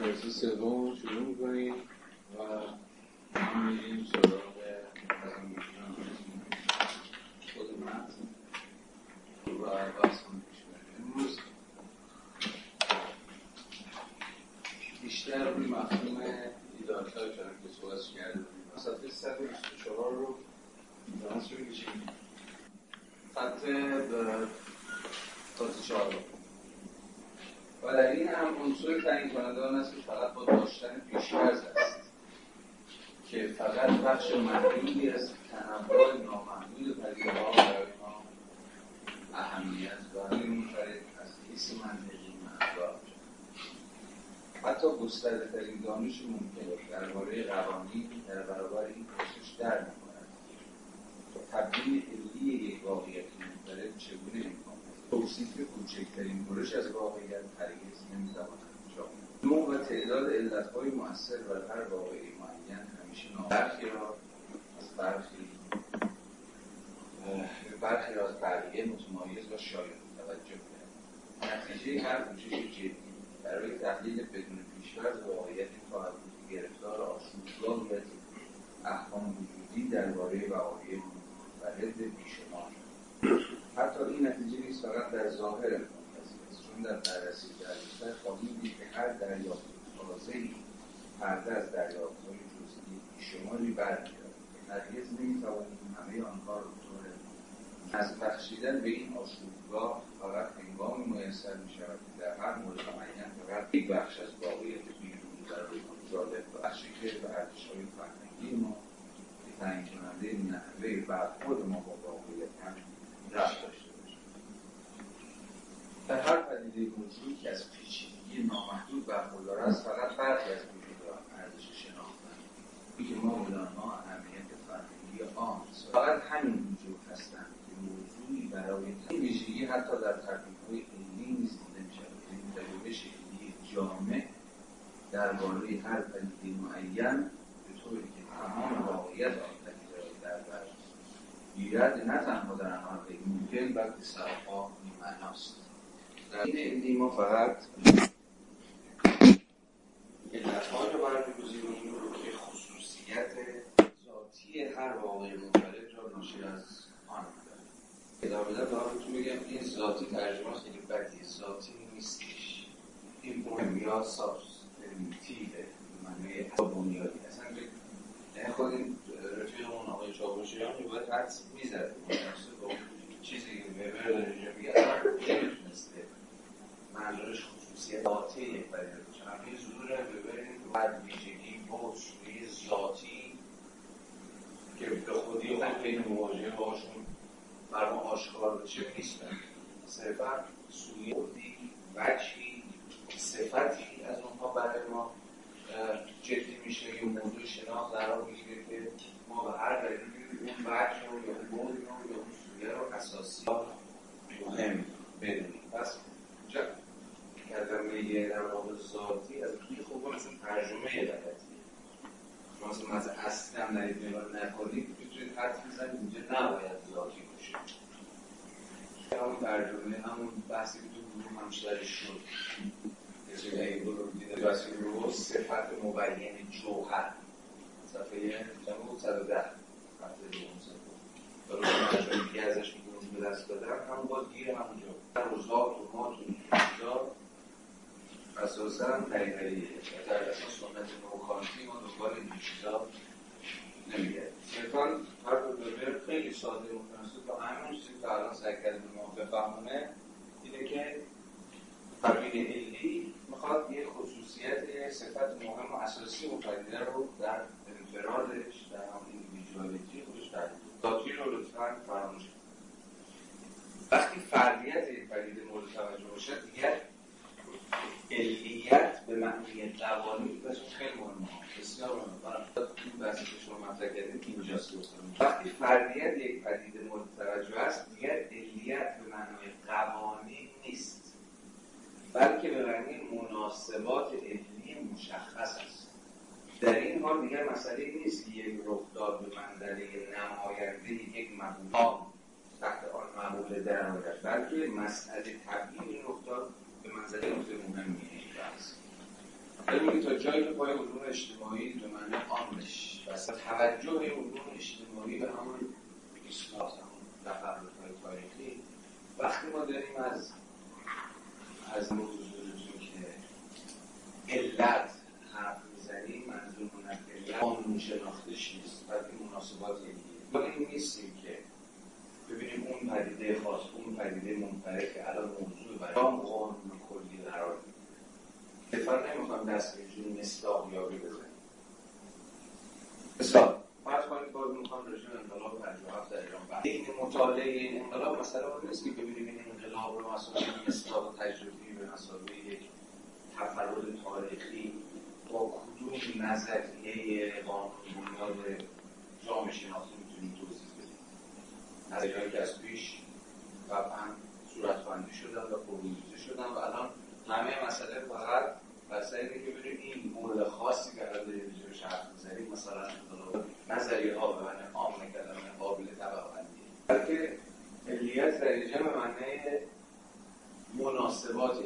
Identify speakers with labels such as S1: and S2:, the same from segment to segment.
S1: درس سوم شروع می‌کنیم و میریم سراغ خود متن و امروز بیشتر روی مفهوم ایدارتر کردن که صحبت کرده صفحه 124 رو درس رو بکشیم خط خط چهار. و در این هم عنصر تعیین کننده آن است که فقط با داشتن پیشفرض است. که فقط بخش محدودی از تنوع نامحدود پدیده ها برای ما اهمیت دارد منفرد از حیث منطقی معنا حتی گسترده ترین دانش ممکن درباره قوانین در برابر این پرسش در می‌کند. تبدیل علی یک واقعیت منفرد چگونه امکان توصیف کوچکترین برش از واقعیت هرگز نمی‌تواند انجام نوع و تعداد علتهای مؤثر بر هر واقعی معین همیشه برخی را از برخی برخی را از بقیه متمایز و شاید توجه کرد نتیجه هر کوشش جدی برای تحلیل بدون پیشفرض واقعیتی خواهد بود که گرفتار آشوبگاهیت احکام وجودی درباره وقایع منفرد بیشمار حتی این نتیجه نیست فقط در ظاهر چون در بررسی جلوتر خواهیم دید که هر دریافت تازهای پرده از دریافتهای جزئی بیشماری برمیگردد که هرگز نمی‌توانیم همه آنها را طور از بخشیدن به این آشوبگاه فقط هنگامی میسر می شود که در هر مورد معین فقط یک بخش از واقعیت بیرونی برای جالب بخشی که به ارزشهای فرهنگی ما که تعیین کننده نحوه برخورد ما با رفت داشته باشه در هر پدیده موجودی که از پیچیدگی نامحدود برخوردار است فقط برخی از وجود ارزش شناختن. که ما آنها اهمیت فرهنگی عام فقط همین وجود هستند که موضوعی برای این ویژگی حتی در ترتیبهای علمی نیز دیده می‌شود. یعنی تجربه شکلی جامع درباره هر پدیده معین به طوری که تمام واقعیت آن پدیده را در بر گیرد نه تنها در عمل ممکن بلکه سرها معناست. در این علمی ما فقط علتهای رو برمیگزینیم که خصوصیت ذاتی هر واقع منفرد را ناشی از آن ادامه بدم بهتون بگم این ذاتی ترجمه خیلی بدی ذاتی نیستش. این یا سابستنتیوه معنی بنیادی. اصلا یعنی خود این چاوشیان باید حدس می‌زد چیزی که وبر داره اینجا میگه اصلا نمی‌تونسته منظورش خصوصیت ذاتی یک پدیده باشه همه ظهور این بعد ویژگی ذاتی که به خودی خود خیلی مواجهه باشون. بر ما آشکار بشه نیستن صرفا سوی وچی صفتی از اونها برای ما جدی میشه یه موضوع شناخت قرار می‌گیره که ما به هر دلیلی اون وجه رو یا اون بود رو یا اون سویه رو اساسی مهم بدونیم. پس اینجا کلمه در واقع ذاتی از توی خوب مثل ترجمه لغتی مثلا مثلا اصلی هم نرید نگاه نکنید می‌تونید حد بزنید اینجا نباید ذاتی باشه. همون ترجمه همون بحثی که تو گروه همشترش شد. کسی اگه برو دیده بحثی رو صفت مبین جوهر. صفحه چند بود 110 هفته دوم سفر دارو که ازش میگونیم به دست دادن همون باز گیر همونجا. روزات و مات و اینجا اساسا پریپریه در اصلا سنت نوکانتی ما دنبال این چیزا نمیگه صرفا هر دو خیلی ساده متناسب با همین چیزی که الان سعی کردیم ما بفهمونه اینه که فرمین علی می‌خواد یه خصوصیت یه صفت مهم و اساسی پدیده رو در انفرادش در ایندیویدوالیتی خودش در رو لطفا فراموش وقتی فردیت یک پدیده مورد توجه باشه دیگر علیت به معنی قوانین بهشون خیلی مهمه. بسیار مهمه. این که شما مطرح اینجاست. وقتی فردیت یک پدیده مورد توجه است دیگر علیت به معنای قوانین نیست. بلکه به معنی مناسبات علمی مشخص است. در این حال دیگر مسئله نیست که یک رخداد به منزله نماینده یک مقام تحت آن مقوله در آید بلکه مسئله تبیین این رخداد به منزله نقطه مهمی است میگه تا جایی که پای علوم اجتماعی به معنی عامش و توجه علوم اجتماعی به همون اثبات همون تفرقهای تاریخی وقتی ما داریم از از موضوع که علت حرف می‌زنیم منظور من علت قانون شناختش نیست بلکه مناسبات دیگه این نیستیم که ببینیم اون پدیده خاص اون پدیده منفرد که الان موضوع برای قانون کلی قرار دفعه نمی‌خوام دست به جون مصداق یابی بزنیم مثال فرض کنید باز می‌خوام رژیم انقلاب 57 در ایران بعد. این مطالعه این انقلاب مثلا اون نیست که ببینیم این انقلاب رو مثلا مصداق تجربی به مسابقه یک تفرد تاریخی با کدوم نظریه قانون بنیاد جامعه شناختی می‌تونیم توضیح بدیم نظریهایی که از پیش قطعا صورتبندی شدن و پروژیزه شدن و الان همه مسئله فقط بسته اینه که ببینیم این مورد خاصی که الان داریم راجعش حرف می‌زنیم مثلا نظریه ها به معنی عام کلمه قابل طبقه بندی بلکه علیت در اینجا به معنی مناسبات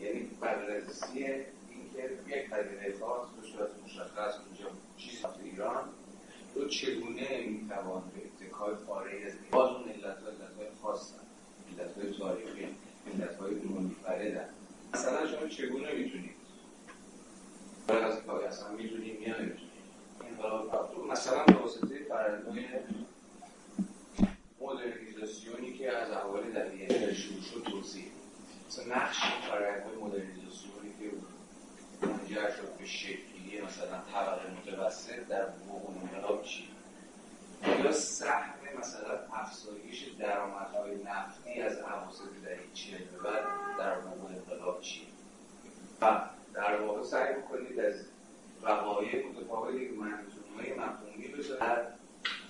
S1: یعنی بررسی یک پدیده خاص به صورت مشخص اونجا چیز ایران. رو چگونه می‌توان به اتکای فارغ از باز اون علت ها علت های خاص علت های تاریخی علت های منفرد مثلا شما چگونه می‌تونید از کاری اصلا می‌تونیم یا نمی‌تونیم مثلا به واسطه فرندهای مدرنیزاسیونی که از اول دلیه شروع شد توضیح. مثلا نقش فرندهای مدرنیزاسیونی که منجر شد به شکلی مثلا طبقه متوسط در وقوع انقلاب چی؟ یا سهم مثلا افزایش درآمدهای نفتی از اواسط دهه چهل به بعد در وقوع انقلاب چی؟ و در واقع سعی بکنید از وقایع متفاوت یک منظومه مفهومی بذارد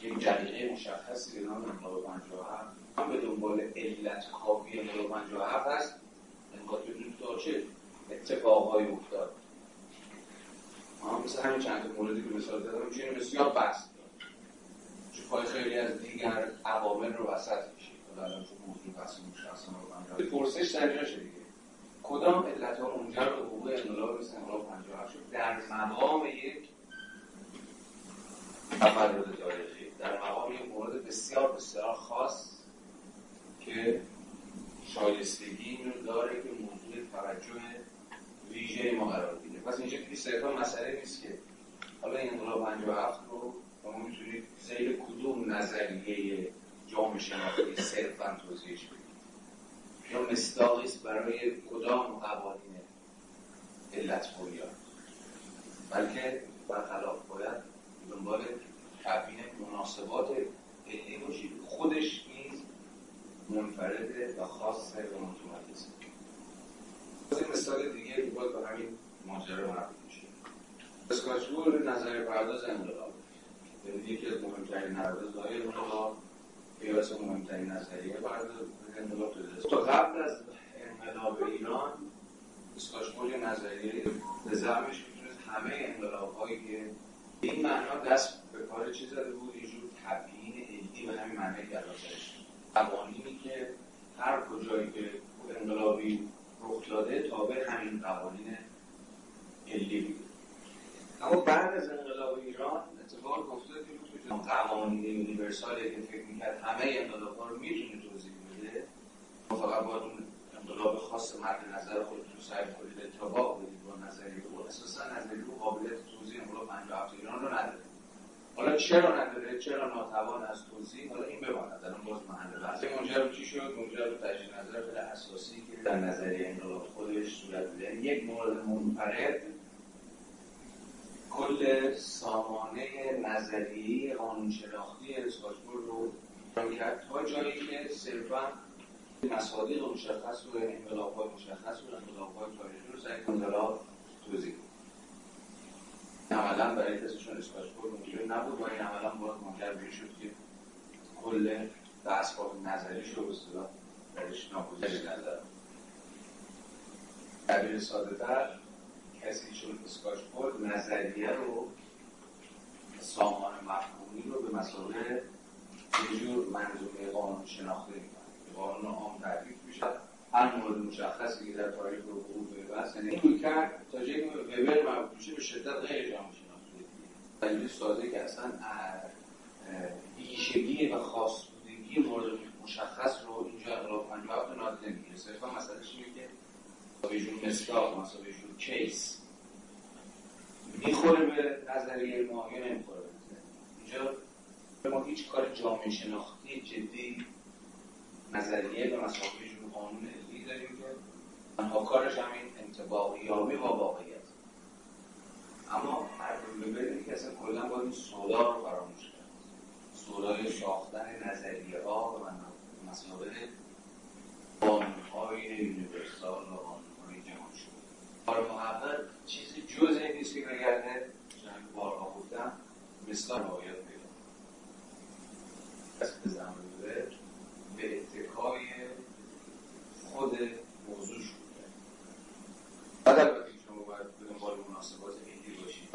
S1: یک دقیقه مشخصی به نام انقلاب 57 هم به دنبال علت کافی انقلاب 57 هست انقلاب بدون تا چه اتفاقهایی افتاد؟ مثل همین چند موردی که مثال زدم می‌تونیم بسیار بحث چون پای خیلی از دیگر عوامل رو وسط میشید الان چون موضوع بحث مشخص رو پرسش در جاشه دیگه کدام علت ها منجر به حقوق انقلاب مثل انقلاب 57 شد؟ در مقام یک تفرد تاریخی در مقام یک مورد بسیار بسیار خاص که شایستگی رو داره که موضوع توجه ویژه ما قرار بگیره پس اینجا صرفا مسئله نیست که حالا انقلاب 57 رو شما می‌تونید زیر کدوم نظریه جامعه شناختی صرفا توضیحش بدید. یا مصداقی است برای کدام قوانین علت بنیاد؟ بلکه برخلاف باید دنبال تبیین مناسبات علمی باشید خودش نیز منفرد و خاص و متمرکز. از این مثال دیگه باید به همین ماجرا مربوط میشه. اسکاچبول نظر پرداز انقلاب. یعنی یکی از مهمترین نظریه انقلاب قیاس مهمترین نظریه پرداز انقلاب تا قبل از انقلاب ایران اسکاچبول نظریه به زمش می‌تونست همه انقلاب هایی که این معنا دست به کار چیز زده بود یه جور تبیین علمی به همین معنی که الان قوانینی که هر کجایی که انقلابی رخ داده تابع همین قوانین علمی بود اما بعد از انقلاب ایران اتفاق افتاد که قوانین یونیورسالی که فکر می‌کرد همه انقلاب ها رو می‌تونه توضیح بده فقط باید اون انقلاب خاص مرد نظر خود رو سعی کنید اتفاق بدید با نظریه او اساسا نظریه او قابلیت توضیح انقلاب 57 ایران رو نداره. حالا چرا نداره؟ چرا ناتوان از توضیح؟ حالا این بماند الان باز محل بحث. منجر چی شد؟ منجر به تجدید نظر خیلی اساسی که در نظریه انقلاب خودش صورت یک مورد منفرد کل سامانه نظریه قانون شناختی اسکاتبور رو کرد تا جایی که صرفا مصادیق مشخص و انقلاب های مشخص و انقلاب های تاریخی رو سعی انقلاب توضیح عملا برای کسیشون اسکاتبور ممکن نبود و این عملا باید منجر شد که کل دستگاه نظریش رو به اصطلاح درش ناگزیر نظر. تعبیر ساده تر کسی چون اسکاتبور نظریه رو سامان مفهومی رو به مسابقه یه جور منظومه قانون شناخته می‌کنه. قانون عام تعریف میشه. هر مورد مشخصی که در تاریخ رو بود به بحث یعنی کرد تا جایی که وبر میشه به شدت غیر جامعه شناختی دلیل ساده که اصلا ویژگی و خاص بودگی مورد مشخص رو اینجا اقلاب کنیم نادیده نمی‌گیره. صرفا مسئله اینه به جور مصداق به جور کیس می‌خوره به نظریه ما یا نمی‌خوره اینجا ما هیچ کار جامعه شناختی جدی نظریه مسابقه جور قانون علمی داریم که تنها کارش همین انتباقیابی و واقعیت. اما هر ببینید که اصلا کلا باید این سودا رو فراموش کرد سودای ساختن نظریه ها و مسابقه قانونهای یونیورسال و کار محقق چیزی جز این نیست که بگرده بارها گفتم مثل پیدا از به به اتکای خود موضوع شده بعد البته شما باید به دنبال مناسبات علمی باشید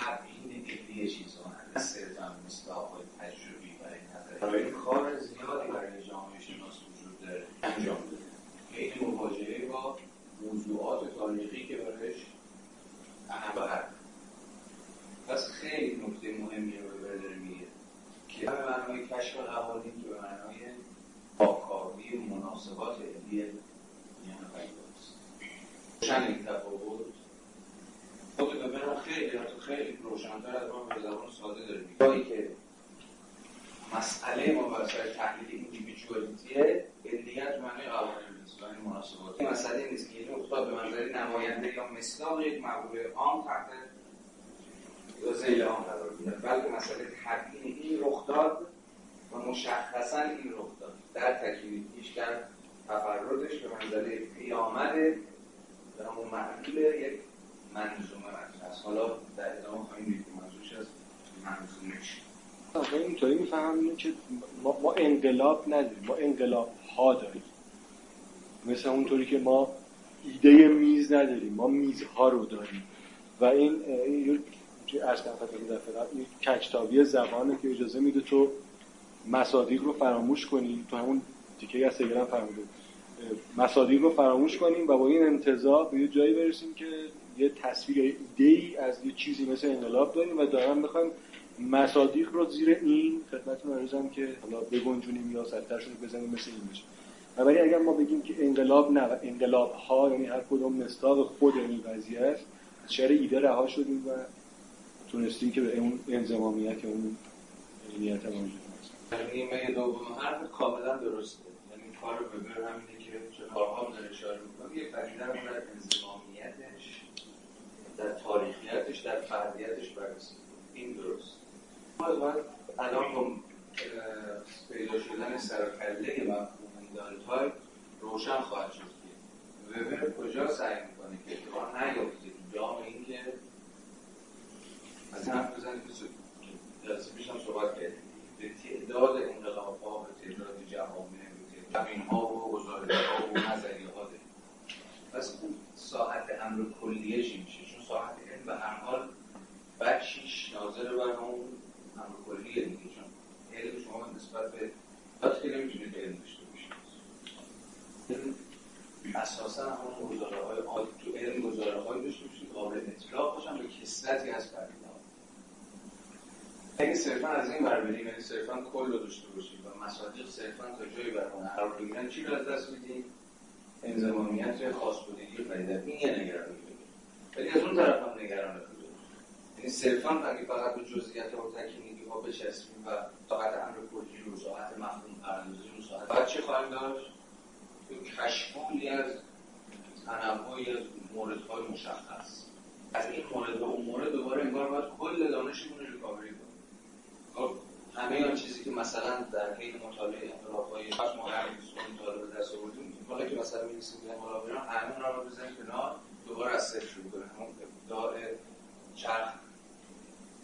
S1: تبیین علمی چیزها نه صرفا مثل آقای تجربی برای نظر برای کار زیادی برای جامعه شناس وجود داره انجام بده این مواجهه با موضوعات تاریخی که برایش اهم و پس خیلی نکته مهمی رو به داره میگه که به معنای کشف قوانین که به معنای پاکاوی مناسبات علمی یعنی پیداست. روشن این تفاوت. خود به برم خیلی خیلی روشنتر از ما به زبان ساده داره. میگه که مسئله ما بر سر تحلیل ایندیویدوالیتیه علیت معنی قوانین نیست مناسبات. مسئله نیست که این افتاد به منظر نماینده یا مثلا یک مقوله عام تحت زیل عام قرار گیرد بلکه مسئله تبیین این رخ داد و مشخصا این رخ داد. در تکلیفیش در تفردش به منزله پیامد به همون معلول یک منظومه مطرح حالا در ادامه خواهیم دید که منظورش از منظومه چی.
S2: آقا اینطوری می‌فهمیم که ما, ما انقلاب نداریم ما انقلاب ها داریم. مثل اونطوری که ما ایده میز نداریم ما میزها رو داریم. و این ارز این کچتابی زبانه که اجازه میده تو مصادیق رو فراموش کنی. تو همون تیکه از هم فرموده. مصادیق رو فراموش کنیم و با این انتظار به یه جایی برسیم که یه تصویر ایده ای از یه چیزی مثل انقلاب داریم و دارم بخوایم مصادیق رو زیر این خدمتتون عرضم که حالا بگنجونیم یا سرترشون رو بزنیم مثل این بشه ولی اگر ما بگیم که انقلاب نه انقلاب ها یعنی هر کدوم مستاق خود این قضیه است شهر ایده رها شدیم و تونستیم که به اون انضمامیت اون علمیت موجود
S1: هست یعنی دوم حرف کاملا درسته. یعنی کار به بر همینه که چون کارها داره اشاره می‌کنم یک پدیده رو در انضمامیتش در تاریخیتش در فردیتش بررسی این درست. ما الان با پیدا شدن سرکله مفهوم دالتای روشن خواهد شد. که وبر کجا سعی می‌کنه که اتفاق نیفته؟ جام این که از این حرف بزنید که جلسه پیش هم صحبت کردیم. به تعداد انقلاب ها به تعداد جوامع به تعداد ها و گزارش ها و نظریه ها داریم. پس اون امر کلیه میشه؟ چون ساعت علم به هر حال بچیش ناظر بر اون امر کلیه دیگه. چون علم شما نسبت به حتی که نمی‌تونید علم داشته باشید اساسا همون گزاره های عادی تو علم گزاره های داشته باشید قابل اطلاق باشن به کسرتی از اگه صرفا از این بر بریم یعنی صرفا کل رو داشته باشیم و مصادیق صرفا تا جایی برمون قرار بگیرن چی رو از دست میدیم؟ انضمامیت خاص بودگی پدیده این یه نگرانی ولی از اون طرف هم نگران یعنی صرفا اگه فقط به جزئیات و تکنیکی ها بچسبیم و ساعت امر کلی رو ساعت مفهوم پردازی رو ساعت بعد چه خواهیم داشت؟ کشفولی از تنوعی از موردهای مشخص. از این مورد به اون مورد دوباره انگار باید کل دانشمون رو ریکاوری کنیم. همه آن چیزی که مثلا در حین مطالعه انقلاب‌های پس ما همین مطالعه به دست آوردیم حالا که مثلا می‌رسیم به انقلاب ایران همون رو بزنیم کنار دوباره از صفر شروع کنیم. همون ابداع چرخ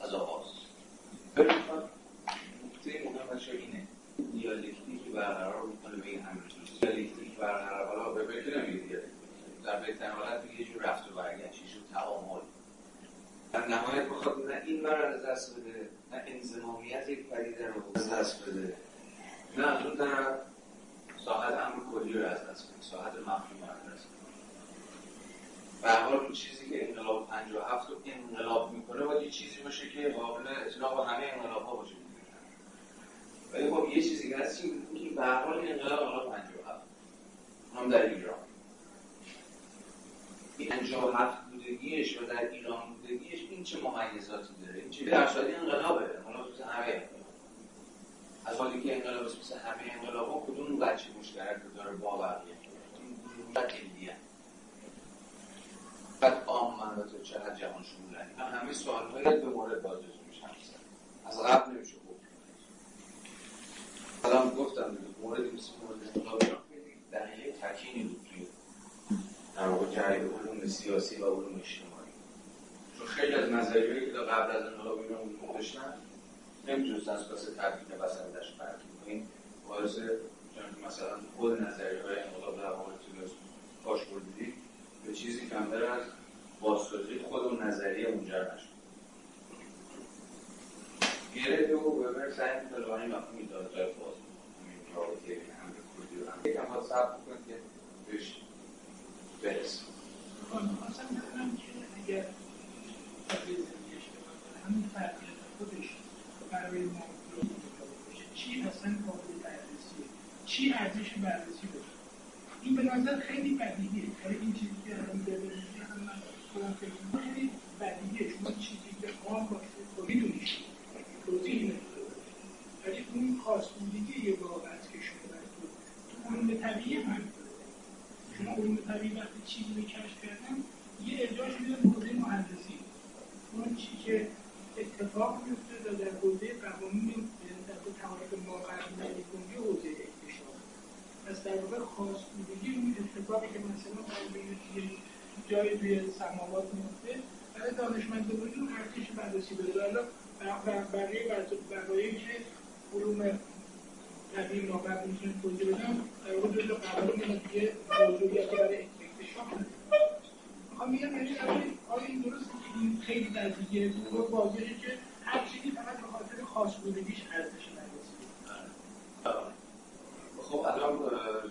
S1: از آغاز. نکته مهمش اینه دیالکتیکی برقرار می‌کنه به این همه دیالکتیک برقرار حالا به بکنه نمیگه در بهترین حالت یه جور رفت و برگشت یه جور تعامل. در نهایت بخواد نه این بر از دست بده نه انضمامیت یک پدیده رو از دست بده. نه از اون طرف ساحت امر کلی رو از دست بده ساحت مفهوم رو از دست بده به حال چیزی که انقلاب 57 رو انقلاب می‌کنه باید یه چیزی باشه که قابل اطلاق با همه انقلاب ها باشه. ولی خب یه چیزی که هست که به حال انقلاب انقلاب 57 هم در ایران. 57 بودگیش و در ایران بودگیش این چه ممیزاتی داره؟ این چه در شادی انقلابه انقلاب مثل همه. از حالی که انقلاب مثل همه انقلاب ها کدوم بچه مشترک داره با بقیه این بعد آمن و تو چقدر جهان شمولن اینا همه سوال های به مورد بازرسی میشن از قبل نمیشه گفت. الان گفتم موردی مثل مورد انقلاب. دقیقه تکینی بود توی در واقع جریان سیاسی و علوم اجتماعی. چون خیلی از نظریهایی که قبل از انقلاب ایران وجود داشتن نمی‌تونستن از پس تبدیل بسندش فرق این باعث مثلا خود نظریه های انقلاب در مورد پاش بردید به چیزی کمتر از بازسازی خود اون نظریه منجر نشد. گره و وبر سعی می‌کنه با این مفهوم دادگاه باز. رابطه هم به کردی هم. یکم ها صبر کنید که بهش برسیم.
S3: خواستم بدونم که اگر همین فرقیت خودش برای ما چی اصلا قابل چی ارزش بررسی این به نظر خیلی بدیهیه. برای این چیزی که الان داره هم من خودم فکر خیلی بدیهیه. چیزی که قام باشه تو میدونیش توضیح ولی اون خواستندگی یه واقع که تو تو علوم طبیعی هم شما علوم طبیعی وقتی چیزی رو کشف کردن یه ارجاش میده به حوزه مهندسی اون چی که اتفاق میفته و در حوزه قوانین در تعاریف ما قبل نمی‌کنی حوزه اکتشاف پس در واقع خواستگی اون اتفاقی که مثلا در یه جای توی سماوات میفته برای دانشمند بزرگی ارزش بررسی بده. بقیه بقایایی که علوم ما قبل می‌تونیم توضیح بدم واقع جزء قوانین دیگه موضوعیت برای می‌خوام میگم یعنی آیا این درست که این خیلی نزدیکه بود واضحه که هر چیزی فقط به خاطر خاص بودگیش ارزش
S1: خب الان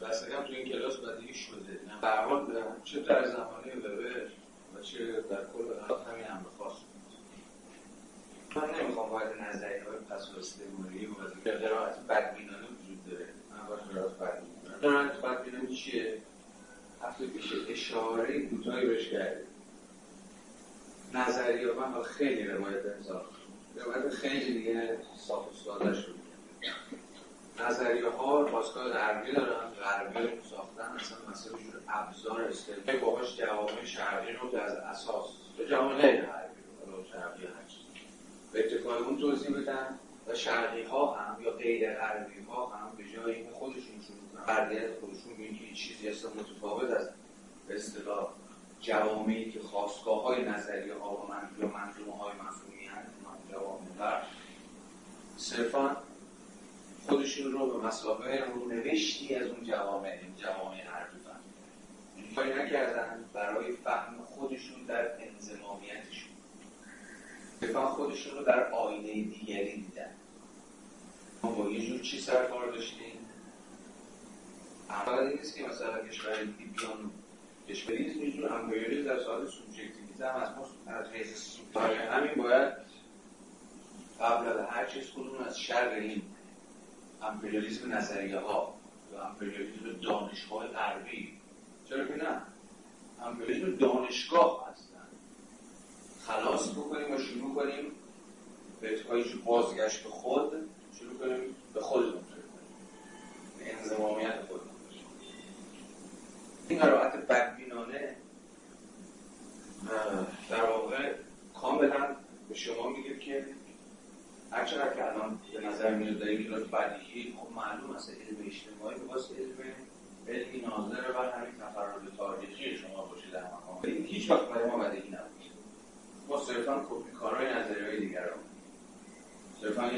S1: دستگم تو این کلاس بدیهی شده. به حال چه در زمانه وبر و چه در کل همین امر خاص من نمی‌خوام باید نظریه های پس و استعماری و قرائت. بدبینانه داره من باید قرائت بدبینانه قرائت بدبینانه چیه؟ هفته پیش اشاره کوتاهی بهش نظریه من خیلی روایت امضا روایت خیلی دیگه صاف و ساده شد نظریه ها خواستگاه غربی دارن غربی رو ساختن اصلا مثلا جور ابزار استدلال باهاش جوامع شرقی رو از اساس به جوامع غیر غربی رو شرقی هست به اتفاق اون توضیح بدن و شرقی ها هم یا غیر غربی ها هم به جای این خودشون شروع کنن فردیت خودشون به اینکه چیزی هست متفاوت از به اصطلاح جوامعی که خواستگاه های نظریه ها و من یا منظومه های مفهومی هست جوامع. صرفا خودشون رو به مسابقه رونوشتی از اون جوامع این جوامع غربی فهمیدن کاری نکردن برای فهم خودشون در انزمامیتشون بفهم خودشون رو در آینه دیگری دیدن. ما با یه جور چی سرکار داشتیم. اول نیست که مثلا کشور دیگه بیان کشوری نیست جور امپریالیسم در سال سوبژکتیویته هم از ما از حیث همین باید قبل از هر چیز خودمون از شر این امپریالیسم نظریه ها یا امپریالیسم دانشگاه غربی چرا که نه؟ امپریالیسم دانشگاه هستن خلاص بکنیم و شروع کنیم. به اتفاقی بازگشت به خود شروع کنیم به خودمون فکر کنیم. به انضمامیت خودمون این قرائت بدبینانه در واقع کاملا به شما میگه که هرچقدر که الان به نظر میاد در کلاس بدیهی خب معلوم است علم اجتماعی می‌خواست علم علمی ناظر بر همین تفرد تاریخی شما باشه در مقام این هیچ وقت برای ما بدیهی نبود ما صرفا کپی کارهای نظریه های دیگر رو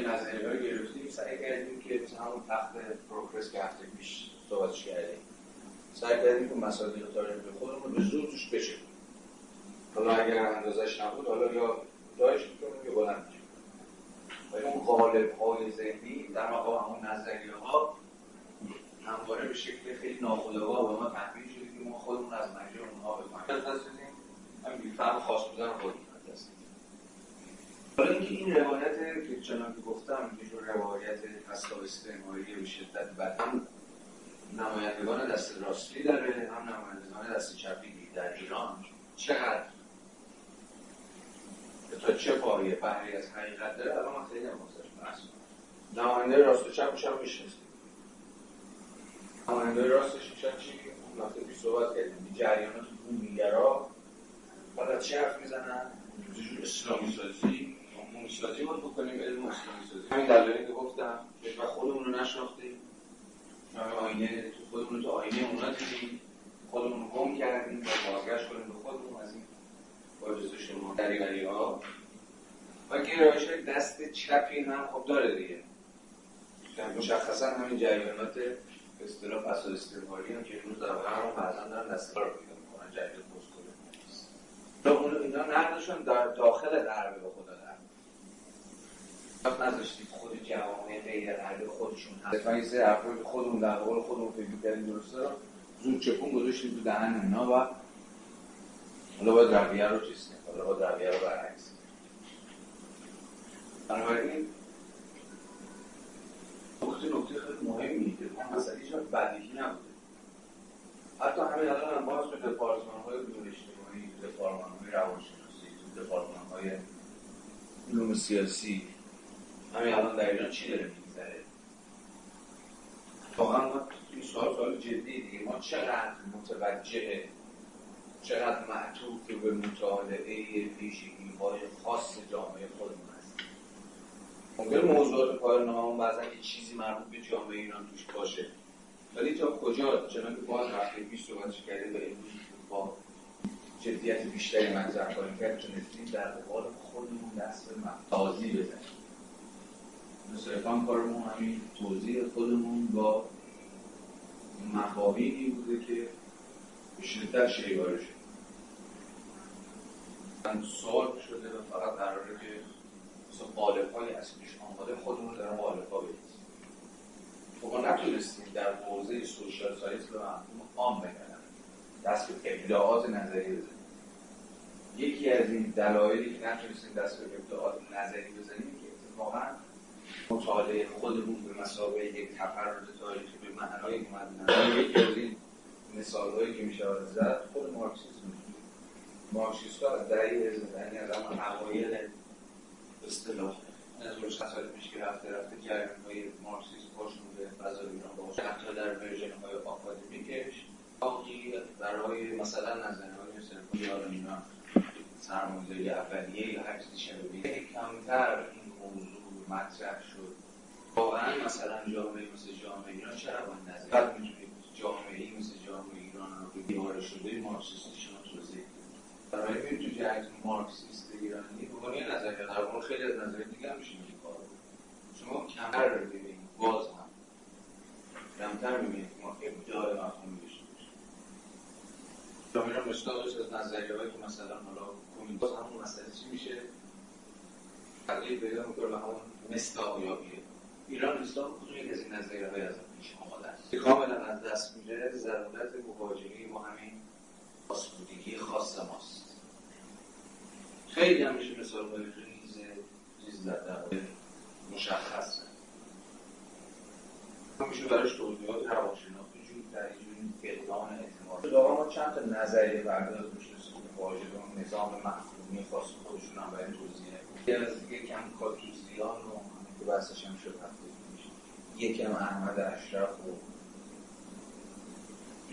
S1: نظریه های گرفتیم سعی کردیم که مثل همون تخت پروگرس که هفته پیش صحبتش کردیم سعی کردیم که مصادیق تاریخی خودمون به زور توش بشه حالا اگر اندازش نبود حالا یا دایش می‌کنیم یا بلند ولی اون غالب های ذهنی در مقام همون نظریه ها همواره به شکل خیلی ناخودآگاه به ما تحمیل شده که ما خودمون از مجرد اونها بفهمیم فهم خاص بودن خود حالا اینکه این روایت که چنان که گفتم یه جور روایت حساب استعماری به شدت بد هم نمایندگان دست راستی داره هم نمایندگان دست چپی در ایران. چقدر؟ تا چه پایه؟ بحری از حقیقت داره؟ الان من خیلی بحث نماینده راست و چپ چپ میشنستیم نماینده راستش میشن چی؟ وقتی پیش صحبت کردیم جریانات بومیگرا بعد چه حرف می‌زنن؟ جور اسلامی سازی. بومی سازی باید بکنیم علم اسلامی سازی همین دلایلی که گفتم و خودمون رو نشناختیم. آینه تو خودمون تو آینه اونا دیدیم. خودمون رو گم کردیم و بازگشت کنیم به خودمون از این با شما. دریوری ها. و گرایش دست چپی هم خب داره دیگه. مشخصا همین جریانات به اصطلاح فساد استعماری هم که امروز در هم بعضا دارن دست کار پیدا می‌کنن جریان پستکول اون اینا نقدشون در داخل غرب به خدا نذاشتید خود جوامع غیر غرب خودشون هست. این سه افراد خودمون در قول خودمون فکر کردیم درسته؟ رو زود چپون گذاشتیم تو دهن اینا و حالا باید رویه رو چیز کنیم. حالا باید رویه رو برعکس بنابراین نکته نکته خیلی مهمی که اون مسئله هیچ بدیهی نبوده. حتی همین الان هم باز تو دپارتمان های علوم اجتماعی تو دپارتمان های روانشناسی تو دپارتمان های علوم سیاسی همین الان در ایران چی داره میگذره؟ واقعا ما این سوال سوال جدی دیگه. ما چقدر متوجه چقدر معطوف به مطالعه پیشگی های خاص جامعه خودمون هست ممکن موضوعات نام بعضا یه چیزی مربوط به جامعه ایران توش باشه. ولی تا کجا؟ چنان که باز هفته پیش صحبتش کردیم و امروز با جدیت بیشتری مطرح کنیم کرد تونستیم در قبال خودمون دست به مفازی بزنیم. صرفا کارمون همین توضیح خودمون با مفاهیمی بوده که به شدت شیواره شد سوال شده و فقط قراره که مثلا قالب های اصلیش آماده خودمون در قالب ها بریزیم. خب ما نتونستیم در حوزه سوشال سایت به مفهوم عام بگنم دست به ابداعات نظری بزنیم. یکی از این دلایلی که نتونستیم دست به ابداعات نظری بزنیم که اتفاقا مطالعه خودمون به مسابقه یک تفرد تاریخی به معنای اومدن یکی از این مثال هایی که میشه زد خود مارکسیسم مارکسیست ها از دهه یعنی از اما اوایل اصطلاح. از روز سال پیش که رفته رفته جریان های مارکسیسم پاشون به فضای ایران باشه. حتی در ورژن های آکادمیکش باقی برای مثلا نظریه های مثل یاران اینا سرمایه‌گذاری اولیه یا هر چیزی شبیه کمتر این موضوع مطرح شد. واقعا مثلا جامعه مثل جامعه ایران چرا باید نظر می‌تونید جامعه مثل جامعه ایران رو به دیواره شده مارکسیستی شما توضیح برای این تو جهت مارکسیست ایرانی یه نظریه مورد خیلی از نظریه دیگه هم میشه کار شما کمتر رو ببینید باز هم. کمتر می‌بینید ما ابداع داشته باشیم. جامعه رو مشتاقش از نظریه هایی که مثلا حالا باز همون مسئله چی میشه؟ تغییر پیدا می‌کنه به همون مستاقیابیه ایران اسلام کدوم یک از این نظریه های از پیش است؟ کاملا از دست میره ضرورت مواجهه با همین خاصبودگی خاص ماست. خیلی هم میشه مثال های ریز چیز در مشخص. میشه براش توضیحات روانشناختی جور در جور فقدان اعتماد. ما چند تا نظریه که واجد اون نظام مفهومی خاص خودشون هم برای توضیح. یه از دیگه کم کاتوزیان که بحثش هم شد یکم احمد اشرف و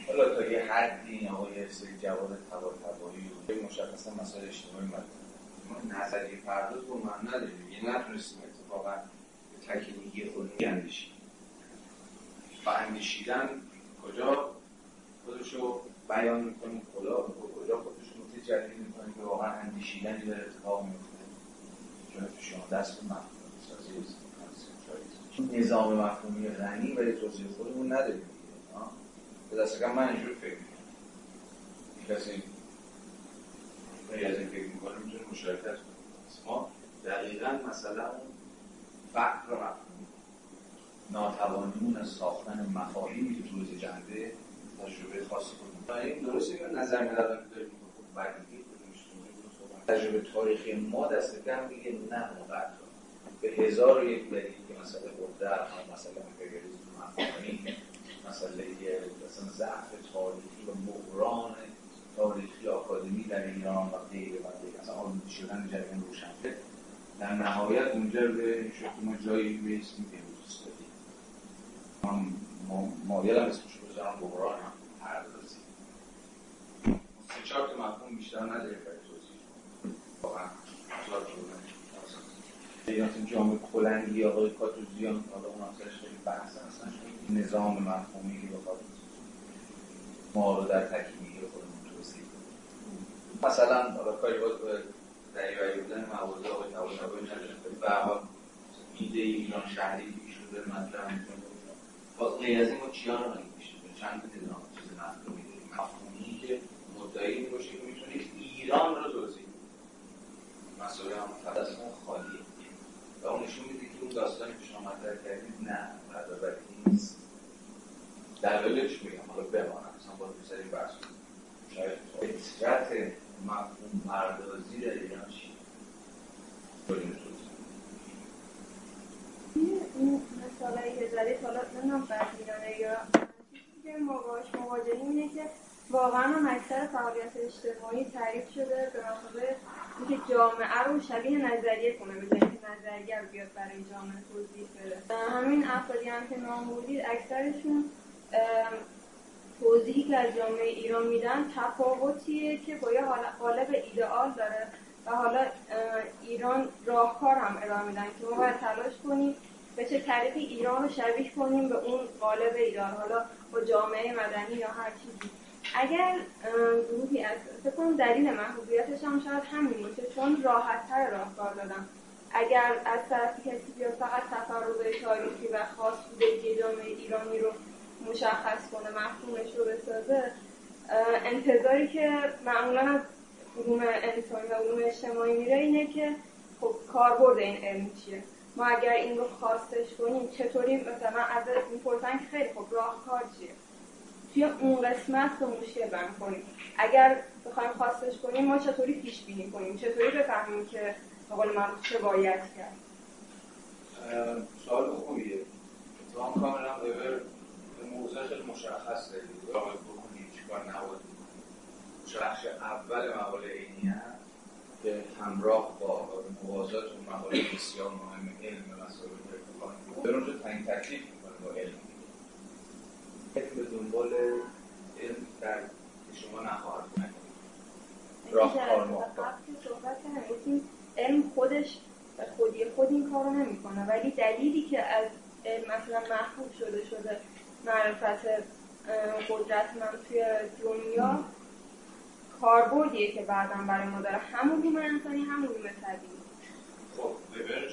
S1: حالا تا یه حدی آقای سری جواد تبا تبایی و مشخصا مسائل اجتماعی مطرح ما نظریه پرداز با من نداریم. یه نتونستیم اتفاقا به تکنیکی خود اندیشیم و اندیشیدن کجا خودشو بیان می‌کنیم کلا کجا خودشو نکته جدید می‌کنیم که واقعا اندیشیدنی داره اتفاق میفته چون شما دست به نظام مفهومی غنی ولی توضیح خودمون نداریم به دست کم من اینجور فکر می‌کنم. کسی خیلی از این فکر می‌کنه می‌تونه مشارکت کنه. ما دقیقا مثلا فقر مفهومی ناتوانیمون از ساختن مفاهیمی که توضیح جنده تجربه خاص کنیم. این درسته که نظر ندارم که داریم تجربه تاریخی ما دست کم میگه نه اونقدر به هزار و یک دلیل که مسئله قدرت مسئله امپریالیسم مفاهیم مسئله مثلا ضعف تاریخی و بحران تاریخی آکادمی در ایران و غیره و غیره. اصلا آلودی شدن جریان روشنفکر در نهایت منجر به شد ما جایی می‌رسیم که امروز استادیم من مایل هم اسمش بذارم بحران هم پردازی سه چهار تا مفهوم بیشتر نداره برای توضیح. واقعا جریانات جامعه کلنگی آقای کاتوزیان حالا اون همسرش خیلی بحث هستن نظام مفهومی که بخواد ما رو در تکیمی خودمون توصیف مثلا حالا کاری باید به دریوری بودن موازه آقای طباطبایی نداریم به حال ایده ایران شهری که شده می‌کنه. باز غیر از این ما چیا رو نمیشه چند نظام چیز مفهومی داریم مفهومی که مدعی باشه که می‌تونه ایران رو توضیح مسئله هم خالیه. و اون نشون میده که اون داستانی که شما مطرح کردید نه بعد نیست. دلایلش میگم حالا بمانم مثلا با دوست این بحث. شاید فطرت مفهوم پردازی در ایران چی
S4: این مثالی که زدید حالا نمی‌دونم بعد ایرانه یا که ما باش مواجهیم اینه که واقعا هم اکثر فعالیت اجتماعی تعریف شده به مقابل اینکه جامعه رو شبیه نظریه کنه به که نظریه رو بیاد برای جامعه توضیح بده. همین افرادی هم که نام اکثرشون توضیحی که از جامعه ایران میدن تفاوتیه که با یه قالب ایدئال داره و حالا ایران راهکار هم ارائه میدن که ما باید تلاش کنیم به چه طریقی ایران رو شبیه کنیم به اون قالب ایدئال حالا با جامعه مدنی یا هر چیزی. اگر گروهی از فکر دلیل محبوبیتش هم شاید همین باشه چون راحت تر راهکار دادم اگر از طرفی کسی بیاد فقط تفرضای تاریخی و خاص بودگی جامعه ایرانی رو مشخص کنه مفهومش رو بسازه انتظاری که معمولا از علوم انسانی و علوم اجتماعی میره اینه که خب کاربرد این علم چیه؟ ما اگر این رو خواستش کنیم چطوری مثلا از می‌پرسن که خیلی خب راهکار چیه؟ توی اون قسمت رو مشکل برم کنیم. اگر بخوایم خواستش کنیم ما چطوری پیش بینی کنیم؟ چطوری بفهمیم که قول من چه باید کرد؟
S1: سوال خوبیه. اتفاقا کاملا وبر موضوع خیلی مشخص دارید باید بکنید چیکار نباید بخش اول مقاله عینی که همراه با موازات اون مقاله بسیار مهم علم و مسائل ارتفاع به اونجا تعیین تکلیف می‌کنه با علم. به دنبال علم در شما نخواهد کنید راهکار محتاط
S4: علم خودش به خودی خود این کارو نمی‌کنه. ولی دلیلی که از مثلا محبوب شده شده معرفت قدرتمند توی دنیا کاربردیه که بعدا برای ما داره. همون روم انسانی همون روم طبیعی
S1: خب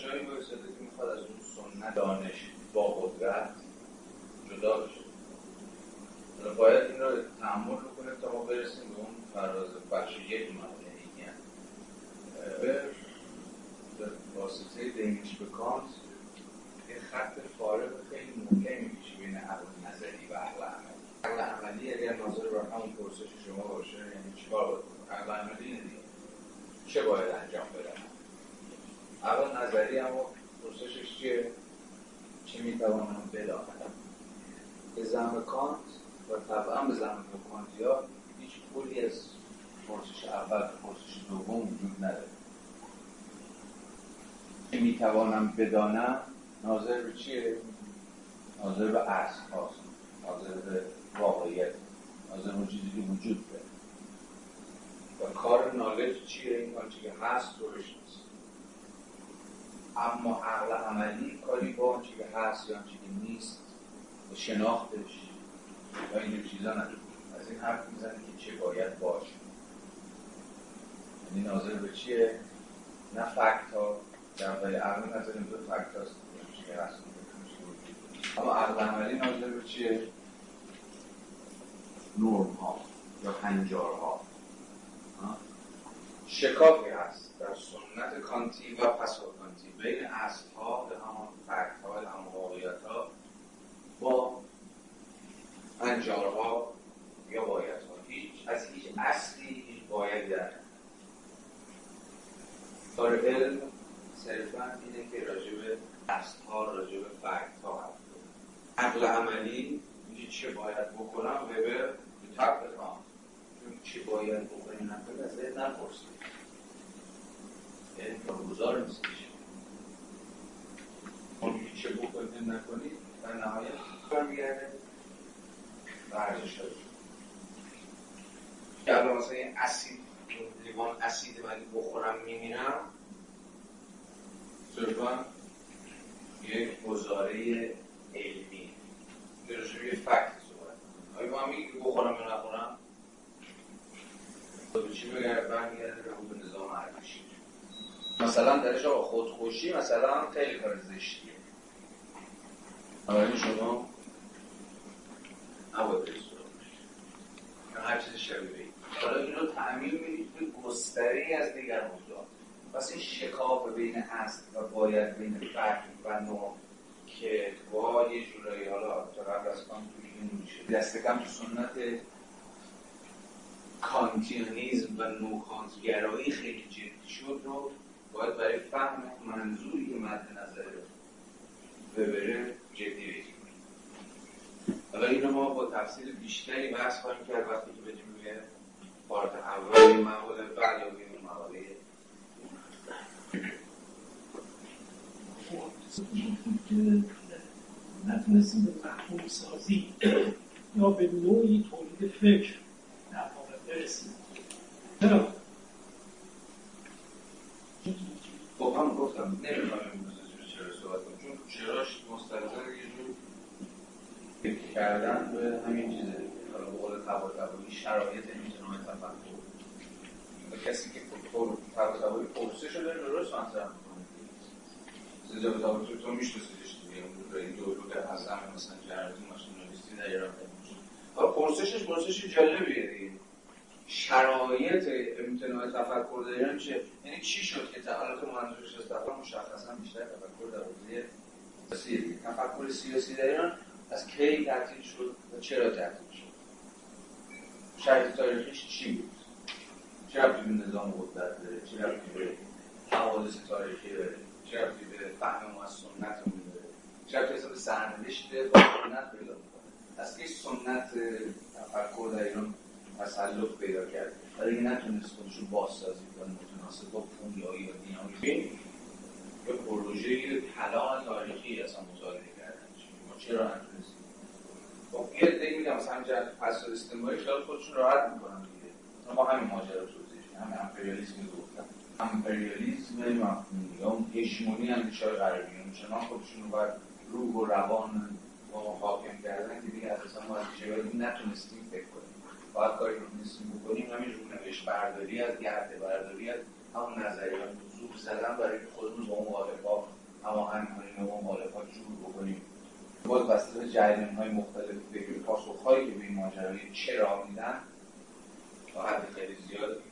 S1: جایی بایستده که می‌خواد از اون سنت دانش با قدرت جدا بشه؟ باید این رو تحمل بکنه تا ما برسیم به اون فراز بخش یک مقاله به واسطه دینش به کانت یه خط فارغ خیلی محکمی میشه بین عقل نظری و عقل عملی. عقل عملی اگر ناظر بر همون پرسش شما باشه یعنی چیکار کنه؟ عقل عملی اینه دیگه چه باید انجام بدن عقل نظری اما پرسشش چیه؟ چه می‌توانم بدانم به زم کانت و طبعا به زم کانتیا هیچ پولی از پرسش اول پرسش دوم وجود نداره. که می‌توانم بدانم ناظر به چیه؟ ناظر به اصل هاست ناظر به واقعیت. ناظر به چیزی که وجود داره. و کار نالج چیه؟ این آنچه که هست رو نیست. اما عقل عملی کاری با آنچه که هست یا آنچه که نیست و شناختش و این چیزا نداره. از این حرف می‌زنه که چه باید باشه. یعنی ناظر به چیه؟ نه فکت ها در واقع عقل نظر دو فکت هست اما عقل عملی ناظر به چیه؟ نورم ها یا هنجار ها؟ شکافی هست در سنت کانتی و پسا کانتی بین اصل ها به همان فکت ها و همان واقعیت ها با انجارها یا باید ها هیچ از هیچ اصلی هیچ باید در کار علم صرفا اینه که راجع به دست ها راجع به فکت ها حرف عقل عملی میگه چه باید بکنم؟ وبر به تک بکنم چه باید بکنی؟ نکنی از ذهن نپرسی علم کارگزار نیستش. اون چه بکنی نکنی در نهایت برمیگرده ورزش شد که الان مثلا این اسید لیوان اسید من بخورم میمیرم صرفا یک گزاره علمی. درست یه فکت صحبت آیا با هم میگی که بخورم یا نخورم؟ به چی بگرد برمیگرده به نظام ارزشی مثلا درش آقا خودخوشی مثلا خیلی کار زشتیه. اما شما برید سراغش. هر چیز شبیه حالا این. رو تعمیم می‌دید به گستره از دیگر موضوعات پس این شکاف بین هست و باید بین فکر و نوع که با یه جورایی حالا تا قبل از میشه. دست کم تو سنت کانتیانیزم و نوکانتگرایی خیلی جدی شد رو باید برای فهم منظوری که مد نظر ببره جدی. حالا اینو ما با تفصیل بیشتری بحث خواهیم کرد وقتی که بجیم روی پارت اول مقاله بعد یا بیرون مقاله
S3: نتونستیم به مفهوم سازی یا به نوعی تولید فکر در واقع برسیم چرا؟
S1: خب هم گفتم نمی‌خوام امروز چرا صحبت کنم چون چراش مستلزم جور فکر کردن به همین چیزه. حالا به قول تبایی شرایط امتناع تفکر کسی که تبایی پرسش رو داره درست مطرح می‌کنه. زیجا به تبایی تو میشناسیدش دیگه. اون این دورو که حسن مثلا جردی ماشین نویسی در ایران حالا پرسشش پرسش جالبیه دیگه. شرایط امتناع تفکر در ایران چه یعنی چی شد که تعالات منظورش از تفکر مشخصا بیشتر تفکر در حوزه سیاسی تفکر سیاسی در ایران از کی تعطیل شد و چرا تعطیل شد؟ شرط تاریخیش چی بود؟ چه ربطی به نظام قدرت داره؟ چه ربطی به حوادث تاریخی داره؟ چه ربطی به فهم ما از سنت داره؟ چه ربطی اصلا به سرنوشت با سنت پیدا می‌کنه؟ از کی سنت تفکر در ایران تسلط پیدا کرد؟ برای اینکه نتونست خودش رو بازسازی کنه متناسب با پویایی و دینامیک یه پروژه طلا تاریخی اصلا مطالعه چرا نتونستیم خب یه عده میگم مثلا همین جهت پس استعماری خیال خودشون راحت می‌کنن دیگه. ما همین ماجرا توضیح همین امپریالیسم گفتم. امپریالیسم مفهومی یا هژمونی اندیشه غربیون چنان خودشون رو بر روح و روان ما حاکم کردن که دیگه اساسا ما از چیزی نتونستیم فکر کنیم. باید کاری رو نیستیم بکنیم. همین رونوشت برداری از گرده برداری از همون نظریات. زور زدن برای خودمون با مخالفا هماهنگ کنیم و مخالفا جور بکنیم. باز به جریان های مختلف فکر پاسخ هایی که به این ماجرای چرا میدن تا حد خیلی زیاد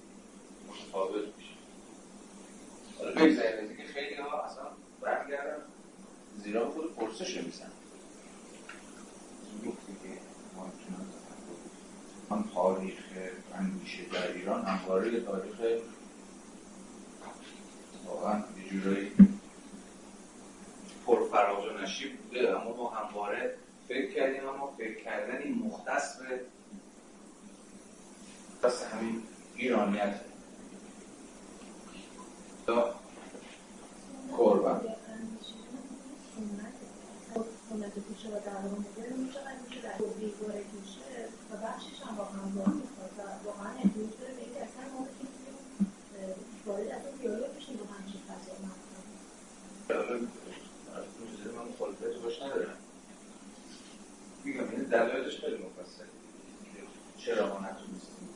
S1: متفاوت میشه. حالا بگذاریم از اینکه خیلی ها اصلا برمیگردن زیرا خود پرسش رو میزن آن تاریخ اندیشه در ایران همواره تاریخ واقعا یه جورایی پرفراز و نشیب بوده اما ما همواره فکر کردیم اما فکر کردنی مختص به بس همین ایرانیت تا کربن
S5: سنت کوچه و در میشه میشه و بخشش هم با همراه می‌خواد و واقعا امروز داره به اینکه اصلا ما بتونیم وارد اصلا دیالوگ بشیم با همچین فضای
S1: من مخالفت باش ندارم میگم این دلایلش خیلی مفصله چرا ما نتونستیم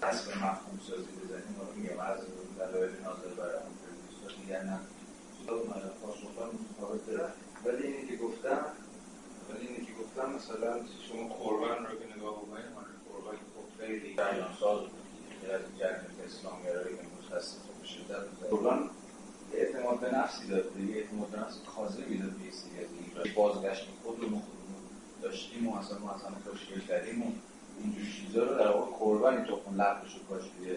S1: به مفهوم سازی بزنیم؟ و میگم از دلایل ناظر برای هم دیگر نه. دارم ولی اینی که گفتم ولی اینی که گفتم مثلا شما قربان رو که نگاه بکنید من قربان خب خیلی جریان ساز از جریان اسلامگرایی که متخصص به شدت قربان اعتماد به نفسی داد. یه اعتماد به نفس کاذبی داد به سری از بازگشت خودمون خودمون داشتیم و اصلا ما اصلا تشکیل کردیم و اینجور چیزا رو در واقع قربانی تخم لقبش رو کاش توی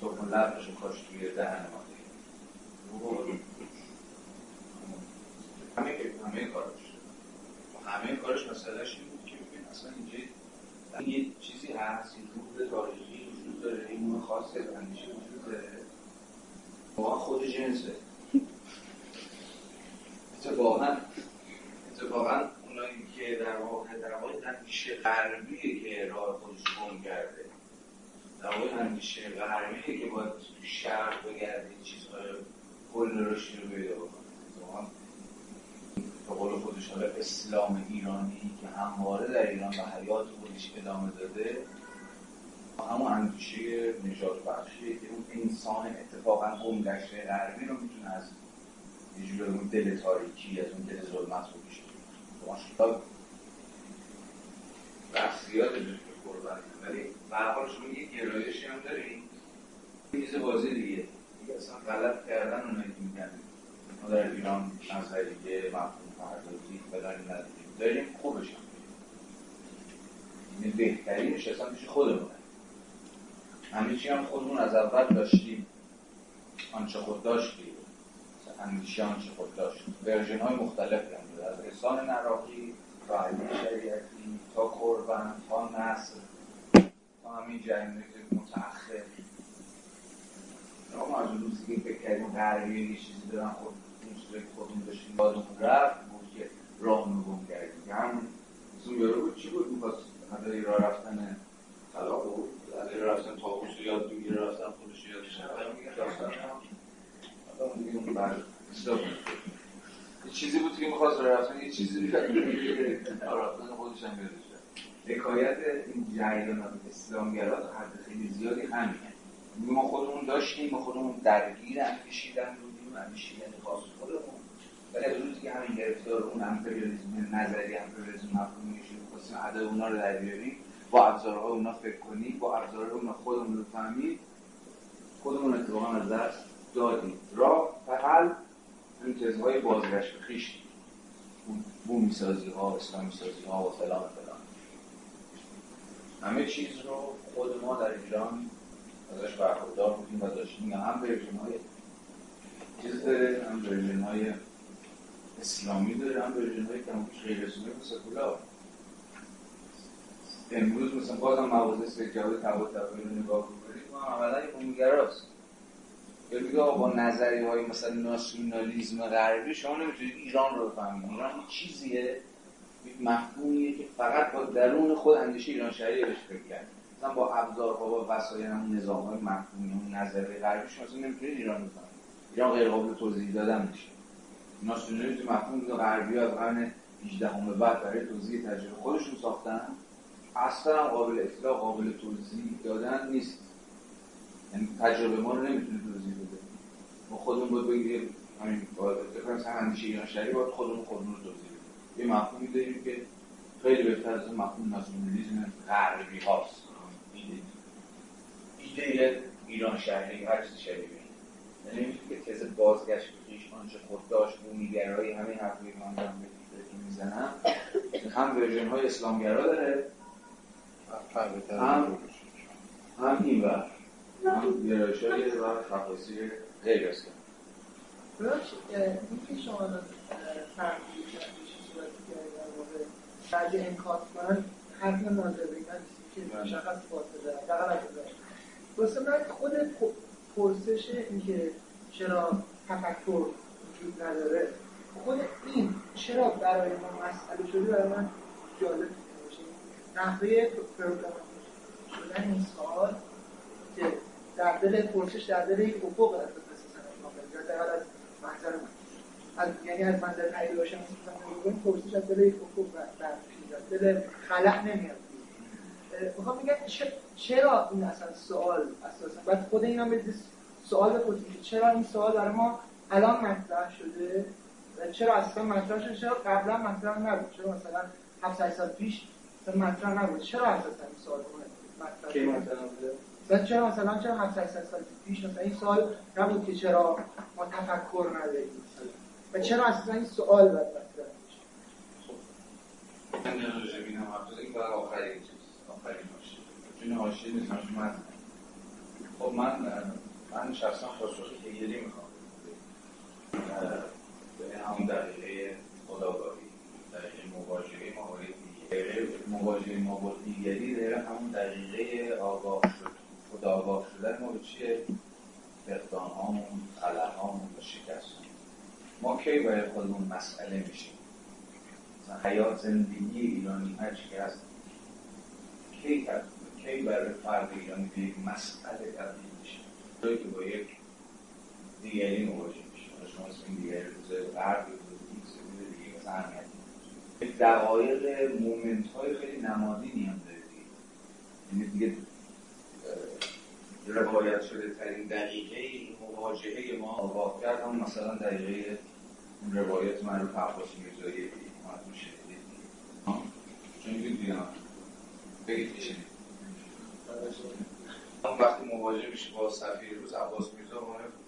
S1: تخم لبش کاش توی دهن ما دیگه. همه همه کارش. همه کارش مسئلهش این بود که ببین اصلا اینجا یه چیزی هست این روح تاریخی وجود داره این نوع خاص اندیشه وجود داره. واقعا خود جنسه. اتفاقا اتفاقا که در واقع در واقع اندیشه غربیه که راه خودش کرده. در واقع اندیشه غربیه که باید تو شرق بگرده چیزهای کل رشدی رو پیدا بکنه. به قول خودش اسلام ایرانی که همواره در ایران به حیات خودش ادامه داده همون اندیشه نجات بخشیه که اون انسان اتفاقا گمگشته غربی رو می‌تونه از یه جور اون دل تاریکی از اون دل ظلمت رو بیشه ماشاءالله بحث زیاده به قربان ولی به شما یه گرایشی هم داریم میز بازی دیگه. دیگه اصلا غلط کردن اونایی که میگن ما در ایران نظریه مفهوم پردازی فلان نداریم. داریم خوبش هم این بهترینش اصلا پیش خودمونه. همه چی هم خودمون از اول داشتیم. آنچه خود داشتیم. اندیشه آنچه خود داشت. ورژن های مختلفی هم از احسان نراقی علی شریعتی تا قربان تا نصر. تا همین جریانات متأخر. ما از اون روزی که فکر کردیم غربی یه چیزی دارن خود اون چیزی که خودمون داشتیم یادمون رفت بود که راه گم کردیم. که هم اون یارو بود چی بود می‌خواست؟ هدای راه رفتن طلاق بود؟ هدای رفتن تاقوش یاد می‌گیره رفتن خودش یادش یه چیزی بود که می‌خواست رفتن یه چیزی رفتن خودش هم حکایت این جریانات اسلامگرا حد خیلی زیادی همینه ما خودمون داشتیم ما خودمون درگیر اندیشیدن بودیم اندیشیدن خاص خودمون. ولی از روزی که همین گرفتار اون امپریالیسم نظری امپریالیسم مفهومی شد خواستیم ادای اونا رو در بیاریم. با ابزارهای اونا فکر کنیم با ابزارهای اونا خودمون رو فهمید خودمون اتفاقا از دست دادیم. راه و این تزهای بازگشت خیش. بومی سازی ها اسلامی سازی ها و فلان فلان. همه چیز رو خود ما در ایران ازش برخوردار بودیم و داشتیم. هم ورژن های چیز داره هم version های اسلامی داره هم version های کم و بیش غیر اسلامی و سکولار امروز مثلا بازم مواضع سید جواد طباطبایی رو نگاه بکنید ما عملا امیگراست یا میگه با نظریه های مثلا ناسیونالیزم غربی شما نمی‌تونید ایران رو بفهمید. ایران یه چیزیه مفهومیه که فقط با درون خود اندیشه ایران شهری بهش فکر کرد. مثلا با ابزارها با وسایل همون نظام های مفهومی اون نظریه غربی شما نمی‌تونید ایران بفهمید. ایران غیر قابل توضیح دادن میشه. ناسیونالیسم مفهوم غربی از قرن 18 همه بعد برای توضیح تجربه خودشون ساختن. اصلا قابل اطلاق قابل توضیح دادن نیست. یعنی تجربه ما رو نمی‌تونه توضیح بده. ما خودمون باید بگیم همین باید مثلا اندیشه ایران شهری باید خودمون خودمون رو توضیح بده یه مفهومی داریم که خیلی بهتر از مفهوم ناسیونالیسم غربی هاست. ایده ایده ایران شهری هر چیز شبیه یعنی که تز بازگشت به خویش آنچه خود داشت بومیگرایی همین حرفی که من دارم می‌زنم. هم ورژن های اسلامگرا داره هم هم این بر گرایش های و خفاسی غیر اسلام
S6: این که شما فرمودید که صورتی که در واقع؟ بعد انکار کنن حرف ناظری که مشخص فاصله دقیقا واسه من خود پرسش این که چرا تفکر وجود نداره خود این چرا برای ما مسئله شده برای من جالب نحوه پروگرام شدن این سوال که در دل پرسش در دل یک افق از در از منظر من از یعنی از منظر باشم میگم پرسش از دل یک افق برمیاد دل خلق نمیاد. می‌خوام میگم چرا این اصلا سوال اساسا؟ بعد خود اینا به سوال بپرسید چرا این سوال برای ما الان مطرح شده و چرا اصلا مطرح شده؟ چرا قبلا مطرح نبود؟ چرا مثلا 700 سال پیش مطرح نبود؟ چرا اساسا این سوال مطرح
S7: بوده
S6: مثلا چرا مثلا چرا 700 سال پیش مثلا این سوال نبود که چرا ما تفکر نداریم و چرا اصلا این سوال باید مطرح بشه؟
S1: من راجع به این برای آخرین چیز آخرین باشه چون حاشیه نیست من. خب من من شخصا پاسخ هگلی می‌خوام. به همون دقیقه خداگاهی دقیقه مواجهه ما با دقیقه مواجهه ما با دیگری دقیقه همون دقیقه آگاه شد خدا آگاه شدن ما به چیه؟ فقدان هامون خلق هامون و شکست ما کی باید خودمون مسئله میشیم مثلا حیات زندگی ایرانی هر چی هست کی کی برای فرد ایرانی به یک مسئله تبدیل میشه؟ توی که با یک دیگری مواجه میشه. شما اسم دیگری روز غرب دقایق مومنت های خیلی نمادینی هم داره یعنی دیگه روایت شده ترین دقیقه مواجهه ما آگاه کرد. هم مثلا دقیقه روایت معروف عباس میرزایی میشه چون دیگه بگید که اون وقتی مواجه میشه با سفیر روز عباس میرزا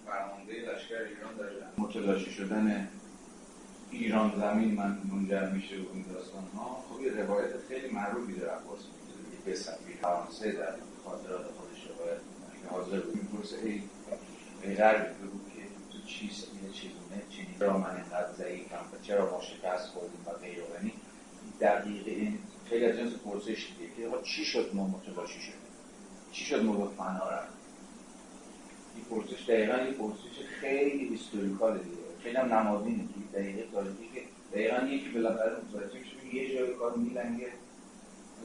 S1: فرمانده لشکر ایران در متلاشی شدن ایران زمین من منجر میشه این داستان ها خب یه روایت خیلی معروفی در عباس میرزا به سفیر فرانسه در خاطرات خودش روایت که حاضر بود می‌پرسه ای ای غربی بگو که تو چیست یه چیزونه چی چرا من اینقدر ضعیفم و چرا ما شکست خوردیم و غیر و دقیقه این خیلی از جنس پرسش دیگه که چی شد ما متلاشی شدیم؟ چی شد ما به فنا رفت این پرسش دقیقا این پرسش خیلی هیستوریکال دیگه. خیلی هم نمادینه. که دقیقه تاریخی که دقیقا یکی بالاخره متوجه میشه یه جای کار میلنگه.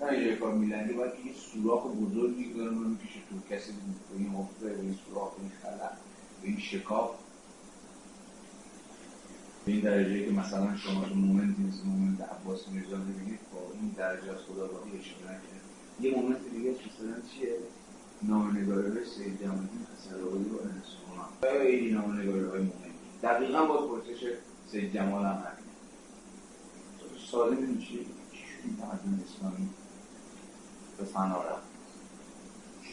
S1: نه یه کار میلنگه باید یه سوراخ بزرگی بذارم رو می‌کشه تو کسی به این حفره به این سوراخ این خلق به این شکاف. به این درجه که مثلا شما تو مومنتی مثل مومنت عباس میرزا ببینید با این درجه از خداگاهی اشاره یه مومنت دیگه مثلا چیه؟ نامنگاره سید جمالی خسروانی و انسونا خیلی نامنگاره های مهمی دقیقا با پرسش سید جمال هم هست ساده این چی شد؟ تمدن اسلامی به فنا رفت.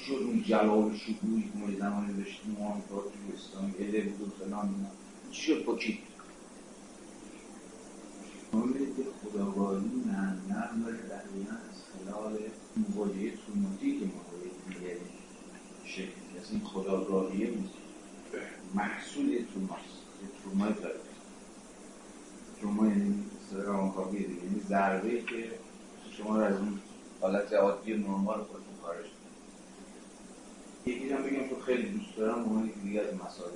S1: شد اون جلال شکوهی که ما زمانی داشتیم آمریکا توی اسلامی اله بود و فلان چی شد پاکید مورد خداگاهی نه نرم دقیقا از خلال مواجهه سنتی که ما دیگری شکل از این خداگاهیه محصول تروماست ترومای داره. تروما یعنی روانکاوی دیگه. یعنی ضربه که شما رو از اون حالت عادی نرمال خودتون خارج یکی هم بگم تو خیلی دوست دارم مهمی دیگه از مسائل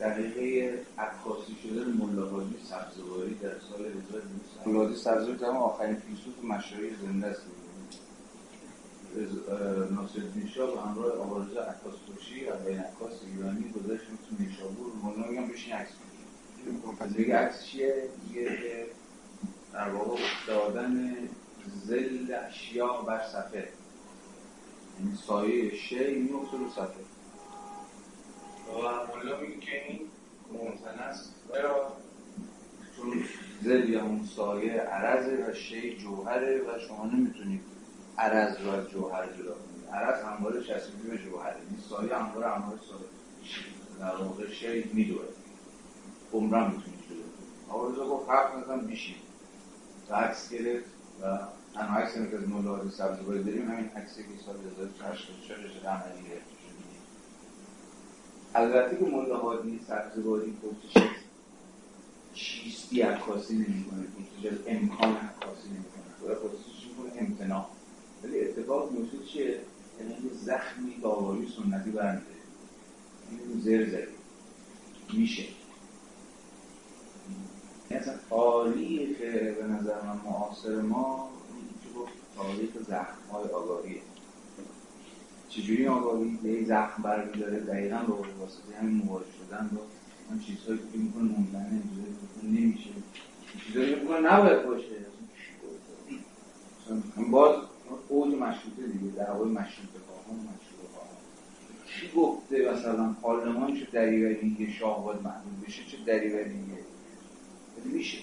S1: دقیقه عکاسی شدن ملاحاجی سبزواری در سال 1200 ملاحاجی سبزواری تمام آخرین فیلسوف مشاهیر زنده است. ناصر شاه به همراه آوارزه عکاس کشی اولین عکاس ایرانی گذاشت تو نیشابور. مولانا میگم بشین عکس دیگه عکس چیه؟ دیگه که در واقع افتادن زل اشیا بر صفحه. یعنی سایه شی میفته رو صفحه. و مولا میگه که این ممتن است. چون زل یا اون سایه عرضه و شی جوهره و شما نمی‌تونید عرض رو از جوهر جدا کنید. عرض همواره چسبیده به جوهره. این سایه همواره همواره سایه. در واقع شی میدوه عمرم می‌تونید جدا کنید آقا گفت حرف نزن بیشید و عکس گرفت. و تنها عکس از ملاحظه سبزواری داریم همین عکسی که سال 1484 رشد عملی البته که ملاحظه سبزواری پرسش چیستی عکاسی نمی‌کنه پرسش امکان عکاسی نمی‌کنه. پرسش می‌کنه امتناع. ولی اتفاق میفته چیه؟ یعنی زخمی داوری سنتی برمیده این زر زر. میشه. یعنی اصلا تاریخ به نظر من معاصر ما میشه گفت تاریخ زخم های آگاهیه. چجوری آگاهی؟ به یک زخم برمیداره دقیقا به واسطه همین مواجه شدن با اون چیزهایی که می‌کنه ممکنه نمیشه. چیزهایی که نباید باشه. باز اوج مشروطه دیگه دعوای مشروطه خواهان مشروطه خواهان. کی گفته مثلا؟ پارلمان چه دریوری شاه باید محدود بشه چه دریوری میشه.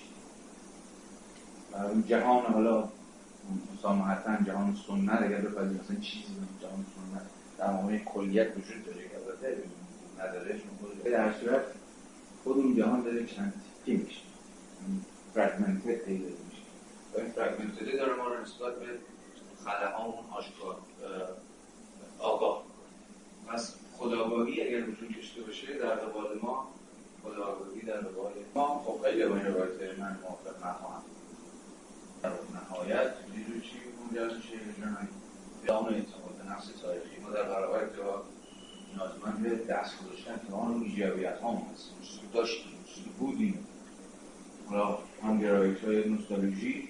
S1: جهان حالا مسامحتا جهان سنت اگر بپذیر مثلا چیزی جهان سنت در مقام کلیت وجود داره که نداره در صورت خود اون جهان داره چند تیپی میشه فرگمنتد پیدا میشه. و این فرگمنتد داره ما رو نسبت به خلقامون آشکار آگاه پس خداگاهی اگر وجود داشته باشه در قبال ما خداگاهی در قبال ما. خب خیلی با این روایت من موافق نخواهم. در نهایت دیدو چی منجر میشه دام اعتماد به نفس تاریخی ما در برابر اتحاد نیازمند دست گذاشتن که آن ایجابیت ها هستیم. داشتیم چیزی بودیم. حالا هم گرایش های نوستالژی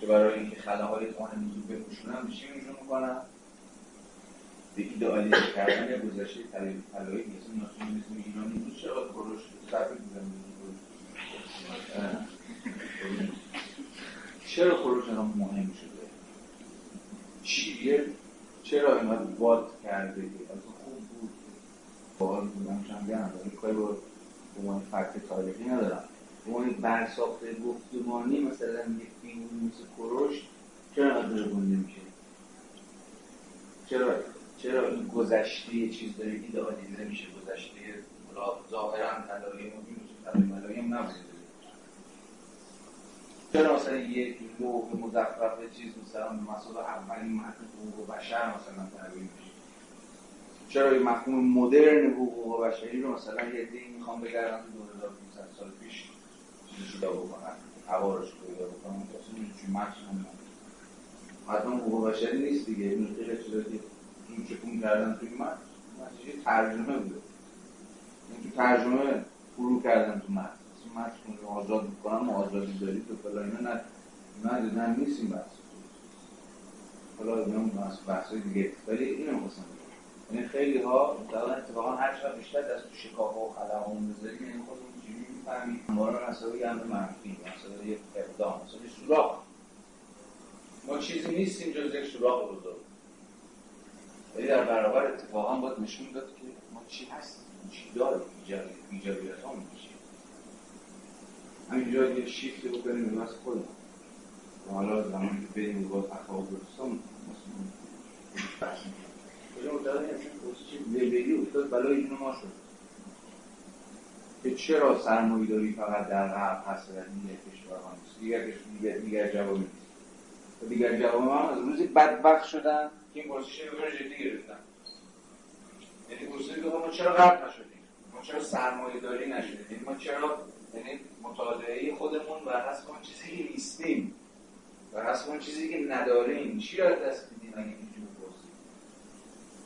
S1: که برای اینکه خلاهای خانه موضوع بپوشونن چی میشون می‌کنن؟ به ایدئالیزه کردن گذشته طلایی مثل ناسیونالیسم ایرانی بود چرا کروش صرفی بودن؟ چرا کروش هم مهم شده؟ چیه چرا اینقدر باد کرده؟ از خوب بود. باحال بودم چند گرم کاری با عنوان فرق تاریخی ندارم. عنوان برساخت گفتمانی مثلا یک فیلم مثل کروش چرا اینقدر گنده میشه؟ چرا؟ چرا این گذشته چیز داره؟ ایدئالیزه میشه گذشته ظاهرا طلایی طلایی ملایم نبوده. چرا مثلا یک لوح مزخرف چیز مثلا مثلا اولین متن حقوق بشر مثلا تعبیر میشه؟ چرا این مفهوم مدرن حقوق بشری رو مثلا یه عده‌ای می‌خوام بگردن تو 2500 سال پیش چیزی جدا بکنن؟ هوارش پیدا بکنن اصلا چون متن متن حقوق بشری نیست دیگه این خیلی چیزایی این چکون کردن توی متن متن ترجمه بوده. این تو ترجمه فرو کردن تو متن متن آزاد می‌کنم و آزادی داری تو فلا اینا نه. نه نه نیست این بحث. حالا اینا بحث دیگه. ولی اینو مثلا یعنی خیلی ها مثلا اتفاقا هر چقدر بیشتر دست تو شکاف و خلاقمون بذاریم یعنی خودمون چجوری می‌فهمیم ما رو مسئله یه امر منفی مسئله یک اقدام مسئله سوراخ. ما چیزی نیستیم جز یک سوراخ بزرگ. ولی در برابر اتفاقا باید نشون داد که ما چی هستیم چی داریم ایجابیت ها میشه. همینجا یه شیفت بکنیم به واسه خودم و حالا زمان که بریم با تفاوت کجا همچین پرسیچی لبگی افتاد بلای اینو ما شد. که چرا سرمایه داری فقط در غرب هست و دیگر کشورها نیست؟ دیگر دیگر دیگر جوابی نیست. و دیگر جواب من از روزی بدبخت شدن. این پرسیش رو جدی گرفتن. یعنی پرسیش که ما چرا غرب نشدیم؟ ما چرا سرمایه داری نشدیم؟ ما چرا یعنی مطالعه خودمون بر حسب اون چیزی که نیستیم بر حسب اون چیزی که نداریم چی را دست میدیم اگه اینجور پرسیم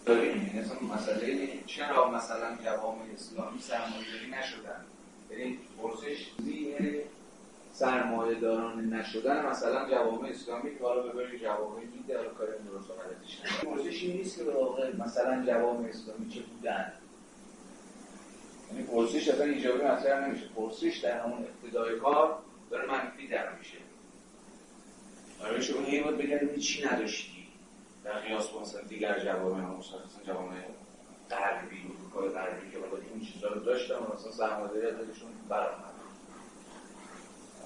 S1: داریم؟ یعنی اصلا مسئله اینه که چرا مثلا جوامع اسلامی سرمایه داری نشدن؟ یعنی پرسش زیر سرمایه داران نشدن مثلا جوامع اسلامی که حالا ببرید جوامع دیده حالا کار درست غلطش پرسش این نیست که به واقع مثلا جوامع اسلامی چه بودن. یعنی پرسش اصلا ایجابی مطرح نمیشه. پرسش در همون ابتدای کار داره منفی در میشه. برای شما هی باید بگردیم چی نداشتی؟ در قیاس با مثلا دیگر جوامع مثلا جوامع غربی اروپای غربی که باید این چیزا رو داشتن و مثلا سرمایه‌داری ازشون برآمد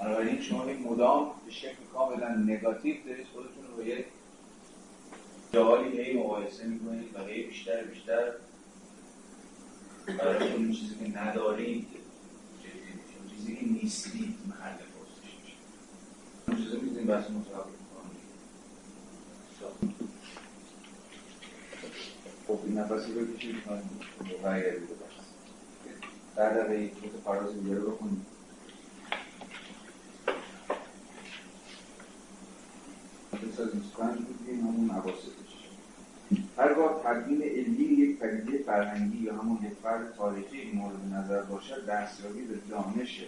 S1: بنابراین شما این مدام به شکل کاملا نگاتیو دارید خودتون رو یه یک هی مقایسه می‌کنید و هی بیشتر بیشتر برای اون چیزی که ندارید چیزی که نیستید محل پرسش میشه. اون چیزی می‌دونید بس متوقع خب این نفسی بکشید من بعد از این فراز میگره بخونید 625 بودیم همون عواستش هرگاه تبدیل علمی یک پدیده فرهنگی یا همون یک فرد تاریخی مورد نظر باشد دستیابی به دانش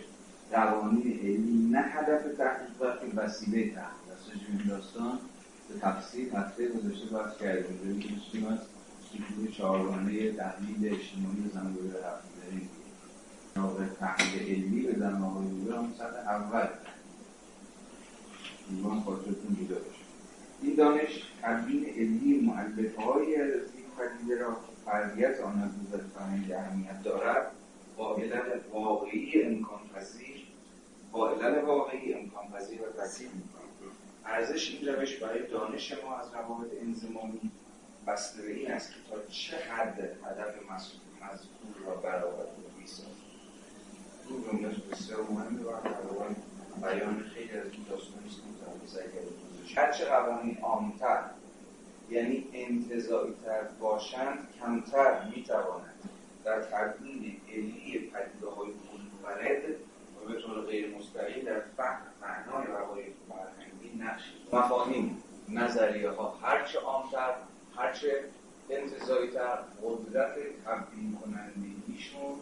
S1: قوانین علمی نه هدف تحقیق بلکه وسیله تحقیق است. این داستان به تفصیل هفته گذشته بحث کردیم داریم که داشتیم از ستون چهارگانه تحلیل اجتماعی زنبوری هفته داریم ناقل تحقیق علمی به زنگوی زنبوری هم سطح اول. ایوان خاطرتون بیدارش این دانش تبیین علمی معلفه‌هایی از این پدیده را فردیت آن از فرهنگی اهمیت دارد با علل واقعی امکان پذیر با علل واقعی امکان پذیر و تصیح می‌کنند. ارزش این روش برای دانش ما از روابط انزمامی بسته به این است که تا چه حد هدف مذکور را برآورد و می‌سازد. این جمله بسیار مهمه و بیان خیلی از این داستانی است که هرچه قوانین عامتر یعنی انتظایی تر باشند کمتر می‌توانند در تبیین علی پدیده های منفرد و به طور غیر مستقیم در فهم معنای وقایع فرهنگی نقش مفاهیم نظریه ها هرچه عامتر هرچه انتظایی تر قدرت تبیین کنندگیشون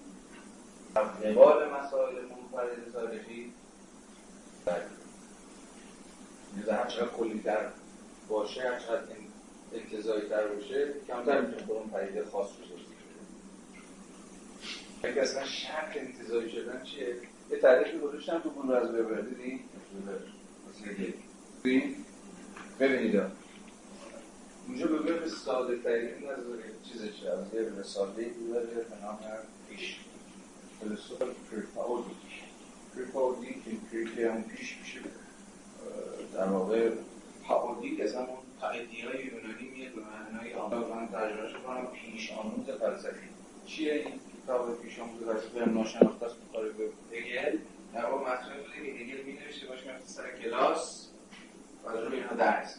S1: در قبال مسائل منفرد تاریخی یعنی هر چقدر کلیتر باشه هر چقدر انتظایی تر باشه کمتر می‌تونه به اون پدیده خاص رو توضیح بده اگه اصلا شرط انتظایی شدن چیه؟ یه تعریفی گذاشتم تو رو از وبر دیدین ببینید. اونجا به وبر ساده ترین از چیزش از یه رساله داره به نام پیش. فلسوف کریپاودی کریپاودی که کریپی هم پیش میشه. در واقع پاودیک از همون قاعدی های یونانی میاد به معنای آمد من ترجمهش کنم پیش آموز فلسفی. چیه این کتاب پیش آموز فلسفی هم ناشناخته است؟ به هگل؟ در واقع مطرح بوده که هگل می نوشته باشه مثل سر کلاس. و از روی اینها درس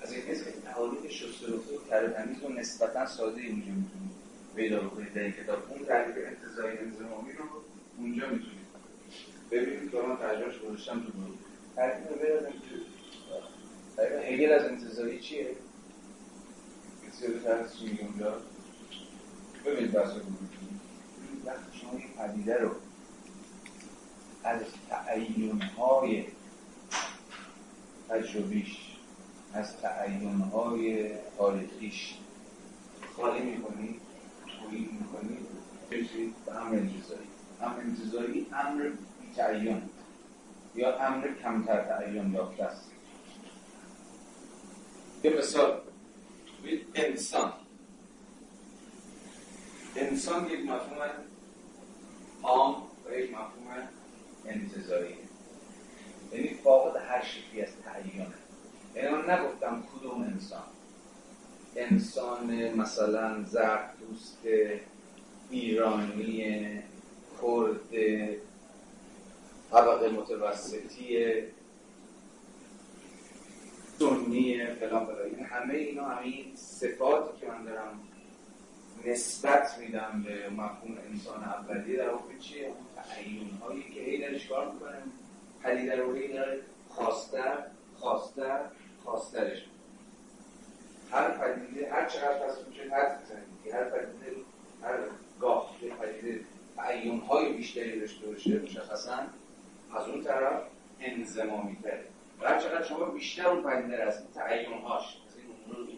S1: از این حیث تعالیق شسترفته و ترتمیز و نسبتا ساده اونجا می‌تونید پیدا بکنید. در این کتاب اون تعریف انتظایی انضمامی رو اونجا می‌تونید. ببینید که من ترجمهش گذاشتم تو گروه. تعریف رو بردم هگل از انتظاری چیه؟ بسیار چی میگه اونجا؟ ببینید بحث رو وقتی شما این پدیده رو از تعیینهای تجربیش از تعیینهای تاریخیش خالی می‌کنید تویید می‌کنید برسید به امر انتظاری. امر انتظاری امر تعیین یا امر کمتر تعیین یافته است. یه مثال انسان. انسان یک مفهوم عام و یک مفهوم انتظاری یعنی فاقد هر شکلی از تعیینه یعنی من نگفتم کدوم انسان. انسان مثلا زرتوست ایرانی کرد طبقه متوسطی سنی فلان فلان. این همه اینا همین صفاتی که من دارم نسبت میدم به مفهوم انسان اولیه در واقع چیه؟ اون تعیین هایی که هی داره چیکار می‌کنه؟ پدیده رو هی داره خواستر خواستر خواسترش هر پدیده هر چقدر پس میشه حد بزنید هر پدیده هر گاه پدیده تعیین های بیشتری داشته باشه مشخصا از اون طرف انزمامی تره هر چقدر شما بیشتر اون پدیده از تعیین هاش از این امور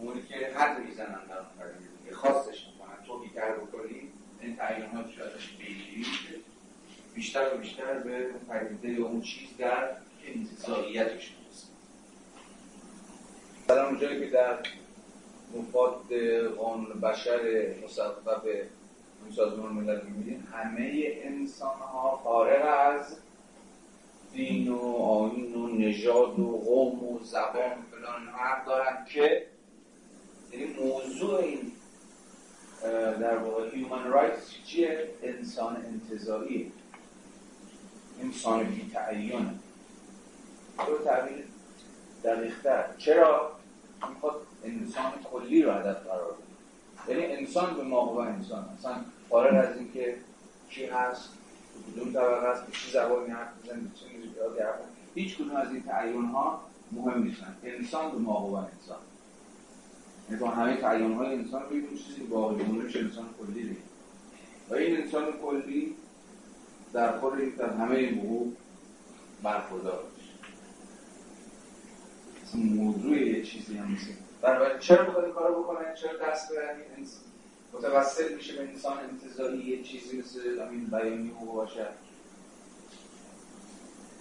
S1: اموری که حد می‌زنن در اون پدیده خاصش می‌کنن تو بیتر بکنی این تعیین ها شاید بیشتر و بیشتر به پدیده یا اون چیز در انتظاییتش می‌رسه. مثلا اونجایی که در مفاد قانون بشر مصوب سازمان ملل می‌بینیم همه انسان ها فارغ از دین و آین و نژاد و قوم و زبان فلان حق دارن که یعنی موضوع این در واقع هیومن رایتس چیه؟ انسان انتظاری انسان بی تعیینه رو تعبیر دقیقتر. چرا؟ می‌خواد انسان کلی رو هدف قرار بده. یعنی انسان به ما و انسان. فارغ از اینکه کی هست کدوم طبقه به چه زبانی حرف می‌زنه به چه موزیکاتی حرف هیچ کدوم از این تعیین ها مهم نیستن. انسان به ما و انسان. یعنی با همه تعیین های انسان رو چیزی باقی مونده انسان کلی دید و این انسان کلی در خود در همه این حقوق برخوردار باشه موضوع یه چیزی هم نیست. برای چرا بخواد این کارو بکنن چرا دست برن متوسط میشه به انسان انتظاری یه چیزی مثل همین بیانی حقوق باشه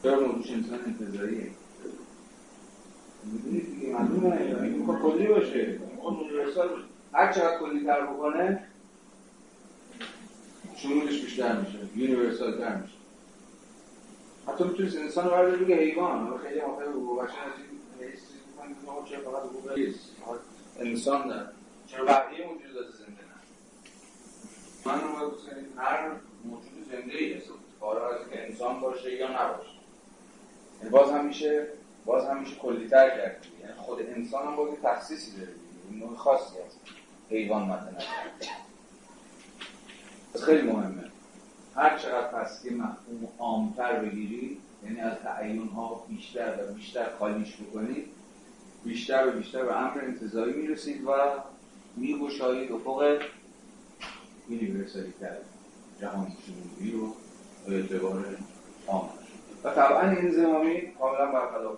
S1: چرا موضوعش انسان انتزاعیه؟ می‌دونید دیگه معلومه. این می‌خواد کلی باشه. universal باشه. هر چقدر کلی تر بکنه شمولش بیشتر میشه. universal تر میشه. حتی می‌تونید انسان رو بگه حیوان. خیلی موقع حقوق بشر از این حیث می‌کنید چرا فقط حقوق انسان نه. چرا بقیه موجودات؟ من رو باید هر موجود زنده ای فارغ از که انسان باشه یا نباشه. یعنی باز هم میشه باز هم میشه کلیتر کرد. یعنی خود انسان هم باید تخصیصی داره این نوع خاصی هست. حیوان مد خیلی مهمه. هر چقدر پس که مفهوم عامتر بگیری یعنی از تعیین ها بیشتر و بیشتر خالیش بکنید بیشتر و بیشتر به امر انتظاری می‌رسید و میگشایید افق یونیورسالی تر جهان شمولی رو به اعتبار عام و طبعا این زمامی کاملا برخلاف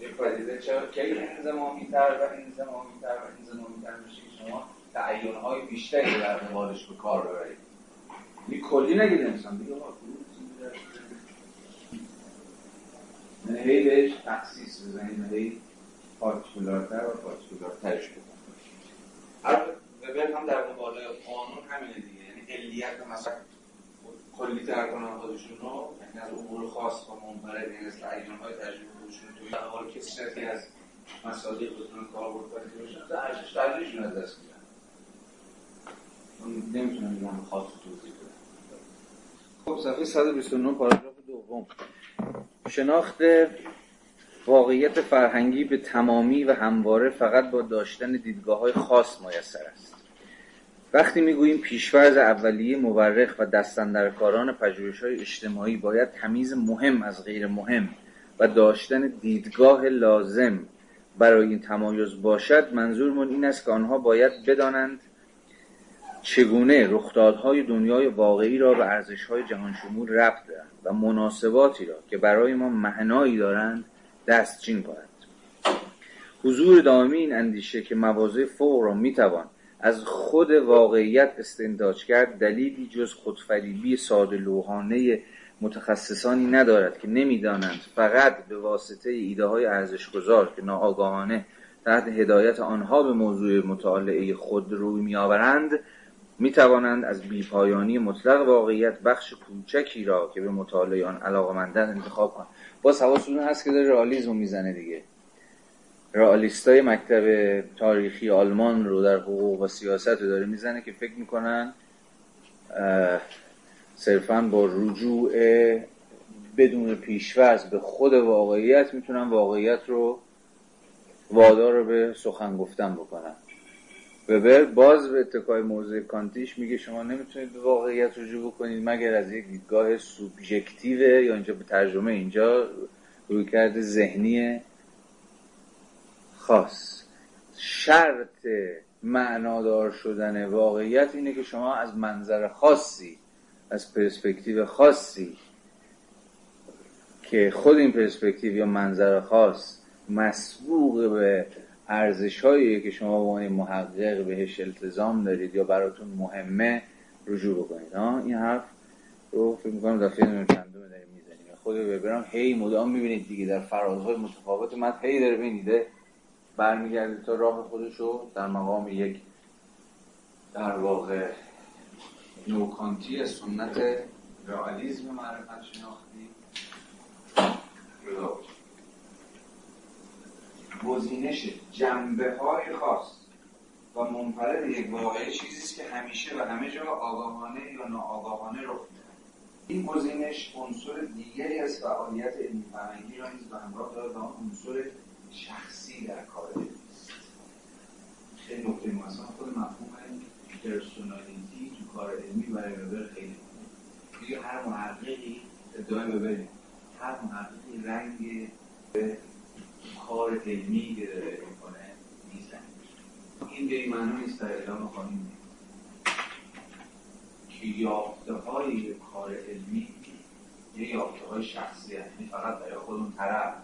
S1: یک پدیده چرا که انزمامی تر و انزمامی تر و انزمامی تر میشه شما تعیین های بیشتری در قبالش به کار ببرید. این کلی نگید انسان دیگه یعنی هی بهش تخصیص بزنید هی پارتیکولارتر و پارتیکولارترش بکنید وبر هم در مقابل قانون همینه دیگه. یعنی علیت مثلا کلی تر کنن خودشون رو یعنی از امور خاص و منفرد یعنی از تعیین های تجربه خودشون توی در حال که سرتی از مسائل خودتون کار برد باشن تا ارزش تجربهشون از دست میدن. نمی‌تونم میگم خاص توضیح بدم خب صفحه 129 پاراگراف دوم. شناخت واقعیت فرهنگی به تمامی و همواره فقط با داشتن دیدگاه های خاص میسر است. وقتی می‌گوییم پیشورز اولیه مورخ و دستندرکاران پژوهش های اجتماعی باید تمیز مهم از غیر مهم و داشتن دیدگاه لازم برای این تمایز باشد منظورمون این است که آنها باید بدانند چگونه رخدادهای دنیای واقعی را به ارزشهای جهان شمول ربط دهند و مناسباتی را که برای ما معنایی دارند دستچین کنند. حضور دائمی این اندیشه که مواضع فوق را می‌توان از خود واقعیت استنتاج کرد دلیلی جز خودفریبی ساده لوحانه متخصصانی ندارد که نمی‌دانند فقط به واسطه ایده های ارزشگذار که ناآگاهانه تحت هدایت آنها به موضوع مطالعه خود روی میآورند می توانند از بیپایانی مطلق واقعیت بخش کوچکی را که به مطالعه آن علاقمندند انتخاب کنند. باز حواستون هست که داره رئالیسم می‌زنه دیگه. رئالیستای مکتب تاریخی آلمان رو در حقوق و سیاست رو داره می‌زنه که فکر می‌کنن صرفا با رجوع بدون پیشورز به خود واقعیت می‌تونن واقعیت رو وادار رو به سخن گفتن بکنن. وبر باز به اتکای موضوع کانتیش میگه شما نمی‌تونید به واقعیت رجوع بکنید مگر از یک دیدگاه سوبژکتیو یا اینجا به ترجمه اینجا روی کرده ذهنی خاص. شرط معنادار شدن واقعیت اینه که شما از منظر خاصی از پرسپکتیو خاصی که خود این پرسپکتیو یا منظر خاص مسبوق به ارزش که شما با عنوان محقق بهش التزام دارید یا براتون مهمه رجوع بکنید. ها این حرف رو فکر می‌کنم دفعه چندمه داریم می‌زنیم. خود ببرم هی مدام می‌بینید دیگه در فرازهای متفاوت من هی داره بینیده برمیگرده تا راه خودشو در مقام یک در واقع نوکانتی سنت رئالیسم معرفت شناختی. گزینش جنبه های خاص و منفرد یک واقعه چیزی که همیشه و همه جا آگاهانه یا ناآگاهانه رخ این گزینش عنصر دیگری از فعالیت علمی فرهنگی را نیز به همراه دارد و عنصر شخصی در کار خیلی نکته مثلا خود مفهوم پرسونالیتی تو کار علمی برای وبر خیلی مهمه. هر محققی ادعای ببریم هر محققی رنگ کار علمی که داره می‌کنه نیستن این به این معنا نیست در اعلام قانون. که یافته های کار علمی یه یافته های شخصی فقط برای خود اون طرف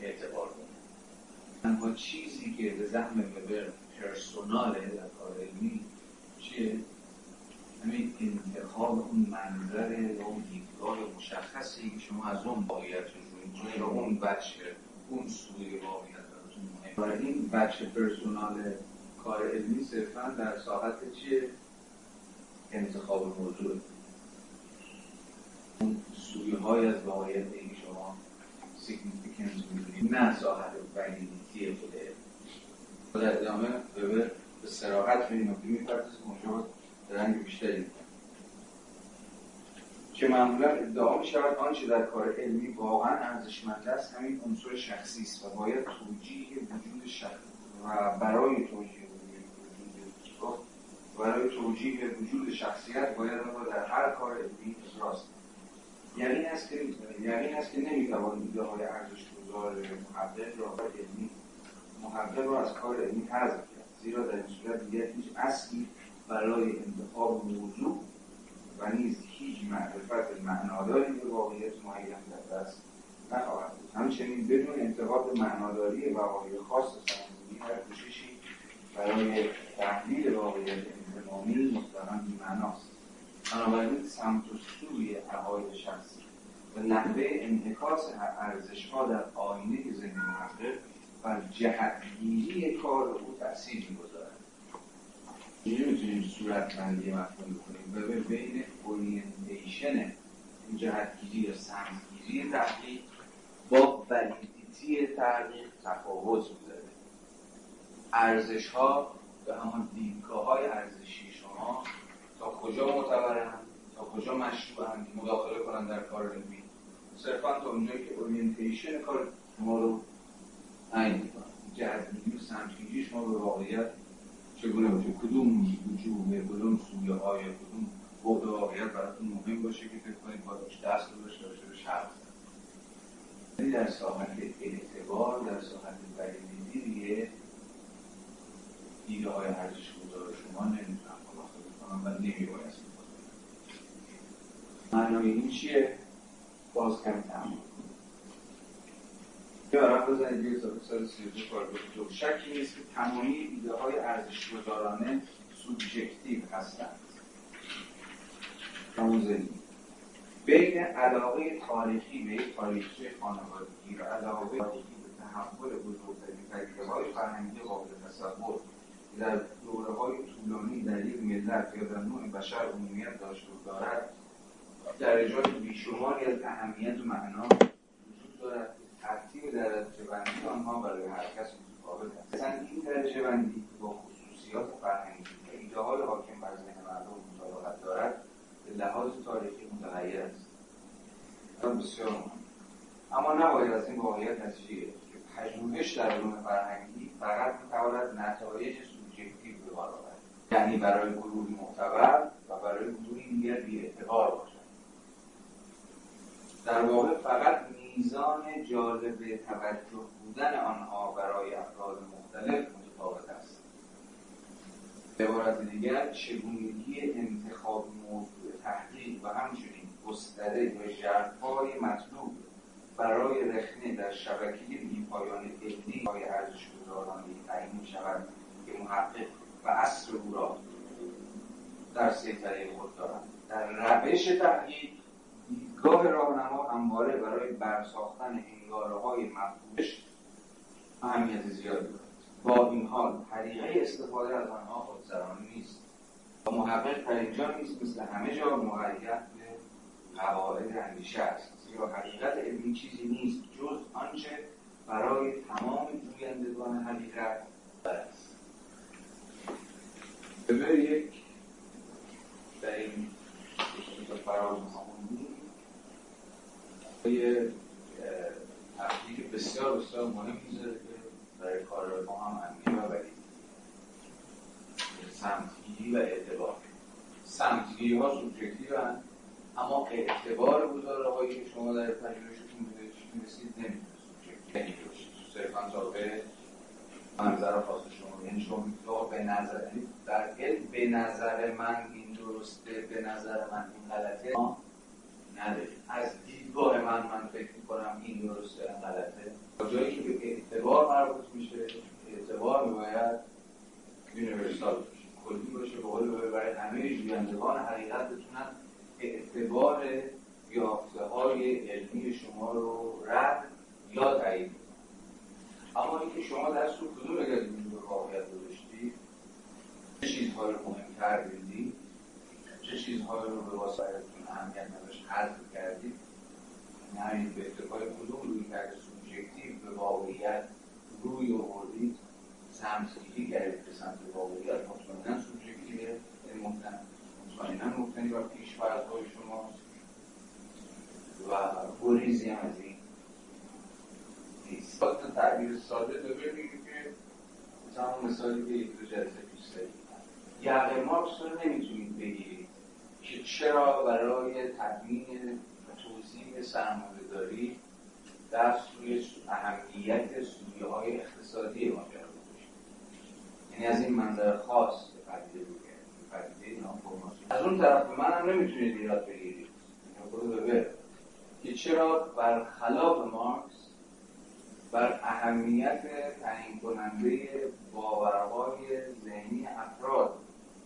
S1: اعتبار داره. تنها چیزی که به زحم وبر پرسوناله در کار علمی چیه؟ همین انتخاب اون منظر و اون دیدگاه مشخصی که شما از اون باید رو یا اون بچه اون سوی واقعیت براتون مهم برای این بچه پرسونال کار علمی صرفا در ساحت چیه؟ انتخاب موضوع اون سویه های از واقعیت که شما significance می‌دونید نه ساحت validity بوده. در ادامه به به صراحت به این نکته می‌پردازه اونجا رنگ بیشتری که معمولا ادعا می شود آنچه در کار علمی واقعا ارزشمند است همین عنصر شخصی است و باید توجیه وجود شخص و برای توجیه وجود برای توجیه وجود شخصیت باید آن در هر کار علمی ابراز یعنی است که یعنی است که نمی‌توان ایده های ارزش گذار محقق را علمی محقق را از کار علمی حذف کرد. زیرا در این صورت دیگر هیچ اصلی برای انتخاب موضوع و نیز هیچ معرفت معناداری به واقعیت معین در دست نخواهد بود. همچنین بدون انتقاد معناداری وقایع خاص سرمایه‌گذاری هر کوششی برای تحلیل واقعیت انتقامی مطلقا بیمعناست بنابراین سمت و سوی عقاید شخصی و نحوه انعکاس ارزشها در آینه ذهن محقق بر جهتگیری کار او تاثیر می‌گذارد. نمی‌تونیم صورت بندی مفهوم کنیم؟ و بین اورینتیشن این جهتگیری یا سمتگیری تحقیق با ولیدیتی تحقیق تفاوت می‌ذاره. ارزش ها به همان دیدگاه های ارزشی شما تا کجا معتبرن تا کجا مشروعن مداخله کنن در کار علمی. صرفا تا اونجایی که اورینتیشن کار شما رو تعیین می‌کنن جهتگیری و سمتگیری شما به واقعیت چگونه باشه؟ کدوم وجوه کدوم سویه های کدوم بعد واقعیت براتون مهم باشه که فکر کنید با دست رو داشته باشه به یعنی در ساحت اعتبار در ساحت دیگه دیده های ارزش گذار شما نمی‌تونم مداخله کنم و نمیباید معنای این چیه؟ باز کمی تمام یه عرب بزنید یه سال سی کار دو شکی نیست که تمامی ایده های ارزش گذارانه سوبژکتیو هستند. آموزنی بین علاقه تاریخی به یک تاریخچه خانوادگی و علاقه تاریخی به تحول بزرگترین پدیده های فرهنگی قابل تصور در دوره های طولانی در یک ملت یا در نوع بشر عمومیت داشته و دارد درجات بیشماری از اهمیت و معنا وجود دارد. ترتیب درجه بندی آنها برای هر کس متفاوت است. مثلا این درجه بندی با خصوصیات فرهنگی و ایدهال حاکم بر ذهن مردم مطابقت دارد به لحاظ تاریخی متغیر است. بسیار اما نباید از این واقعیت نتیجه گرفت که پژوهش در علوم فرهنگی فقط می‌تواند نتایج سوبژکتیو به آورد. یعنی برای گروهی معتبر و برای گروهی دیگر بیاعتبار باشد. در واقع فقط میزان جالب توجه بودن آنها برای افراد مختلف متفاوت است. به عبارت دیگر چگونگی انتخاب موضوع تحقیق و همچنین گستره و ژرفای مطلوب برای رخنه در شبکه بیپایان علمی های ارزش گذارانه تعیین می شود که محقق و اصل او را در سیطره خود دارند. در روش تحقیق دیدگاه راهنما همواره برای برساختن انگاره های مفهومش اهمیت زیادی دارد. با این حال طریقه استفاده از آنها خودسرانه نیست. و محقق در اینجا نیست مثل همه جا مقید به قواعد اندیشه است. زیرا حقیقت علمی چیزی نیست جز آنچه برای تمام جویندگان حقیقت است. به یک در این فراز یه تحقیق بسیار بسیار مهم می‌ذاره که برای کار ما هم و ولی. سمتگیری و اعتبار. سمتگیری ها سوبژکتیو اما اعتبار گزاره هایی که شما در پژوهشتون می‌رسید نمی‌تونه سوبژکتیو باشید صرفا تابع منظر خاص شما. یعنی شما به نظر یعنی در علم به نظر من این درسته به نظر من این غلطه. نداریم. از دیدگاه من من فکر می‌کنم این درسته این غلطه. جایی که به اعتبار مربوط میشه اعتبار باید یونیورسال باشه کلی باشه به قول برای همه جویندگان حقیقت بتونن اعتبار یافته های علمی شما رو رد یا تایید اما اینکه شما در سو کدوم اگر به واقعیت گذاشتید چه چیزهای رو مهمتر دیدید چه چیزهایی رو به واسطتون اهمیت نداشت حذف کردید همین به اتفاق کدوم روی کرد سوبژکتیو به واقعیت روی آوردید سمتگیری کردید به سمت واقعیت. مطمئنا سوبژکتیو مطمئنا مبتنی بر پیشفرضهای شما گریزی هم از این نیست. تعبیر ساده میگه که مثلا مثالی که یک دو جلسه پیش یقه مارکس رو نمی‌تونید بگیرید. چرا برای تدوین و توضیح سرمایه داری در سوی اهمیت سویه های اقتصادی ماجرا یعنی از این منظر خاص پدیده بود پدیده نام از اون طرف به من هم نمی‌تونید ایراد بگیرید. خود که چرا برخلاف مارکس بر اهمیت تعیین کننده باورهای ذهنی افراد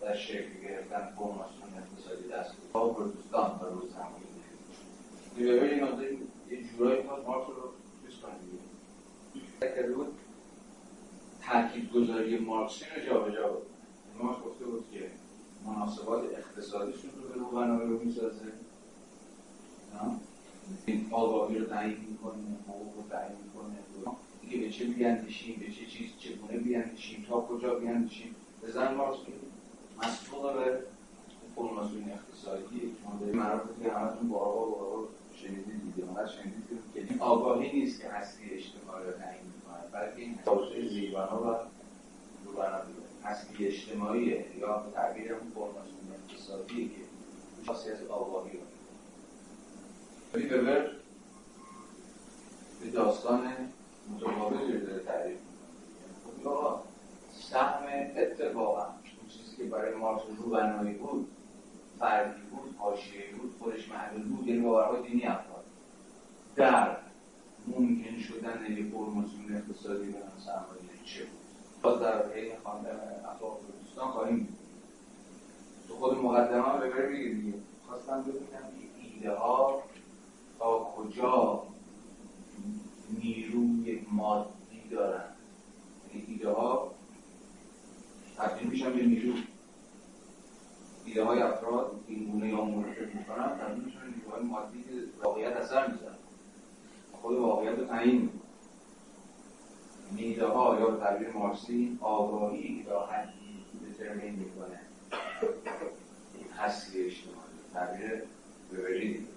S1: در شکل گرفتن فرماسیون اقتصادی دست با پروتستان و روز همونی این یه جورایی ما مارکس رو چیز گذاری مارکسی رو جا به جا بود. مارکس گفته بود که مناسبات اقتصادیشون رو به رو بنامه رو می‌سازه این آگاهی رو تعیین می‌کنه حقوق رو تعیین می‌کنه. دیگه به چه بیاندیشیم به چه چیز چگونه بیاندیشیم تا کجا بیاندیشیم. به زن مارکس مسبوق به فرماسیون اقتصادی معروف که همتون با آقا با شنیدید دیگه. اونقدر شنیدید که این آگاهی نیست که هستی اجتماعی رو تعیین می‌کنه بلکه این توسعه زیبانا و روبنا هستی اجتماعیه. یا به تعبیر اون فرماسیون اقتصادی که خاصی از آگاهی رو. ولی ببر به داستان متقابلی رو داره تعریف می‌کنه. خب سهم اتفاقا اون چیزی که برای مارکس روبنایی بود فردی بود حاشیه‌ای بود خودش محدود بود یعنی باورهای دینی افراد. در ممکن شدن یه فرماسیون اقتصادی به سرمایه چه بود؟ باز در حین خواندن اخلاق دوستان خواهیم تو خود مقدمه به میگه دیگه. خواستم ببینم که ایده ها تا کجا نیروی مادی دارن. یعنی ایده ها تبدیل میشن به نیرو. ایده های افراد این گونه یا فکر می‌کنن تبدیل میشن نیروهای مادی که واقعیت اثر میزن خود واقعیت رو تعیین. یعنی ایده ها یا به تعبیر مارکسی آگاهی تا حدی determine می‌کنه. هستی اجتماعی. تعبیر ببرید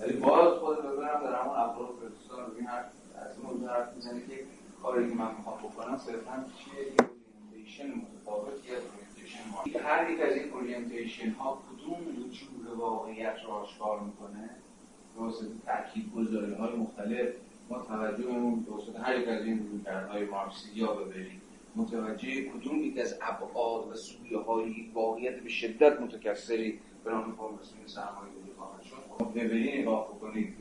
S1: ولی باز خود ببرم در همون افراد پروتستان رو این از این موضوع حرف می‌زنه که کاری که من می‌خوام بکنم صرفا چیه؟ یه orientation متفاوتی از orientation ما هر یک از این orientation ها کدوم وجوه واقعیت رو آشکار می‌کنه؟ واسه تاکید گذاری های مختلف. ما توجهمون به هر یک از این رویکردهای یا ببریم متوجه کدوم یک از ابعاد و سویه های واقعیت به شدت متکثری به نام فرماسیون سرمایه گذاری خواهد شد؟ خب ببرین نگاه بکنید.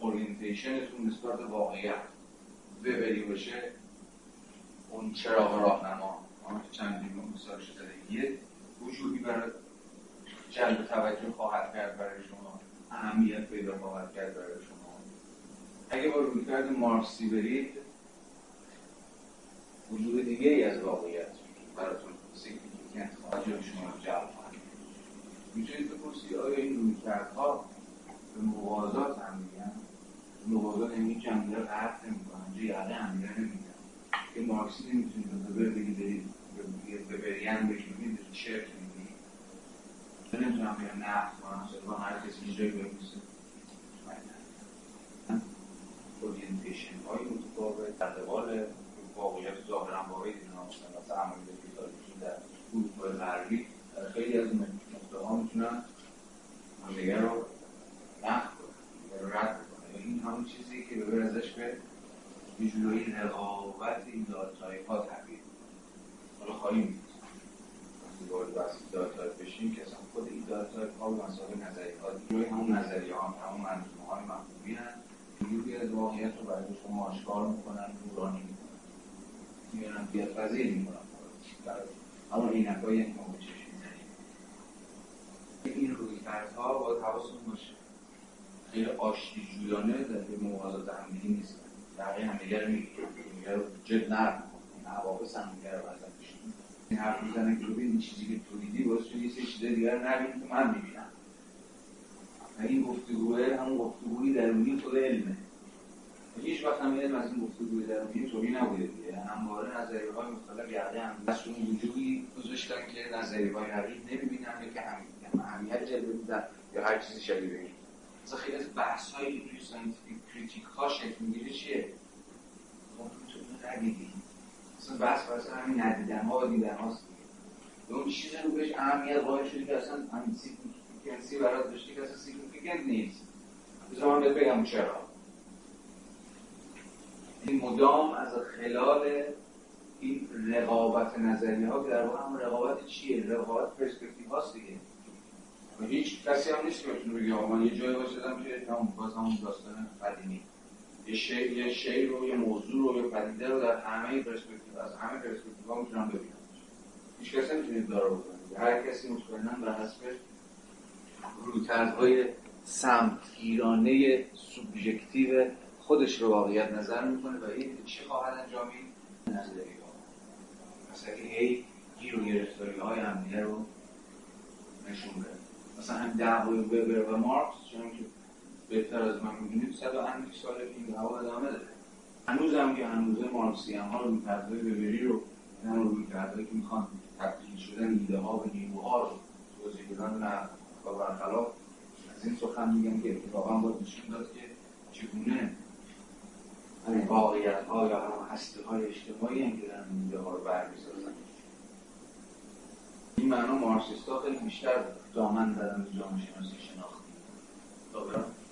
S1: اورینتیشنتون نسبت واقعیت. ببری باشه اون چراغ راهنما. چندین مثال شده یه وجودی برای جلب توجه خواهد کرد برای شما. اهمیت پیدا خواهد کرد برای شما. اگه با رویکرد مارکسی برید وجود دیگه ای از واقعیت براتون سیگنیفیکنت توجه شما رو جلب خواهد می‌تونید بپرسید آیا این رویکردها به موازات هم میگن موازات این جمعه رو قطع نمی‌کنن ریاله هم نمیگن که مارکسی نمی‌تونید به بگی برید به بریان بگید چرت میگی نمی‌تونم بگم نقد کنم با هر کسی اینجایی بگوزه اورینتیشن های متفاوت در قبال واقعیت ظاهرا واقعی دینا مثلا سرمایه داری در اروپای غربی خیلی از این نقطه ها می‌تونن همدیگه رو نقد کنن رد کنن. این همون چیزی که ببر ازش به یه جورایی رقابت این داتایپ ها تبدیل حالا خواهیم. وقتی وارد بحث داتایپ بشیم که اصلا خود این داتایپ ها و مسائل نظری ها جوری همون نظریه ها همون منظومه های مفهومی هست جوری از واقعیت رو برای شما آشکار می‌کنن نورانی می‌کنن میانن بیاد پذیر می‌کنن. همون اینک هایی که ما به چشم این روی کردها باید حواستون باشه. خیلی آشتی جویانه در موازات همدیگه نیست بقیه همدیگه رو می‌گیره رو جد نرم این حوابس همدیگه رو بزن این حرف می‌زنه که ببین این چیزی که تو دیدی باید شد یه سری چیزای دیگر نبینی که من می‌بینم. و این گفتگوه همون گفتگوی درونی خود علمه. هیچ وقت هم علم از این گفتگوی درونی طوری نبوده دیگه. همواره نظریه های مختلف یقه هم دست اون وجودی گذاشتن که نظریه های حقیق نمی‌بینن یا که اهمیت جلوه میدن یا هر چیزی شبیه این. مثلا خیلی از بحث هایی توی scientific critique ها شکل می‌گیره چیه؟ خب تو ندیدی مثلا بحث بحث همین ندیدن ها و دیدن هاست دیگه اون چیزی رو بهش اهمیت قائل شدی که اصلا همین significance ی برات داشتی که اصلا significant نیست. بذار من بگم چرا. این مدام از خلال این رقابت نظریه ها که در واقع هم رقابت چیه؟ رقابت پرسپکتیو هاست دیگه. و هیچ کسی هم نیست که بتونه بگه من یه جایی باشدم که هم باز همون داستان قدیمی. یه شی یه شی رو یه موضوع رو یه پدیده رو در همه پرسپکتیو از همه پرسپکتیو ها می‌تونم ببینم. هیچ کسی نمی‌تونه داره بکنه. هر کسی مطمئنا بر حسب رویکردهای سمتگیرانه سوبژکتیو خودش رو واقعیت نظر می‌کنه و این چی خواهد انجامید نظری ها مثلا هی گیر و گرفتاری های همدیگه رو نشون بده. مثلا هم دعوای وبر و مارکس چون که بهتر از من می‌دونید صد و اندی ساله که این دعوا ادامه داره. هنوز هم که هنوزه مارکسی هم ها رو رویکردهای وبری رو هم رو رویکردهایی که می‌خوان تبدیل شدن ایده ها و نیروها رو توضیح بدن نه و برخلاف از این سخن میگم که اتفاقا باید نشون داد که چگونه واقعیت ها یا هم هسته های اجتماعی هم که دارن ایده ها رو برمیسازن. این معنا مارکسیست ها خیلی بیشتر دامن دارن به جامعه شناسی شناختی.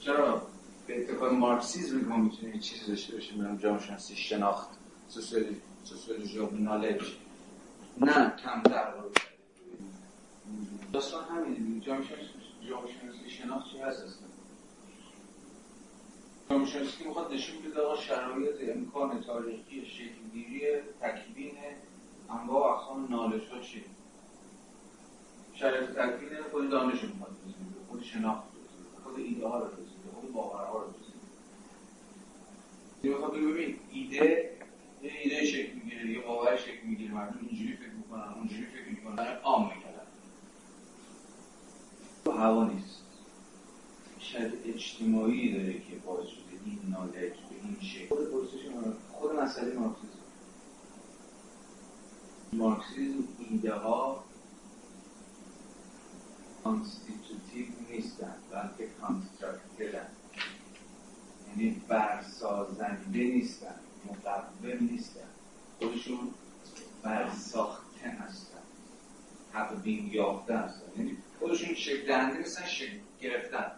S1: چرا به اتفاق مارکسیزم که ما می‌تونیم یه چیزی داشته باشیم برم جامعه شناسی شناخت سوسیولوژی آف نالج. نه کمتر رو داستان همینه. جامعه شناسی شناخت چی هست اصلا. جامعه شناسی می‌خواد نشون بده آقا شرایط امکان تاریخی شکلگیری تکوین انواع و اقسام نالش ها چیه. شرایط تکوین خود دانش می‌خواد خود شناخت خود ایده ها رو خود باورها رو می‌خواد ببین ایده یه ایده شکل می‌گیره یه باور شکل می‌گیره مردم اینجوری فکر می‌کنن اونجوری فکر می‌کنن عام می‌کنن تو هوا نیست. شرایط اجتماعی داره که باعث شده این knowledge به این شکل. خود پرسش خود مسئله مارکسیسم مارکسیسم ایده ها constitutive نیستن بلکه constructive یعنی برسازنده نیستن مقوم نیستن. خودشون برساخته هستن. بین یافته هستن. یعنی خودشون شکل دهنده نیستن شکل گرفتن.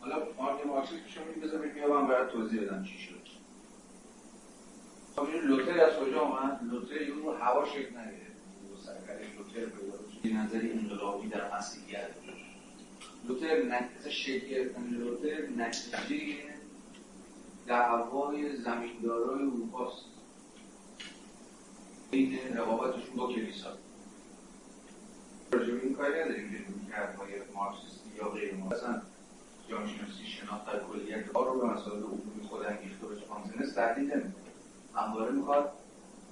S1: حالا مارک مارکسیسم که شما بذارید میابم برای توضیح بدم چی شد. خب این لوتر از کجا آمد؟ لوتر اون رو هوا شکل نگیره سرکره لوتر به نظری انقلابی در مسیحیت لوتر نتیجه شکل گرفتن لوتر نتیجه دعوای زمیندارای اروپاست این رقابتشون با کلیسا. راجع این کاری نداریم. که رویکردهای مارکسیستی یا غیر مارکسیستی. جامعه شناسی شناخت در کلیت ها رو به مسائل عمومی خود انگیخته باشه. کانسنس تهدید نمی‌کنه. همواره می‌خواد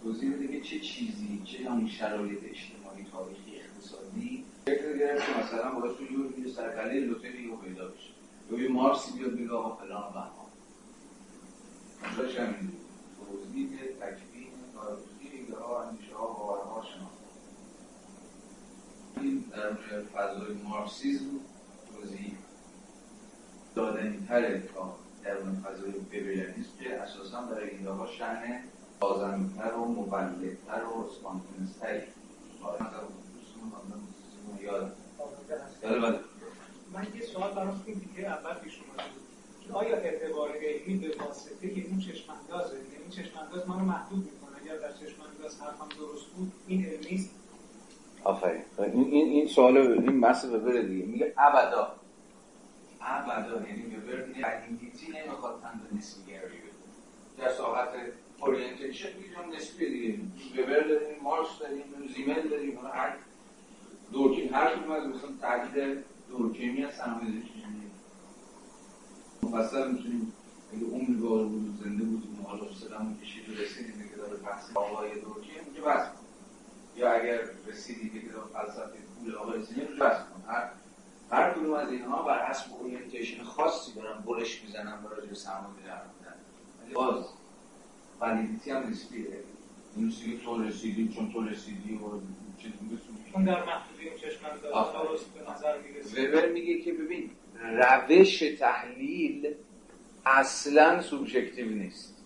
S1: توضیح بده که چه چیزی چه همین شرایط اجتماعی تاریخی اقتصادی فکر گرفت که مثلا باعث یه یه سرکله لوتری رو پیدا بشه. یا یه مارکسی بیاد بگه آقا فلان و همین توضیح تکوین تاریخی ایده ها اندیشه ها باورها این در فضای مارکسیزم توضیح دادنی تره تا در اون فضای وبریانیسم که اساسا برای ایده ها شأن بازنتر و مولدتر و اسپانتنستری
S3: من یه سوال برام این دیگه اول پیش آیا اعتبار علمی به واسطه این چشماندازه؟ یعنی این چشمانداز ما رو محدود می‌کنه. اگر در چشمانداز حرفم درست بود این علمی
S1: آفرین. این این این سوال این بحث وبر دیگه. میگه ابدا. ابدا یعنی وبر قدیمیتی نمی‌خواد تند نسبیگری بده. در ساحت اورینتیشن میگم نسبی دیگه وبر داریم مارکس داریم زیمل داریم. هر دورکیم هر کدوم از مثلا تحلیل دورکیمی از سرمایه‌گذاری مفصل می‌تونیم اگه عمری به بود زنده بودیم و حالا سلام کشید و رسیدیم که داره بحث آقای دورکیم میگه بس یا اگر رسیدی که داره فلسفه پول آقای زیمل بس کن هر هر کدوم از اینها بر حسب اورینتیشن خاصی دارن بلش می‌زنن برای راجع به سرمایه‌گذاری حرف می‌زنن باز والیدیتی هم نسبیه این که تو رسیدی چون تو رسیدی و چیزی
S3: چون در محدودی اون به می‌رسه
S1: وبر میگه که ببین روش تحلیل اصلا سوبژکتیو نیست.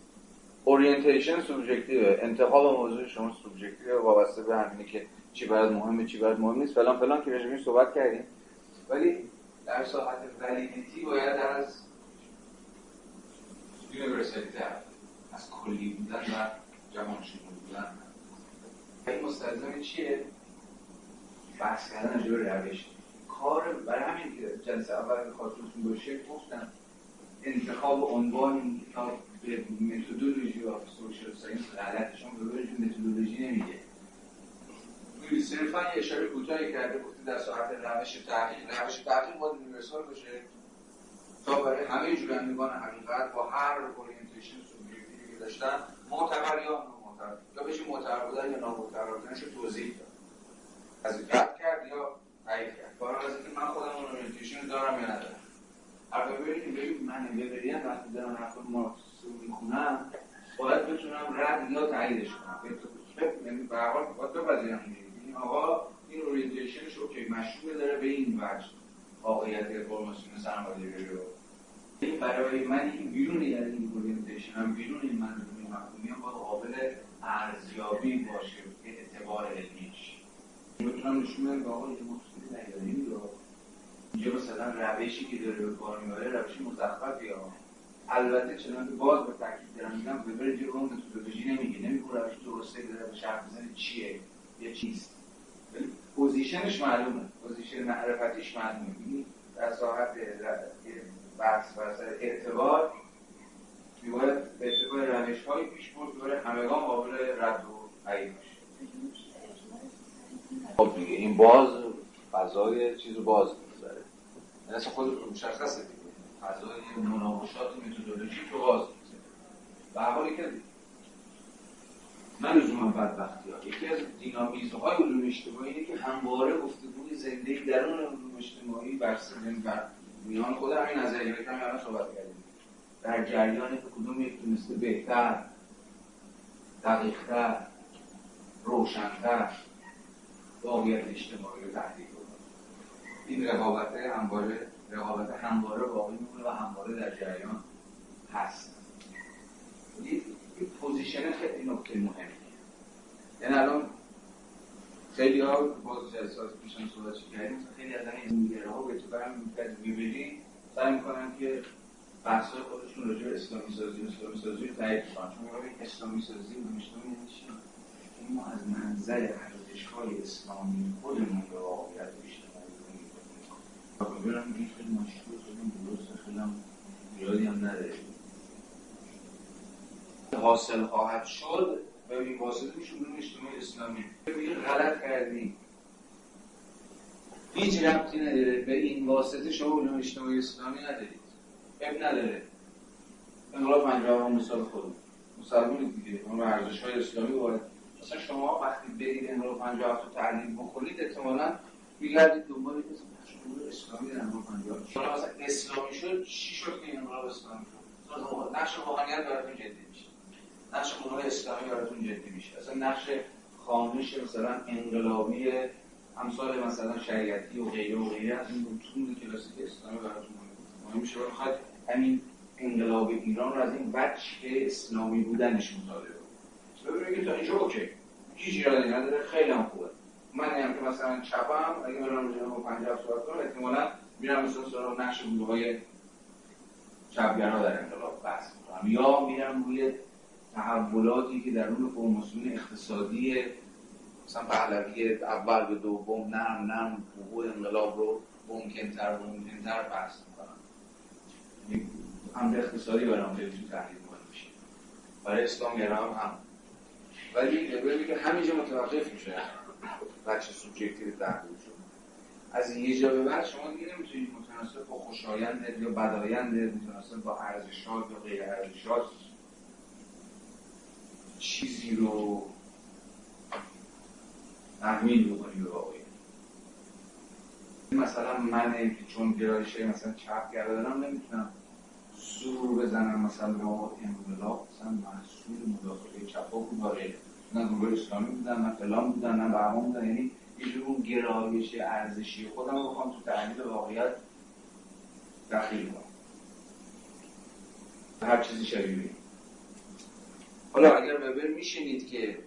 S1: orientation سوبژکتیوه. انتخاب موضوع شما سوبژکتیوه وابسته به همینه که چی برات مهمه چی برات مهم نیست. فلان فلان که راجع صحبت کردیم. ولی در ساحت validity باید از universalité از کلی بودن و شمول بودن. این مستلزم چیه؟ بحث کردن به روش. کار برای همین که جلسه اول خاطرتون باشه گفتم انتخاب عنوان کتاب the methodology of social science غلط شما به متدولوژی نمیگه. صرفا یه اشاره کوتاهی کرده گفته در ساحت روش تحقیق روش تحقیق باید universal باشه. تا برای همه جویندگان حقیقت با هر orientation سوبژکتیوی که داشتن معتبر یا نامعتبر یا بشه معتبر بودن یا نامعتبر بودنش توضیح داد؟ از رد کرد یا فارغ از اینکه من خودم اون orientation دارم یا ندارم. حرف ببینید ببین من وبریم وقتی دارم حرف مارکس رو می‌خونم باید بتونم رد یا تاییدش کنم. یعنی به هر حال باید بپذیرم این آقا این orientation ش OK مشروع داره به این وجه. واقعیت این فرماسیون سرمایه‌داری رو. این برای من این بیرون از این orientation هم بیرون این منظومه مفهومی هم باید قابل ارزیابی باشه. به اعتبار علمیش. می‌تونم نشون بدم آقا مفهومی رو اینجا مثلا روشی که داره به کار می‌بره روشی مزخرفی ها. البته چنان که باز به تاکید دارم میگم وبر اینجا اون متدولوژی نمیگه. نمیگه روش درسته داره به شرط بزنه چیه یه چیست. ولی position ش معلومه. position معرفتیش معلومه. یعنی در ساعت بحث بر سر اعتبار میباید به اعتبار روش های پیش برد برای همگان قابل رد و عیب باشه خب دیگه این باز فضای چیز باز می‌ذاره این اصلا خود مشخصه دیگه. فضای مناقشات متدولوژی تو باز می‌ذاره به حالی که من لزوما بدبختی ها. یکی از دینامیزم های علوم اجتماعی اینه که همواره گفتگوی زنده درون علوم اجتماعی بر بر میان خود همین نظریه که هم الان صحبت کردیم. در جریان که کدوم یک تونسته بهتر دقیقتر روشنتر واقعیت اجتماعی رو تحلیل این رقابت همواره رقابت همواره باقی میمونه و همواره در جریان هست. این پوزیشن خیلی نکته مهمیه. یعنی الان خیلی ها باز جلسات پیشان صحبت کردیم خیلی از این میگره ها به تو برم می‌بینی؟ سعی می‌کنن که بحث خودشون راجع اسلامی سازی و اسلامی سازی رو تایید کنن. چون ببین اسلامی سازی و مجتمع یعنی ما از منظر ارزش های اسلامی خودمون به واقعیت اجتماعی حاصل خواهد شد و این واسطه میشه اون اجتماع اسلامی. میگه غلط کردی. هیچ ربطی نداره. به این واسطه شما علوم اجتماعی اسلامی ندارید. اب نداره. انقلاب پنجاه مثال خود مسلمان دیگه. اون ارزش های اسلامی وارد. مثلا شما وقتی برید انقلاب پنجاه تو تحلیل بکنید احتمالاً میگردید دنبال شما اسلامی در انقلاب اسلامی شد چی شد که انقلاب اسلامی شد؟ نقش روحانیت براتون جدی میشه. نقش قانون اسلامی براتون جدی میشه. اصلا نقش خانش مثلا انقلابی امثال مثلا شریعتی و غیره و غیره از این متون کلاسیک اسلامی براتون مهم میشه بخواد همین انقلاب ایران رو از این وجه اسلامی بودنش مطالعه کنید ببینید تا اینجا اوکی. هیچ ایرادی نداره. خیلی هم خوبه. من هم که مثلا چپم اگه برم روی با 50 صحبت کنم احتمالاً میرم مثلا سراغ نقش گروه‌های چپگرا در انقلاب بحث می‌کنم. یا میرم روی تحولاتی که درون فرماسیون اقتصادی مثلا پهلوی اول به دوم نرم نرم وقوع انقلاب رو ممکنتر و ممکنتر بحث می‌کنم. هم اقتصادی برام تو تحلیل میشه. برای اسلام هم هم. ولی نگویی که همینجا متوقف میشه. بچه سوبژکتیو تحلیل شد از یه جا به بعد شما دیگه نمی‌تونید متناسب با خوشایند یا بدایند متناسب با ارزشات یا غیر ارزشات چیزی رو تحمیل بکنی به واقعی مثلا من چون گرایش مثلا چپ کرده دارم نمی‌تونم زور بزنم مثلا با انقلاب مثلا محصول مداخله چپا بود داره. نه گروه اسلامی بودن نه فلان بودن نه بهمان بودن. یعنی یه اون گرایش ارزشی خودم رو بخوام تو تحلیل واقعیت دخیل کنم. هر چیزی شبیه حالا اگر وبر میشینید که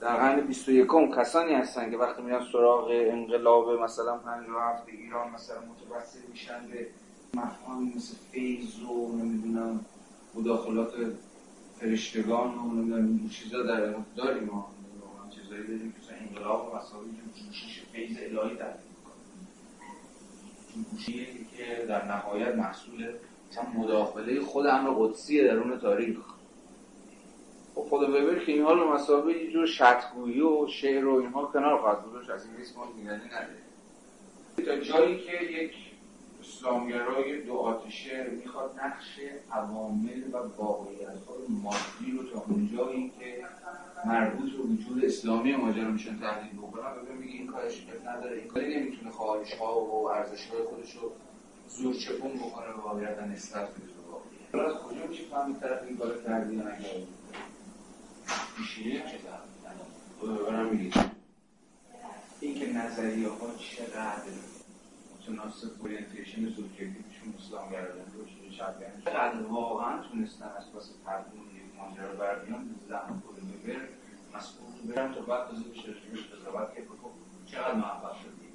S1: در قرن 21 کسانی هستن که وقتی میرن سراغ انقلاب مثلا 57 ایران مثلا متوسل میشن به مفاهیم مثل فیض و نمی‌دونم مداخلات فرشتگان و نمی‌دونم این چیزا در داریم ما. چیزایی داریم که انقلاب و مسائل جوشش فیض الهی تعریف جوشی که در نهایت محصول مثلا مداخله خود امر قدسی درون تاریخ. خب خود وبر که اینها رو مسابقه یه جور شتگویی و شعر و اینها کنار خواهد بودش از این ریسک ما دیگری نداره تا جایی که یک اسلامگرای دو آتشه می‌خواد نقش عوامل و واقعیت های مادی رو تا اونجایی که مربوط به وجود اسلامی ماجرا میشن تحلیل بکنن. و میگه این کارش نداره. این کاری نمی‌تونه خواهش ها و ارزش های خودش رو زور چپون بکنه به واقعیت نسبت بده به واقعیت کجا میشه فهمید طرف این کار کردی یا نکردی میشینه چه میگید این نظریه ها چقدر متناسب اورینتیشن سوبژکتیوشون اسلام گرایانه رو چپگرد چقدر واقعا تونستن از پس تقدیم یک ماجرا بر بیان زمان خود ببر مسئول برم تا بعد تازه بشه قضاوت که خب چقدر موفق شدی؟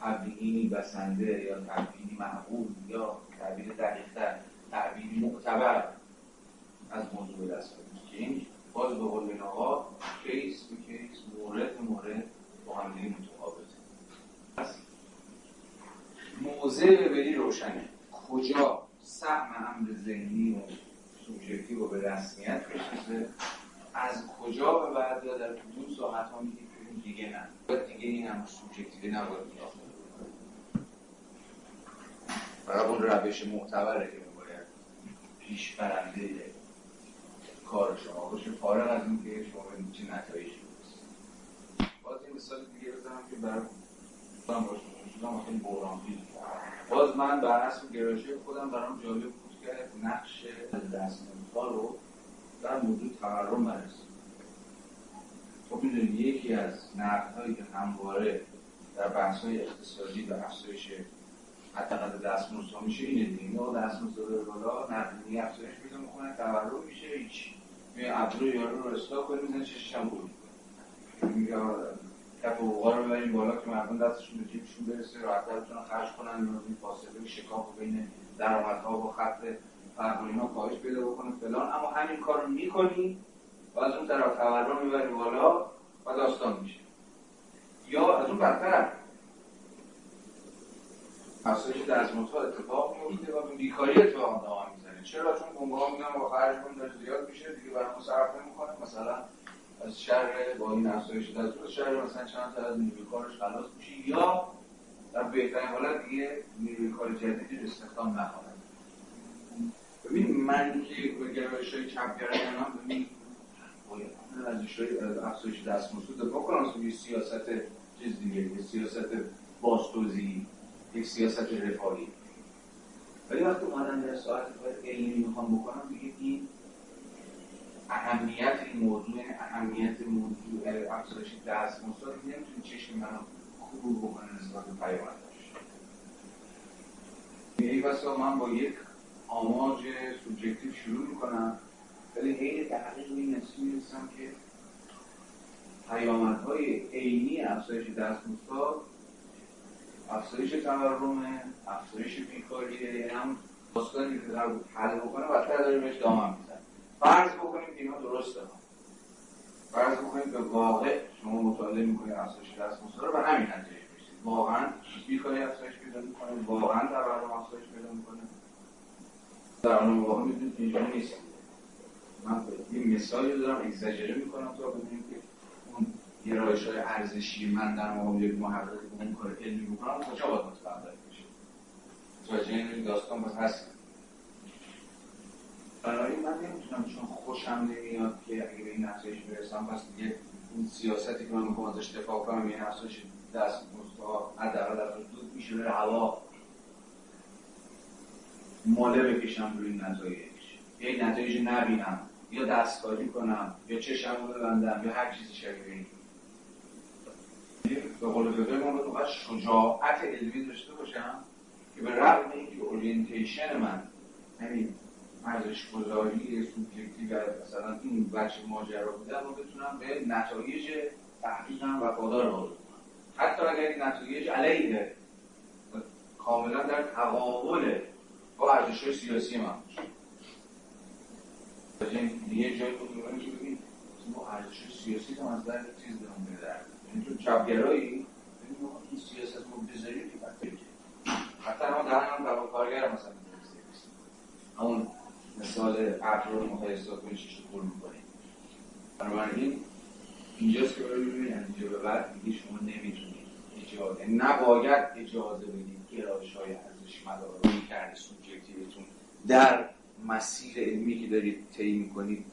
S1: تبیینی بسنده یا تبیینی معقول یا تعبیر دقیقتر تعبیری معتبر؟ از موضوع دست که این باز به قول آقا case به case مورد به مورد با هم دیگه موضع وبری روشنه. کجا سهم امر ذهنی و سوبژکتیو رو به رسمیت بشناسه از کجا به بعد یا در کدوم ساحت ها میگه دیگه نه. باید دیگه این هم سوبژکتیو نباید فقط اون روش معتبره که باید پیش برنده کار شما باشه. فارغ از اینکه شما چه نتایجی باز این مثال دیگه بزنم که برای شدم خیلی بحرانگیر باز من بر اساس گرایش خودم برام جالب بود که نقش دستمزدها رو در موضوع تورم بررسی خب می‌دونید یکی از نقدهایی که همواره در بحث های اقتصادی و افزایش حداقل دستمزدها میشه اینه دیگه. نه دستمزد رو بالا نقدینی افزایش پیدا می‌کنه تورم میشه هیچ. میگه ابرو یارو رو اصلاح کنه می‌زنه هم بود میگه کف حقوقا رو ببریم بالا که مردم دستشون به جیبشون برسه راحت‌تر بتونن خرج کنن یا این فاصله شکاف بین درآمدها و خط فقر اینا کاهش پیدا بکنه فلان. اما همین کار رو می‌کنی و از اون طرف تورم می‌بری بالا و داستان میشه. یا از اون بدتر افزایش دستمزدها اتفاق میفته و بیکاری اتفاق ادامه می‌زنه. چرا؟ چون ها میگن با خرج کنیم داره زیاد میشه دیگه برامون صرف نمی‌کنه. مثلا از شهر با این افزایش دستمزد شهر مثلا چند تا از نیروی کارش خلاص میشه یا در بهترین حالت دیگه نیروی کار جدیدی استخدام نخواهد ببین من که به گرایش های چپگرایانه هم ببین از افزایش دستمزد دفاع کنم یه سیاست چیز دیگه سیاست بازتوزی یک سیاست رفاهی. ولی وقتی اومدن در ساعت علمی می‌خوام بکنم دیگه این اهمیت این موضوع یعنی اهمیت موضوع افزایش دستمزد نمی‌تونه چشم منو کور بکنه نسبت به پیامدش یعنی بسا من با یک آماج سوبژکتیو شروع می‌کنم. ولی حین تحقیق این نتیجه می‌رسم که پیامدهای عینی افزایش دستمزد افزایش تورم افزایش بیکاری یعنی هم داستانی که بود حل بکنه بدتر داریم بهش دامن فرض بکنیم که اینا درسته فرض بکنیم به واقع شما مطالعه می‌کنید افزایش دستمزد رو به همین نتیجه می‌رسید. واقعا بیکاری افزایش پیدا می‌کنه؟ واقعا تورم افزایش پیدا می‌کنه؟ در آن واقع می‌دونید اینجوری نیست. من یه مثالی دارم اگزاجره می‌کنم تا ببینیم که اون گرایش های ارزشی من در مقابل یک محقق که اون کار علمی بکنم کجا باید متوقف بشه؟ متوجه این داستان باز هست. بنابراین من نمی‌تونم چون خوشم نمیاد که اگه به این نتایج برسم پس دیگه اون سیاستی که من می‌خوام ازش دفاع کنم یه افزایش دست مزدها حداقل از دود میشه بره هوا. ماله بکشم روی این نتایج یه نتایج نبینم یا دستکاری کنم یا چشم ببندم یا هر چیزی شبیه این. به قول فقه من باید شجاعت علمی داشته باشم که به رغم اینکه orientation من همین ارزش گذاری سوبژکتیو و مثلا این بچه ماجرا بودم رو بتونم به نتایج تحقیقم و وفادار کنم. حتی اگر این نتایج علیه کاملا در تقابل با ارزش سیاسی من باشه. یه جای خود که ببین ما ارزش سیاسی هم از در چیز دارم میدر یعنی تو چپگرایی ببین این سیاست رو بذاری که حتی هم در هم در کارگر مثلا همون مثال ابر رو می‌خوای حساب کنی چیش رو می‌کنی بنابراین اینجاست که باید ببینید اینجا به بعد دیگه شما نمی‌تونید اجازه نباید اجازه بدید گرایش های ارزش مدار رو کرده سوبژکتیوتون در مسیر علمی که دارید طی می‌کنید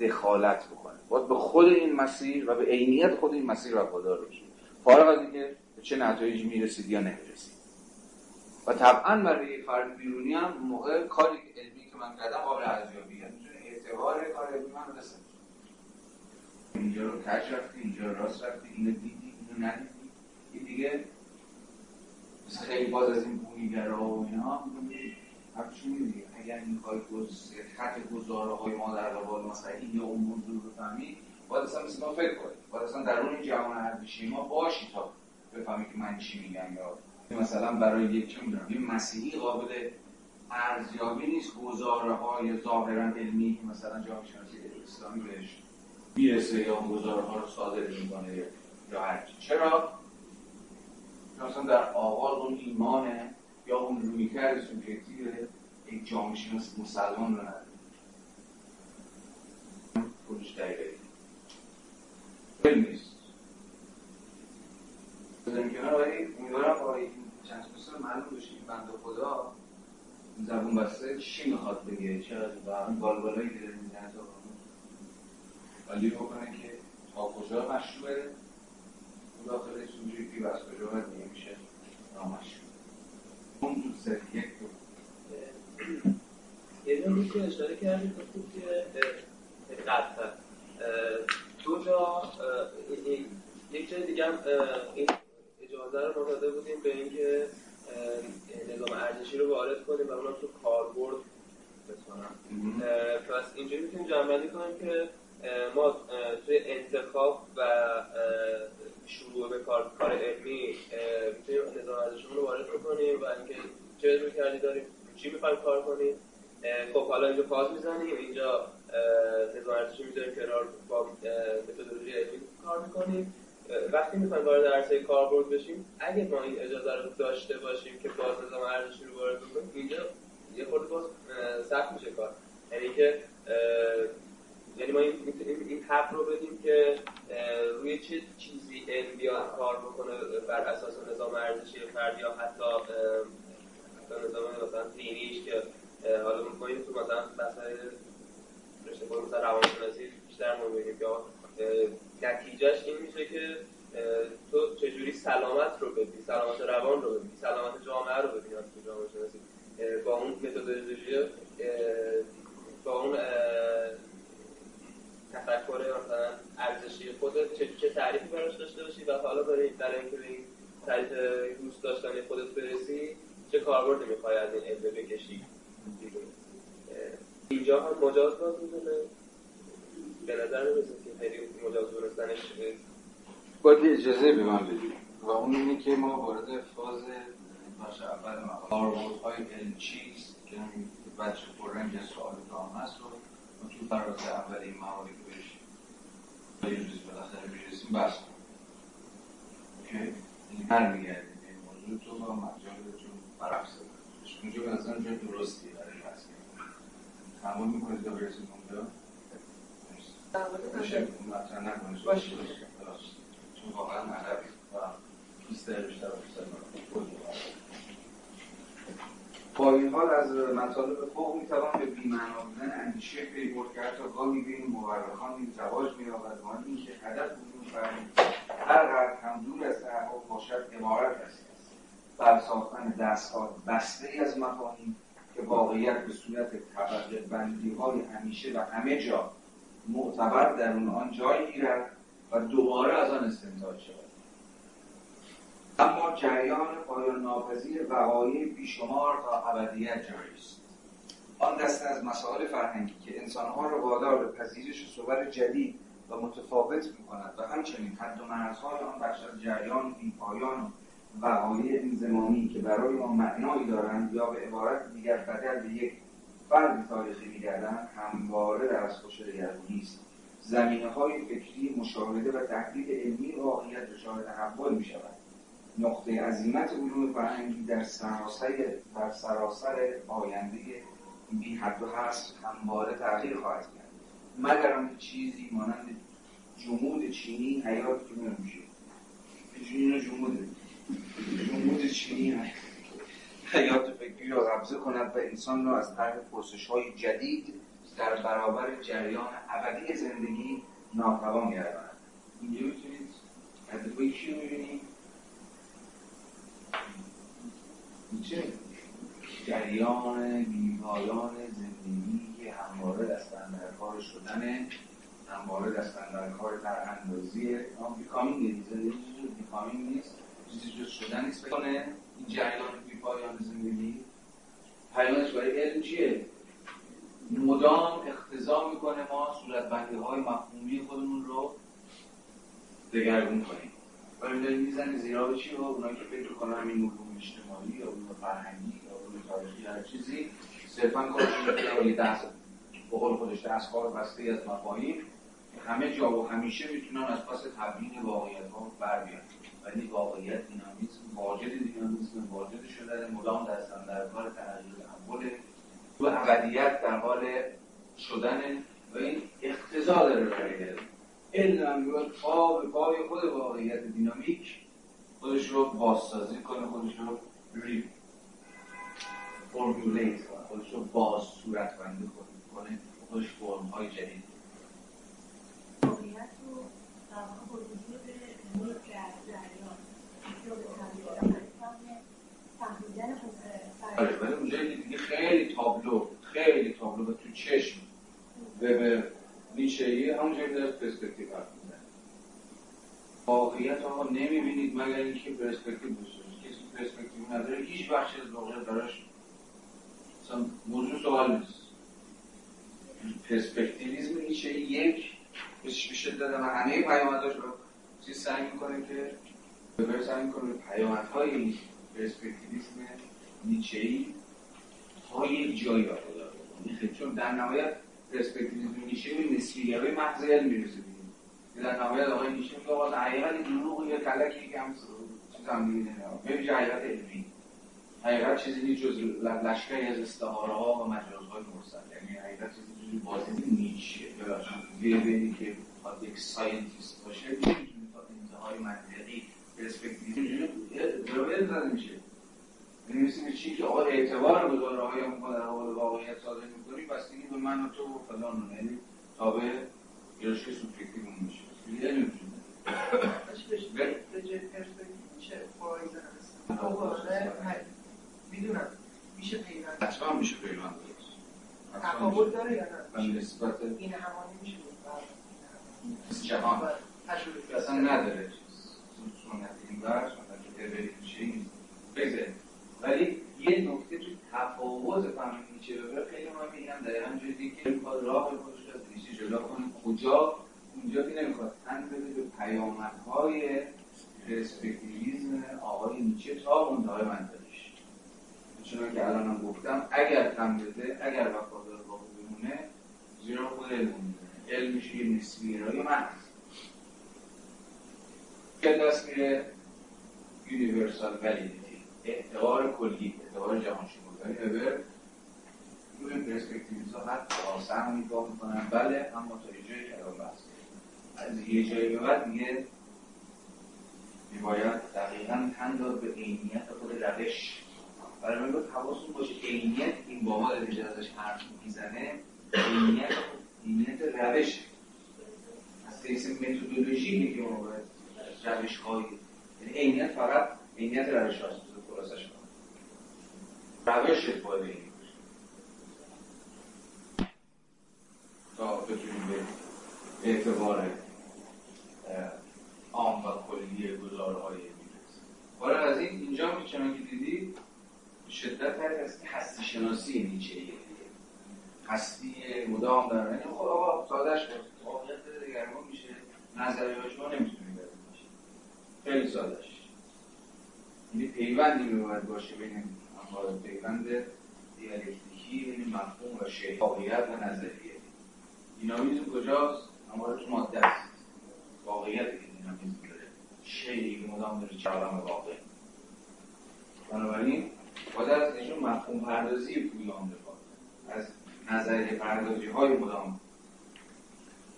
S1: دخالت بکنه. باید به خود این مسیر و به عینیت خود این مسیر وفادار باشید فارغ از اینکه به چه نتایجی می‌رسید یا نمی‌رسید. و طبعا برای فرد بیرونی هم موقع کاری علمی که من کردم قابل ارزیابیه می‌تونه اعتبار کار من رسه اینجا رو کج رفتی اینجا راست رفتی اینو دیدی اینو ندیدی. این دیگه مثل خیلی باز از این بومیگرا و اینا همچون دیگه اگر می‌خوای خط گزاره های ما در قبال مثلا این یا اون موضوع رو بفهمی باید اصلا مثل ما فکر کنی. باید اصلا درون این جهان ارزشی ما باشی تا بفهمی که من چی میگم یا مثلا برای یک چه می‌دونم یه مسیحی قابل ارزیابی نیست گزاره های ظاهرا علمی که مثلا جامعه شناسی اسلامی بهش می‌رسه یا اون گزاره ها رو صادر می‌کنه یا هر چرا؟ مثلا در آغاز اون ایمانه یا اون رویکرد سوبژکتیو یک جامعه شناس مسلمان رو نداره. خودش دقیقه. نیست. بزنیم کنار ولی امیدوارم با این چند سال معلوم بشه این بند خدا. زبون بسته چی می‌خواد بگه؟ چرا و همین بالبالایی که داره می‌زنه تا ولی بکنه که تا کجا مشروعه؟ داخل سوژکتی و از کجا باید میشه نامشروع. اون دوست یک دو.
S8: یه نوعی که اشاره کردید گفتید که قطعا دو جا یک جای دیگه هم این اجازه رو ما داده بودیم به اینکه نظام ارزشی رو وارد کنیم و اونم تو کاربرد بتونم پس اینجوری می‌تونیم جمعبندی کنیم که ما توی انتخاب و شروع به کار, کار علمی می‌تونیم نظام ارزشیمون رو وارد کنیم و اینکه چه روی کردی داریم چی می‌خوایم کار کنیم خب حالا اینجا پاز می‌زنیم اینجا نظام ارزشی می‌ذاریم کنار با متدولوژی علمی کار می‌کنیم وقتی می‌خوایم وارد عرصه کاربرد بشیم اگه ما این اجازه رو داشته باشیم که باز نظام ارزشی رو وارد کنیم اینجا یه خورده باز سخت میشه کار. یعنی که یعنی ما این, این حق رو بدیم که روی چه چیزی علم بیاد کار بکنه بر اساس نظام ارزشی فردی یا حتی حتی نظام مثلا دینیش که حالا این تو مثلا مسائل رشته روانشناسی بیشتر ما که نتیجهش این میشه که تو چجوری سلامت رو ببینی سلامت روان رو ببینی سلامت جامعه رو ببینی از جامعه شناسی با اون متدولوژی با اون تفکر مثلا ارزشی خودت چه, چه تعریفی براش داشته باشی و حالا برای برای اینکه به این تعریف دوست داشتن خودت برسی چه کاربردی می‌خوای از این علم بکشی؟ اینجا هم مجاز باز می‌دونه. به نظر که
S1: باید اجازه به من بدید. و اون اینه که ما وارد فاز بخش اول مقام های علم چیست که بچه پررنگ سوال دام هست و تو فراز اول این مواردی که بهش تا یه روز بالاخره می‌رسیم بس. اوکی؟ این هر میگردیم این موضوع. تو با مجالتون برعکس. اونجا به نظر جای درستی برای بحث تمام می‌کنید تا برسیم اونجا؟ باشه مطرح نکنید باشه. چون واقعا عربی. و بیشتر بیشتر بیشتر با این حال از مطالب فوق می‌توان به بیمعنا بودن اندیشه پی برد کرد تا گاهی بین مورخان این زواج مییابد و اینکه هدف وجود فرمی هر قدر هم دور از تحقق باشد امارت هستی است. بر ساختن دستگاه بسته ای از مفاهیم که واقعیت به صورت طبقه بندی های همیشه و همه جا معتبر در اون آن جای گیرد و دوباره از آن استنتاج شود. اما جریان پایان ناپذیر وقایع بیشمار تا ابدیت جاری است. آن دسته از مسائل فرهنگی که انسانها را وادار به پذیرش صور جدید و متفاوت می کند و همچنین حد و مرزهای آن بخش از جریان بیپایان وقایع این زمانی که برای ما معنایی دارند یا به عبارت دیگر بدل به یک فرد تاریخی میگردند همواره در از خوش دگرگونی است زمینه های فکری مشاهده و تحلیل علمی واقعیت دچار تحول می شود نقطه عظیمت علوم فرهنگی در سراسر در سراسر آینده بی حد و حصر همواره تغییر خواهد کرد. مگر آنکه چیزی مانند جمود چینی حیاتتون نمیشه اینو جموده. جمود چینی حیات فکری را قبضه کند و انسان را از طرح پرسش های جدید در برابر جریان ابدی زندگی ناتوان گرداند اینجا می‌تونید ادبای کی رو می‌بینید چه جریان بیپایان زندگی که همواره دستن در کار شدن همواره دستن در کار در اندازی بیکامینگ نیست. زندگی بیکامینگ نیست. چیزی جز شدن نیست. جریان بیپایان زندگی؟ پیامش برای علم چیه؟ مدام اختزام می‌کنه ما صورت بندی های مفهومی خودمون رو دگرگون کنیم. و داریم می‌زنی زیرا به چی؟ و اونایی که فکر کنن همین علوم اجتماعی یا علوم فرهنگی یا علوم تاریخی هر چیزی صرفا کارشون یه دست به قول خودش دستگاه بسته از مفاهیم. همه جا و همیشه می‌تونن از پس تبیین واقعیت ها بر بیان. ولی واقعیت دینامیسم واجد دینامیسم واجد شدن مدام دستن در کار تغییر تحول تو ابدیت در حال شدن و این اقتضا داره برای علم علم هم پا به پای خود واقعیت دینامیک. خودش رو بازسازی کنه خودش رو ری فرمولیت کنه خودش رو باز صورت بندی کنه خودش فرم های جدید.
S5: واقعیت رو در واقع با وجود ملک جریان یا به تعبیر فهمیدن اون
S1: آره ولی اونجایی که دیگه تابلو خیلی تابلو تو چشم به به نیچه‌ای همونجایی از پرسپکتیو حرف واقعیت آقا نمی‌بینید مگر اینکه پرسپکتیو داشته کسی پرسپکتیو نداره هیچ بخشی از واقعیت براش مثلا موضوع سوال نیست. پرسپکتیویزم نیچه یک به شدت و همه پیامداش رو چیز سعی می‌کنه که به سعی می‌کنه این پرسپکتیویسم یک جایی برخوردار چون در نهایت پرسپکتیویسم نیچه به نسبیگرای محض علم می‌رسه در نهایت آقای نیچه میگه آقا حقیقت دروغ یا کلکی که هم چیز هم دیگه نمیشه به حقیقت علمی حقیقت چیزی نیست جز لشکری از استعاره ها و مجازهای مرسل یعنی حقیقت چیزی بازی نیچه ببینی که خواهد یک scientist باشه نمی‌تونه تا انتهای منطقی پرسپکتیویسم جلوه زده میشه یعنی مثل چی که آقا اعتبار گزاره های ما در حال واقعیت صادر می‌کنیم بستگی به من و تو و فلان و یعنی تابع گرشک سوبژکتیو میشه. دیگه
S3: فایده هست می‌دونم. میشه پیوند.
S1: حتما میشه پیوند.
S3: تفاوت داره یا نه؟
S1: نسبت
S3: این همانی میشه
S1: جهان. اصلا نداره. سنت این بر سنت میشه. بگذاریم. ولی یه نکته توی تفاوت فهم نیچه ببره خیلی من میگم دقیقا جوری که می‌خواد راه خودش از نیچه جدا کنه. کجا؟ اونجا که نمی‌خواد. تن بده به پیامدهای پرسپکتیویزم آقای نیچه تا منتهای منطقیش چون که الان هم گفتم اگر تن بده اگر وفادار باقی بمونه زیرا خود علم می‌زنه علم یه نسبی ارائه محض که دست میره یونیورسال ولیدیتی اعتبار کلی اعتبار جهان شمول ابر روی پرسپکتیویزا حتی آسان نگاه می‌کنن بله اما تا یه جایی کلام بحث از یه جایی به بعد میگه میباید دقیقا تن داد به عینیت خود روش. برای من باید حواستون باشه عینیت این بابا داره ازش حرف می‌زنه عینیت عینیت روش. از حیث متدولوژی که ما باید روش های یعنی عینیت فقط عینیت روش هاست روش باید تا بتونیم به اعتبار عام و کلی گزارهای حالا آره، از این اینجا میچنان که دیدی شدت هست که هستی شناسی یعنی نیچه ایه هستی مدام در این خب آقا سادش واقعیت دگرگون میشه. نظریه شما نمی‌تونید بدیم خیلی سادش یعنی پیوندی باید باشه بین پیوند دیالکتیکی بین مفهوم و واقعیت و نظریه. دینامیزم کجاست؟ اما تو ماده است. واقعیت که دینامیزم داره. شیعی که مدام داره چه واقع بنابراین باید از نشون مفهوم پردازی پویان از نظریه پردازی های مدام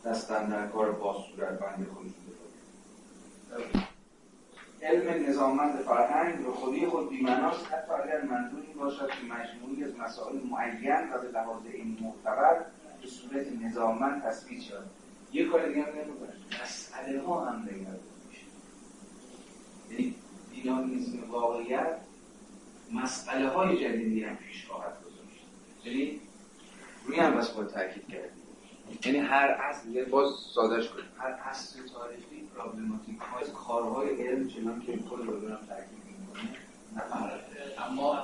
S1: دستن در کار باز صورت بند خودشون علم نظاممند فرهنگ به خودی خود بیمناست حتی اگر منظوری باشد که مجموعی از مسائل معین و به لحاظ این معتبر به صورت نظاممند تثبیت شد یه کار دیگه هم نمی‌کنه مسئله ها هم دیگر میشه یعنی دینامیزم واقعیت مسئله های جدیدی هم پیش خواهد گذاشت. یعنی روی هم بس باید تاکید کرد یعنی هر اصل باز سادش کنیم. هر اصل تاریخی پرابلماتیک های کارهای علم چنان که کل رو دارم تاکید می‌کنه اما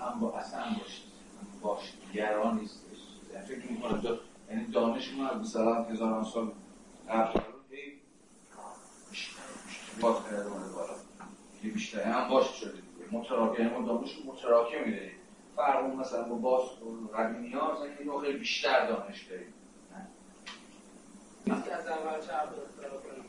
S1: هم با اصلا باش باش گران نیستش فکر می‌کنم یعنی دانش ما از مثلا هزاران سال قبل باز کرده بالا. بیشتر هم باش شده متراکم ما دانش متراکم میده فرق مثلا با باز قدیمی ها مثلا اینو خیلی بیشتر دانش داریم.
S3: از اول
S1: نه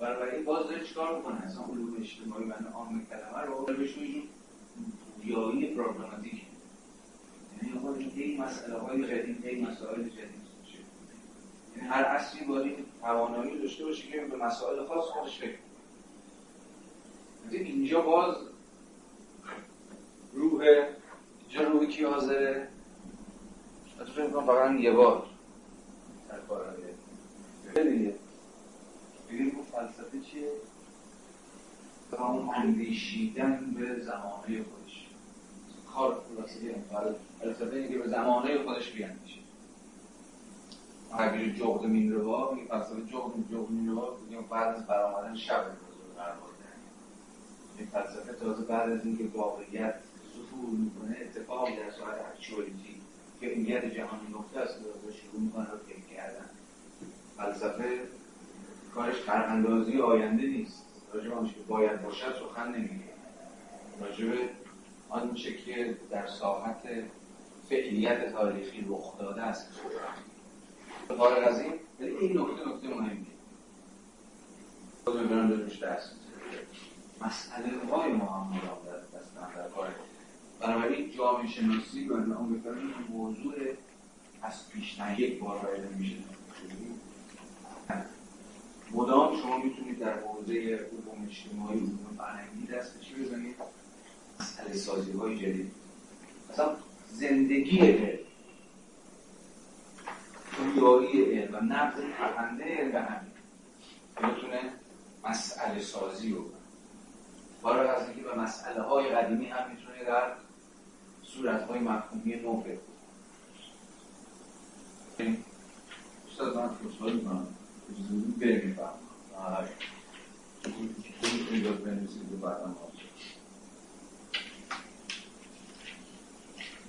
S1: بنابراین باز داره چیکار می‌کنه؟ اصلا علوم اجتماعی و عام کلمه رو بهشون یه گویایی پروبلماتیک یعنی آقا این مسئله های جدید این مسائل جدید میشه. یعنی هر اصلی باید توانایی داشته باشه که به مسائل خاص خودش فکر اینجا باز روح روح کی حاضره؟ من فکر می‌کنم فقط یه بار در کار دیگه که فلسفه چیه؟ اون اندیشیدن به زمانه خودش. کار خلاصه فلسفه اینه که به زمانه خودش بیاندیشه تعبیر جغد مین روا میگه فلسفه جغد جغد مین روا بگیم بعد از برآمدن شب این فلسفه تازه بعد از اینکه واقعیت ظهور می‌کنه اتفاقی در ساعت اکچوالیتی که نیت جهان نقطه است رو شروع می‌کنه رو فکر کردن. فلسفه کارش خرقاندازی آینده نیست. راجب آنچه که باید باشد سخن نمیگه. راجب آنچه که در ساحت فعلیت تاریخی رخ داده است. فارغ از این این نکته نکته مهمیه خود می‌برم روش دست. مسئله های ما هم مدام دستن در کار بنابراین جامعه شناسی و اون بفرمین موضوع از پیش نه یک بار باید میشه. مدام شما می‌تونید در حوزه علوم اجتماعی علوم فرهنگی دست چی بزنید؟ مسئله سازی های جدید. مثلا زندگی علم. پویایی علم و نقد پرنده علم به همین بتونه مسئله سازی رو فارغ از اینکه به مسئله های قدیمی هم می‌تونه در صورت های مفهومی نو فکر استاد من می‌کنم. میفهم می‌تونید بنویسید و بعدم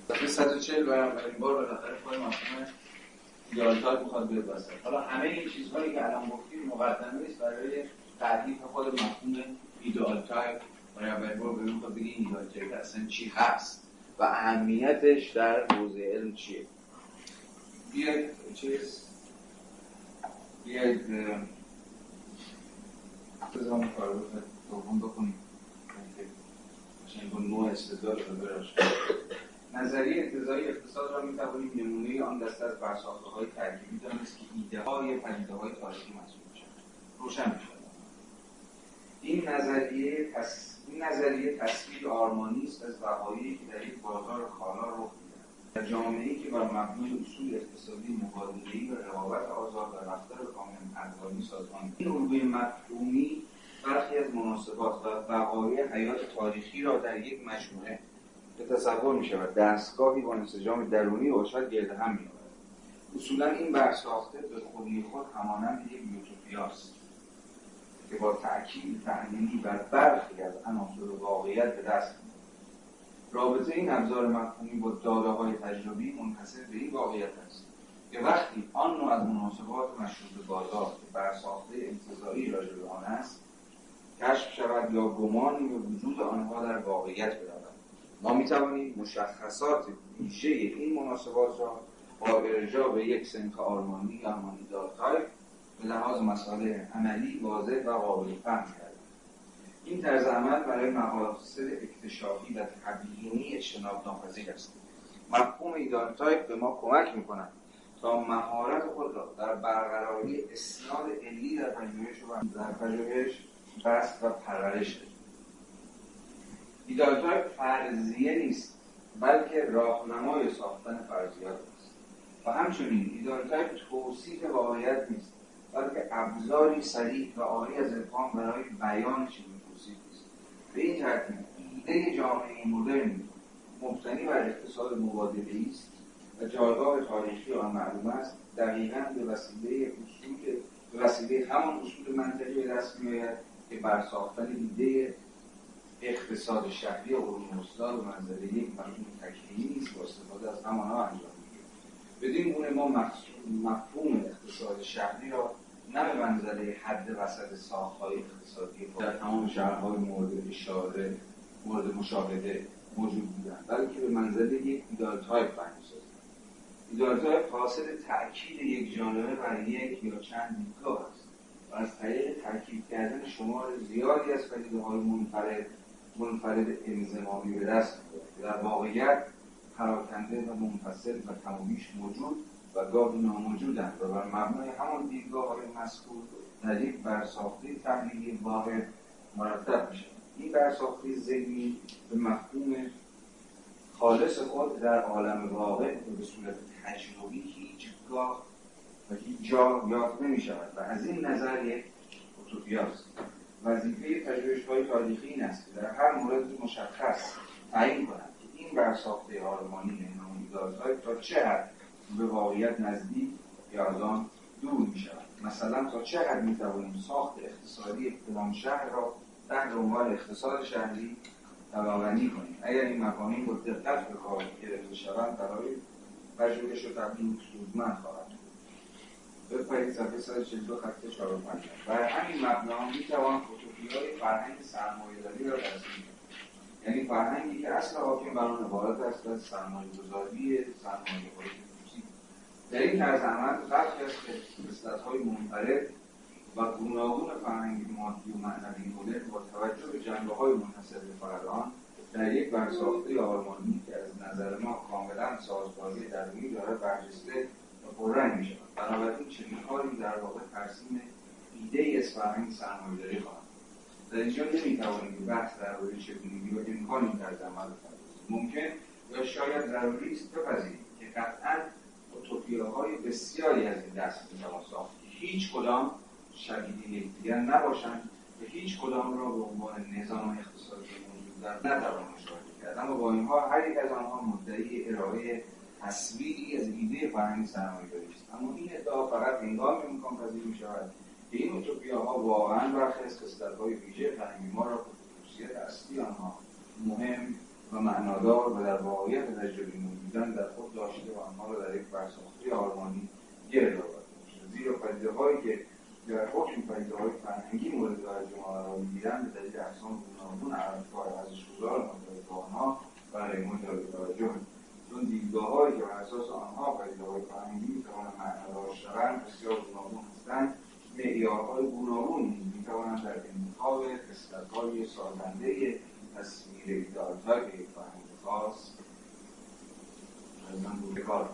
S1: صفحه 140 و اولین بار بالاخره پای مفهوم ایدئال می‌خواد بیاد وسط حالا همه این چیزهایی که الان گفتیم مقدمه است برای تعریف خود مفهوم ideal type برای اولین بار ببین می‌خواد بگی ideal type اصلا چی هست و اهمیتش در حوزه علم چیه؟ بیاید چیز بیاید بزنم کار دوم بکنیم با نوع استدلال نظریه انتظاری اقتصاد را می توانیم نمونه آن دسته از برساخته های ترکیبی دانست که ایده های پدیده های تاریخی محسوب میشن روشن میشن این نظریه پس این نظریه تصویر آرمانی است از وقایعی که در یک بازار کالا رخ در جامعه‌ای که بر مبنای اصول اقتصادی مبادله‌ای و رقابت آزاد و رفتار کاملا ارزانی سازمان این الگوی مفهومی برخی از مناسبات و وقایع حیات تاریخی را در یک مجموعه به تصور می شود دستگاهی با انسجام درونی باشد گرد هم می اصولا این برساخته به خودی خود همانند یک یوتوپیاست که با تأکید تحلیلی بر برخی از عناصر واقعیت به دست میاد رابطه این ابزار مفهومی با داده های تجربی منحصر به این واقعیت است که وقتی آن نوع از مناسبات مشروط بازار که برساخته انتظاری راجع به آن است کشف شود یا گمانی به وجود آنها در واقعیت برود. ما می توانیم مشخصات ویژه این مناسبات را با ارجاع به یک سنخ آرمانی یا آرمانی تایپ به لحاظ مسائل عملی واضح و قابل فهم کرد این طرز عمل برای مقاصد اکتشافی و تبیینی اجتناب ناپذیر است. مفهوم ideal type به ما کمک می کند تا مهارت خود را در برقراری اسناد علی در پژوهش و در پژوهش بسط و پرورش دهیم. فرضیه نیست بلکه راهنمای ساختن فرضیات است. و همچنین ideal type توصیف واقعیت نیست بلکه ابزاری صریح و عاری از ابهام برای بیان است به این ترتیب ایده جامعه مدرن مبتنی بر اقتصاد مبادله است و جایگاه تاریخی آن معلوم است دقیقا به وسیله اصول به وسیله همان اصول منطقی به دست میآید که بر ساختن ایده اقتصاد شهری علوم استاد و منظره یک مفهوم تکلیمی نیست با استفاده از همانها انجام بدین گونه ما مفهوم اقتصاد شهری را نه به منظره حد وسط ساختهای اقتصادی در تمام شهرهای مورد اشاره مورد مشاهده موجود بودن بلکه به منزله یک ایدال تایپ فهمی ایدال تایپ حاصل تأکید یک جانبه بر یک یا چند دیدگاه است و از طریق تاکید کردن شمار زیادی از پدیده های منفرد منفرد انزمامی به دست در واقعیت پراکنده و منفصل و تمامیش موجود و گاهی ناموجودند و بر مبنای همان دیدگاه های مذکور در یک برساخته تحلیلی واحد مرتب میشه. این برساخته ذهنی به مفهوم خالص خود در عالم واقع به صورت تجربی هیچگاه و هیچ جا یافت نمی شود و از این نظر یک اوتوپیاست وظیفه پژوهش های تاریخی این است که در هر مورد مشخص تعیین کنند که این برساخته آلمانی نامیدازهای تا چه حد به واقعیت نزدیک یا از آن دور می شود مثلا تا حد می توانیم ساخت اقتصادی فلان شهر را تحت عنوان اقتصاد شهری طبقه‌بندی کنیم؟ اگر این مفاهیم با دقت به کار گرفته شوند برای پژوهش و تبیین سودمند خواهد بپرید صفحه 142 خط 4 و 5 بر همین مبنا می‌توان های فرهنگ سرمایه‌داری را ترسیم یعنی فرهنگی که اصل حاکم بر آن عبارت است از سرمایه‌گذاری خصوصی در این طرز عمل برخی از خصلت‌های منفرد و گوناگون فرهنگ مادی و معنوی مدرن با توجه به جنبه‌های منحصر به فرد آن در یک برساخته آرمانی که از نظر ما کاملا سازگاری درونی دارد برجسته و پررنگ می شود بنابراین چنین کاری در واقع ترسیم ایده از فرهنگ سرمایه‌داری خواهد در اینجا نمی‌توانیم که بحث درباره چگونگی و امکان این عمل ممکن یا شاید ضروری است بپذیریم که قطعا های بسیاری از این دست می‌توان ساخت هیچ کدام شبیه یکدیگر نباشند و هیچ کدام را به عنوان نظام اقتصادی موجود در نتوان مشاهده کرد. اما با اینها هر یک از آنها مدعی ارائه تصویری از ایده فرهنگ سرمایه‌داری است. اما این ادعا فقط هنگامی امکان پذیر می شود که این اوتوپیاها واقعا برخی از خصلت‌های ویژه فرهنگی ما را خصوصیت اصلی آنها مهم و معنادار و در واقعیت تجربی موجودن در خود داشته و آنها را در یک برساخته آرمانی گرد آورده زیرا پدیده هایی که در حکم پدیده های فرهنگی مورد توجه ما قرار می‌گیرند به دلیل اقسام گوناگون ارزشگذار مرتبط با آنها برای ما جالب توجه چون دیدگاه هایی که بر اساس آنها پدیده های فرهنگی می‌توانند معنادار شوند بسیار گوناگون هستند. معیارهای گوناگون می‌توانند در انتخاب خصلتهای سازنده تصویر به یک فرهنگ خاص من بودگار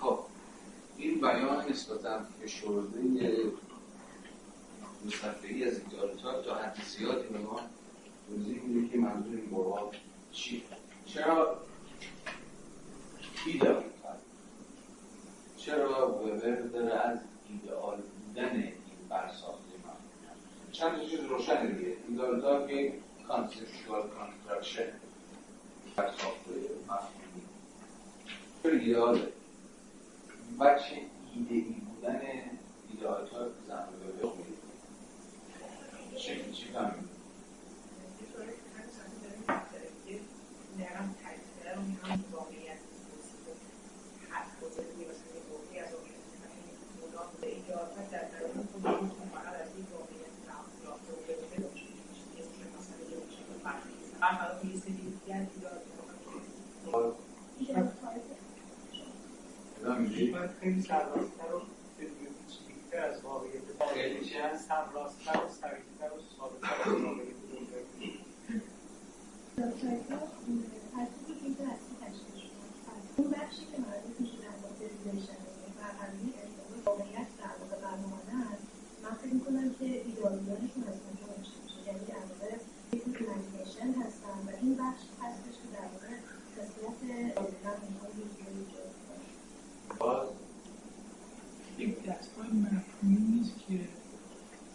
S1: خب این بیان نسبتا فشرده دو صفحه ای از این دارتا تا حد زیادی به ما توضیح میده که منظور این بابا چیه چرا ایدئال چرا وبر داره از ایدئال بودن این برساخته من چند چیز روشن دیگه. ایدئال یک conceptual construction برساخته مفهومی چرا ایدئاله بچه ایده ای بودن ایدئال ها زن به چی چی فهمید
S3: باید خیلی سرراستتر و پیچیده‌تر از واقعیت
S1: چی هست؟
S3: سرراستتر و سریعتر و ثابتتر از واقعیت
S5: اون بخشی که مربوط میشه در مورد ریلیشن فرهنگی واقعیت در واقع برنامه است من فکر می‌کنم که ایدئالیانشون از اونجا داشته میشه یعنی در واقع یک ایمجینیشن هستن و این بخش هستش که در واقع قسمت دقیقا اونها ایجاد
S1: باز
S3: یک دستگاه مفهومی نیست که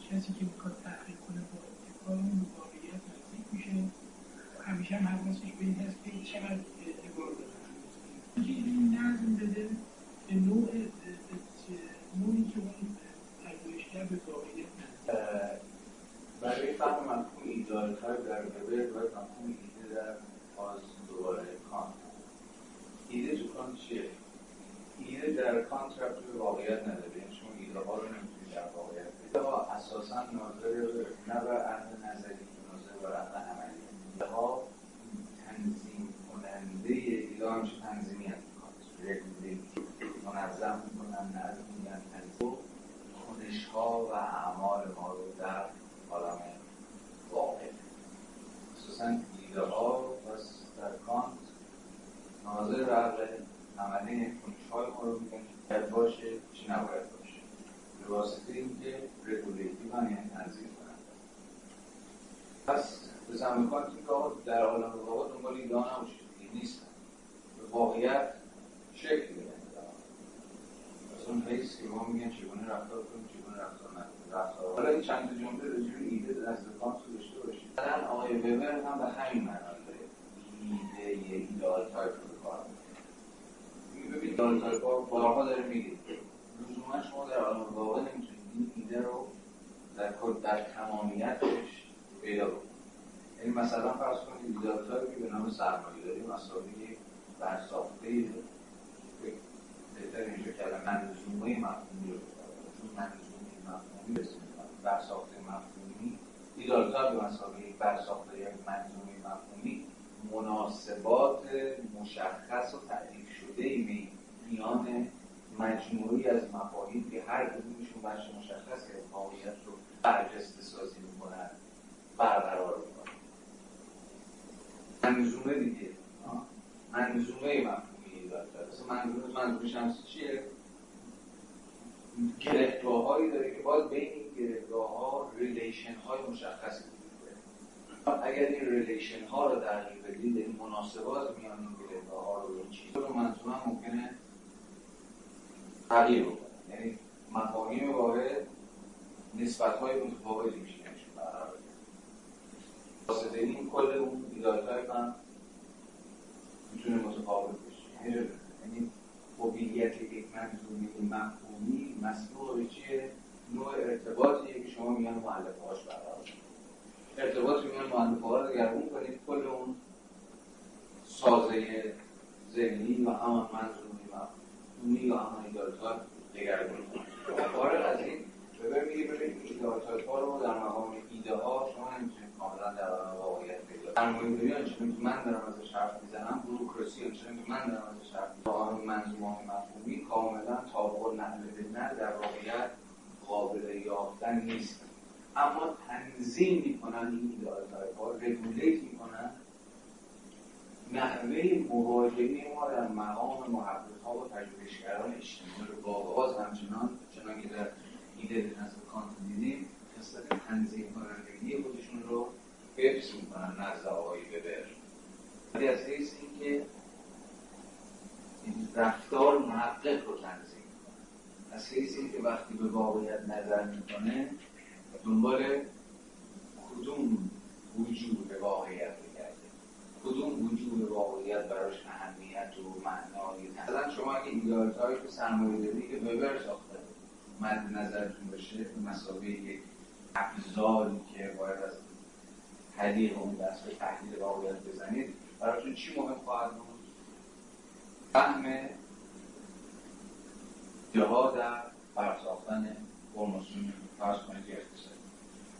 S3: کسی که می‌خواد تحقیق کنه با اتفاق اون به واقعیت نزدیک میشه همیشه هم حواسش به این هست
S1: گرهگاه هایی داره که باید بین این گرهگاه ها relation های مشخصی وجود اگر این relation ها رو تغییر بدید این مناسبات میان این گرهگاه ها رو این چیز رو منظومه ممکنه تغییر بکنه یعنی مفاهیم واحد نسبت های متفاوتی میشه برقرار واسطه این کل اون ideal type هم می‌تونه متفاوت بشه یعنی هویت یک منظومه مفهومی مسئول به چیه؟ نوع ارتباطیه که شما میان مؤلفه هاش برقرار ارتباط میان مؤلفه ها رو دگرگون کنید کل اون سازه ذهنی و همان منظومه مفهومی و همان ایدالتار دگرگون کنید. فارغ از این ببین میگه ببین ها رو در مقام ایده ها دنیا آنچنان که من دارم ازش حرف می‌زنم بروکراسی آنچنان که من دارم ازش حرف می‌زنم. منظومه مفهومی کاملا به نقل در واقعیت قابل یافتن نیست. اما تنظیم می‌کنن این ایدئال ها رگولیت می‌کنن نحوه مواجهه ما در مقام محقق ها و پژوهشگران اجتماعی رو. با باز همچنان چنان که در ایده نزد کانت دیدیم خصلت تنظیم کنندگی خودشون رو حفظ می‌کنن نزد آقای ببر ولی از حیث اینکه این رفتار محقق رو تنظیم از حیث اینکه وقتی به واقعیت نظر می‌کنه دنبال کدوم وجود واقعیت بگرده کدوم وجود واقعیت براش اهمیت و معنای مثلا شما اگه ایدال تایپ سرمایه داری که وبر ساخته مد نظرتون باشه به مسابقه یک ابزاری که باید از طریق اون دست به تحلیل واقعیت بزنید براتون چی مهم خواهد بود؟ فهم جهاد در برساختن فرماسیون فرض کنید اقتصادی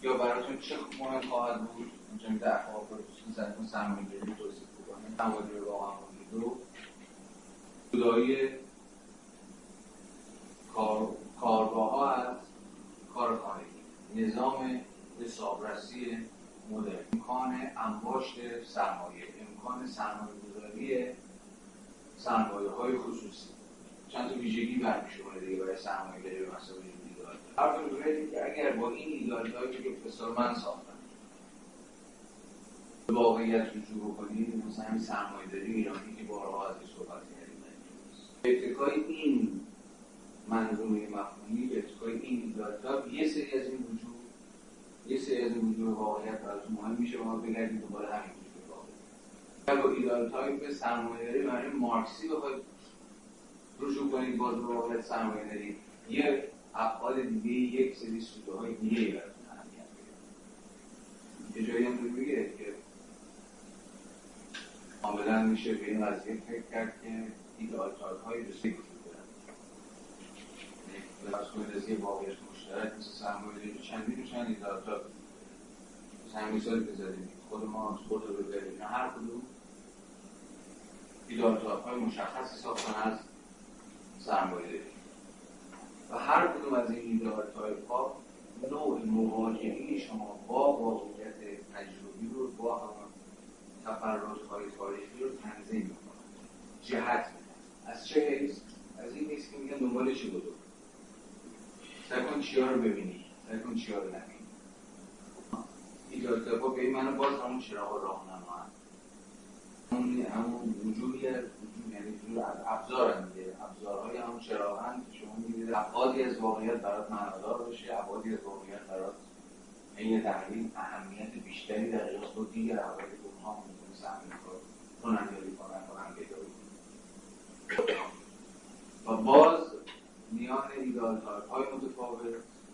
S1: یا براتون چه مهم خواهد بود؟ اونجا میده اخواب رو مثلا کن سرمایه داری توصیف بکنه سرمایه رو واقعا دو جدایی کار کارگاه ها از کار خانگی نظام حسابرسی مدرن امکان انباشت سرمایه امکان سرمایه گذاری سرمایه های خصوصی. چند تا ویژگی برمیشونه دیگه برای سرمایه داری به مسابقه ایدال هر که اگر با این هایی که پروفسور من ساختم به واقعیت رجوع بکنید مثلا همین سرمایه داری ایرانی که بارها ازش صحبت کردیم اتکای این منظومه مفهومی به اتکای این ایدالتاب یه سری از این وجود یه سری از وجود واقعیت براتون مهم میشه ما بگردیم دوباره همین واقعیت با ایدالتایپ به سرمایه داری برای مارکسی بخواید رجوع کنید باز به واقعیت سرمایه داری. یه ابعاد دیگه یک سری سوده های دیگه براتون اهمیت یه جایی هم میگه که کاملا میشه به این قضیه فکر کرد که ایدالتایپ های رسید فرض کنید از یه واقعیت مشترک مثل سرمایه داری چندین و چند ایدالتا همین مثالی بزنیم خود ما خود رو ببریم هر کدوم. ایدالتا های مشخصی ساختن از سرمایه داری و هر کدوم از این ایدالتا ها نوع مواجهه شما با واقعیت تجربی رو با همون تفرات های تاریخی رو تنظیم می‌کنن جهت. از چه حیث؟ از این حیث که میگن دنبال چی بودو؟ سعی کن چیا رو ببینی؟ سعی کن چیا رو نبینی؟ ایجاد با به این منو باز همون چراغ راهنما همون همون وجودی وجود یعنی وجود از ابزار هم دیگه. ابزارهای همون چراغ هم که شما می‌بینید. ابعادی از واقعیت برات معنادار باشه ابعادی از واقعیت برات این تحلیل اهمیت بیشتری در قیاس با دیگر عوامل اونها می‌تونه سهم کنندگی کنن کنندگی و باز میان ایدال های متفاوت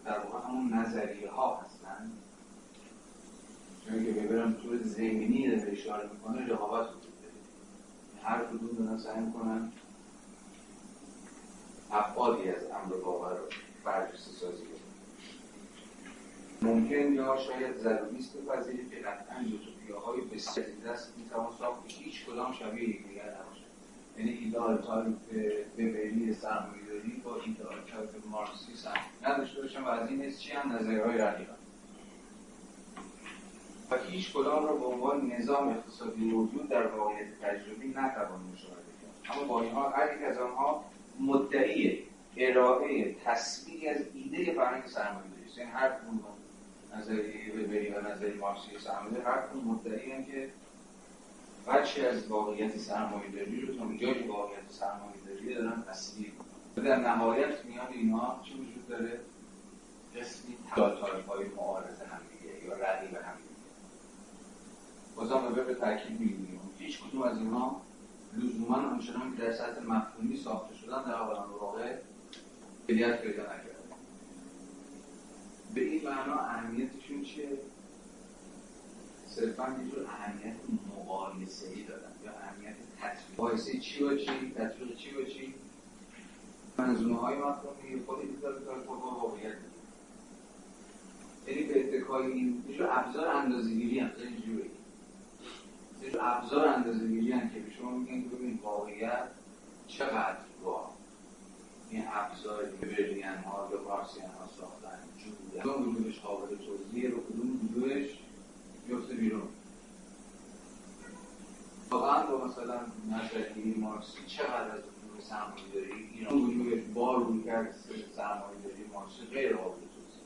S1: در واقع همون نظریه ها هستن. چون که ببرم طور زمینی داره اشاره می‌کنه رقابت وجود داره. هر کدوم دارن سعی می‌کنن ابعادی از امر باور رو برجسته سازی ممکن یا شاید ضروری است بپذیرید که قطعا یوتوپیاهای بسیاری دست می‌توان ساخت که هیچ کدام شبیه یکدیگر یعنی ideal type وبری سرمایه‌داری با ideal type مارکسیسم نداشته باشن و از این حیث چی هم نظریه‌های رقیبن و هیچ کدام را به عنوان نظام اقتصادی موجود در واقعیت تجربی نتوان مشاهده کرد. اما با اینها هر یک از آنها مدعی ارائه تصویری از ایده فرهنگ سرمایه‌داری است. یعنی هر کدوم نظریه ببری و نظریه مارکسی سرمایه‌داری هر کدوم مدعی که بچه از واقعیت سرمایه داری رو تا واقعیت سرمایه داری دارن تصویر در نهایت میان اینا چی وجود داره؟ قسمی تایپ های معارض هم دیگه یا ردی به هم دیگه بازم به تاکید میگیم. هیچ کدوم از اینا لزوما آنچنان که در سطح مفهومی ساخته شدن در عالم واقع فعالیت پیدا نکرده به این معنا اهمیتشون چیه؟ صرفا یه جور اهمیت مقایسه ای دادن یا اهمیت تطبیق مقایسه چی با چی؟ تطبیق چی با چی؟ منظومه های مفهومی خود این داره داره با واقعیت. یعنی به اتکای این یه جور ابزار اندازه‌گیری هم خیلی جوری یه جور ابزار اندازه‌گیری هم که به شما میگن که ببین واقعیت چقدر با این ابزار برلین ها یا پارسیان ها ساختن جوری کدوم وجودش قابل توضیح رو کدوم وجودش بیفته بیرون. واقعا با مثلا نظریه مارکسی چقدر از وجود سرمایه داری؟ ایران وجودش بار روی کرد سرمایه داری مارکسی غیر قابل توضیح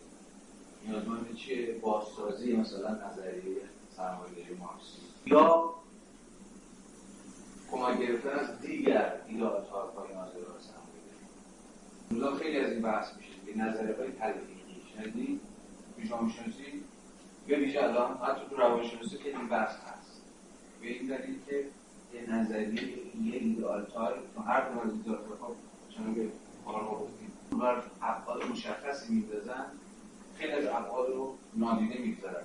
S1: نیازمند چیه؟ بازسازی مثلا نظریه سرمایه‌داری مارکسی یا کمک گرفتن از دیگر ideal type های ناظر سرمایه‌داری امروز خیلی از این بحث میشه به نظریه های تلفیقی شنیدی؟ جامعه شناسی به ویژه الان حتی تو روانشناسی خیلی بحث هست. به این دلیل که یه نظریه یه ideal type تو هر کدوم از ideal type ها چون که کارها گفتیم بر ابعاد مشخصی میندازن خیلی از ابعاد رو نادیده می‌گذارن.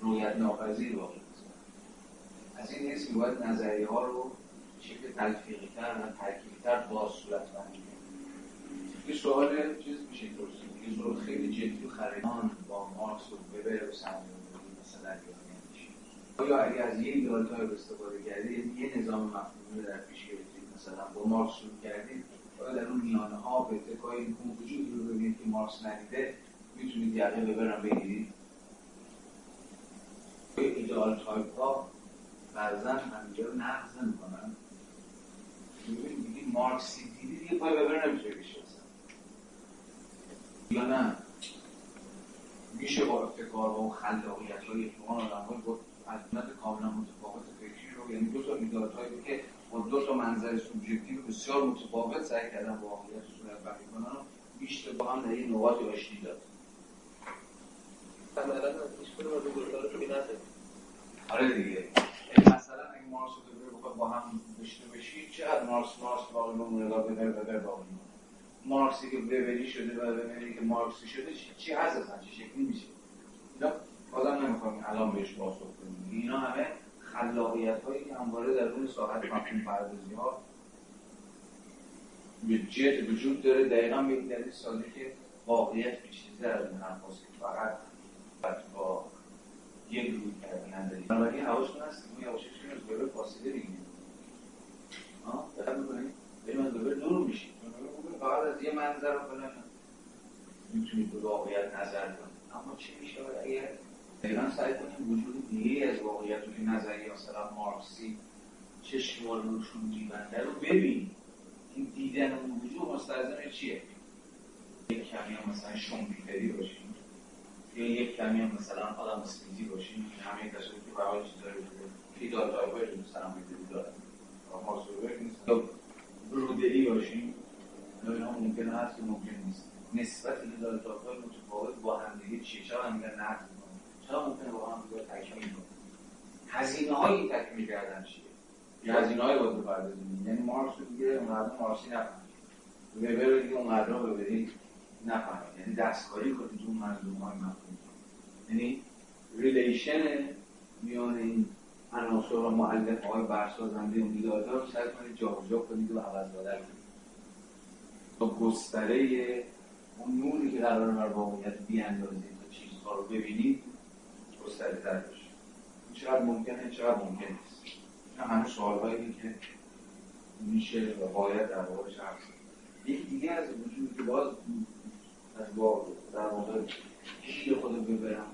S1: رویت ناپذیر واقع از این حیث باید نظریه ها رو شکل تلفیقی تر و ترکیبی تر باز صورت بندی. یه سوال چیز میشه پرسید یه سوال خیلی جدی و خریدان با مارکس و وبر و سرمایه‌داری مثلا آیا اگر از یه ایدالتای استفاده کردید یه نظام مفهومی در پیش گرفتید مثلا با مارکس شروع کردید آیا در اون میانه ها به اتکای اون وجودی رو ببینید که مارکس ندیده می‌تونید یقه ببرم بگیرید ایدال تایپ ها بعضا همینجا رو نقض نمی‌کنن. ببینید دیگه مارکسی دیدی دیگه پای ببر نمی‌تونه بشه. یا نه میشه با ابتکار و خلاقیت های احتمال آدم های با عظمت کاملا متفاوت فکری رو یعنی دو تا ایدالتایی که با دو تا منظر سوبژکتیو بسیار متفاوت سعی کردن واقعیت رو صورت بندی کنن و بیشتر با هم در این نقاط آشتی داد.
S8: از
S1: آره دیگه. یعنی مثلا اگه مارس رو بخواد با هم داشته بشی چقدر مارس مارس باقی بمونه لا ببر ببر باقی مارکسی که وبری شده و وبری که مارکسی شده چی هست اصلا؟ چه شکلی میشه؟ اینا بازم نمی‌خوام الان بهش پاسخ بدیم اینا همه خلاقیت هایی که همواره در اون ساعت مفهوم پردازی ها به جد وجود داره. دقیقا به این دلیل که واقعیت بیشتر از این که فقط با یک روی کردن نداری بنابراین حواشتون هست ما یواشش کنیم از وبر فاصله بگیریم ها دقت می‌کنید بریم از وبر دور میشیم فقط از یه منظر رو فلان می‌تونید به واقعیت نظر کنید اما چی میشه؟ اگر دقیقا سعی کنیم وجوه دیگه از واقعیت رو که نظریه مثلا مارکسی چشم رو روشون میبنده رو ببین این دیدن اون وجوه مستلزم چیه؟ یک کمی هم مثلا شومپیتری باشیم. یا یک کمی هم مثلا آدم اسمیتی باشیم. همه این تصوری که برای چیزایی بوده ideal type های مثلا می‌دونی دارن مارکس رو یا برودلی باشیم. اینا ممکن هست که ممکن نیست. نسبت تایپ های متفاوت با همدیگه چیه؟ چرا هم میگن نقد چرا ممکنه با هم دیگه تکمیل کنه هزینه هایی تکمیل کردن چیه؟ یا هزینه های باید بپردازیم. یعنی مارکس رو دیگه اونقدر مارکسی نفهمید وبر رو دیگه اونقدر وبری نفهمید یعنی دستکاری کنید اون منظوم های مفهوم یعنی relation میان این عناصر و مولفه های برسازنده اون ideal type رو سعی کنید جابجا کنید و عوض بدل کنید تا گستره اون نوری که قرار بر واقعیت بیاندازید تا چیزها رو ببینید گستره تر بشه چقدر ممکنه چقدر ممکن نیست این همه سوال هایی که میشه و باید در واقع شخص یکی دیگه از وجود که باز از واقع در واقع شیر خود ببرم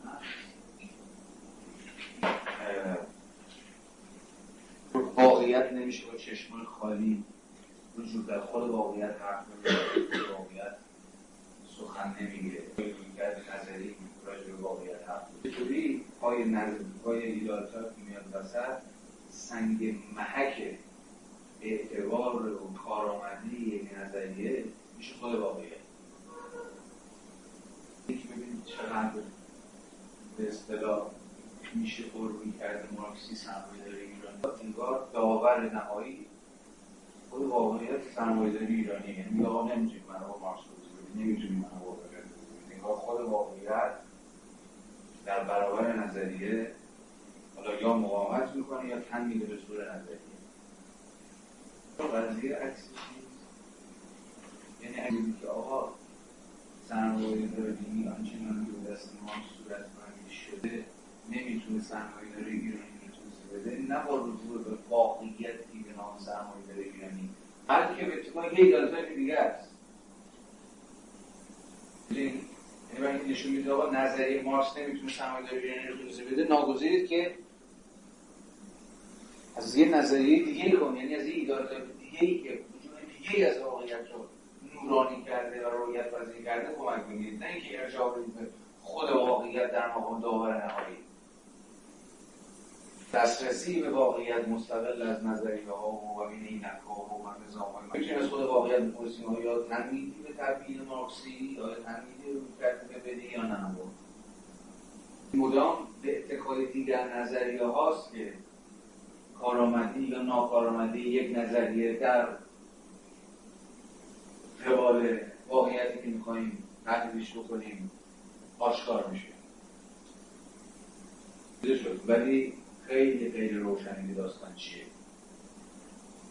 S1: واقعیت نمیشه با چشمان خالی وجود در خود واقعیت حرف واقعیت سخن نمیگه. نظری راجع به واقعیت حرف چطوری؟ پای نظر پای ایدالتا که میاد وسط سنگ محک اعتبار و کارآمدی یک نظریه میشه خود واقعیت. یکی ببینید چقدر به اصطلاح میشه روی کرده مارکسی سرمایه‌داری ایرانی انگار داور نهایی خود واقعیت سرمایه‌داری ایرانی یعنی آقا نمی‌تونید من با مارکس من با انگار خود واقعیت در برابر نظریه حالا یا مقاومت می‌کنه یا تن میده به صور نظریه. قضیه عکسش یعنی اگه که آقا سرمایه داری آنچنان که دست ما صورت بندی شده نمی‌تونه سرمایه داری ایرانی رو توضیح بده نه با رجوع به واقعیتی به نام سرمایه داری ایرانی بلکه به اتفاق یک دیگه است. یعنی نشون میده آقا نظریه مارکس نمی‌تونه سرمایه داری ایرانی رو توضیح بده ناگزیرید که از یه نظریه دیگه کن یعنی از یه ایدارت دیگه ای که دیگه از واقعیت رو نورانی کرده و رویت پذیر کرده کمک بگیرید. نه اینکه ارجاع بدید خود واقعیت در مقام داور نهایی. دسترسی به واقعیت مستقل از نظریه ها و این اینک ها و نظام های می‌تونیم از خود واقعیت بپرسیم ها یا تنمیدی به تبیین مارکسی یا تنمیدی رو کرده بدی یا نه. مدام به اتکای دیگر نظریه هاست که کارآمدی یا ناکارآمدی یک نظریه در قبال واقعیتی که میخواییم تحلیلش بکنیم آشکار میشه. ولی خیلی خیلی روشنی داستان چیه.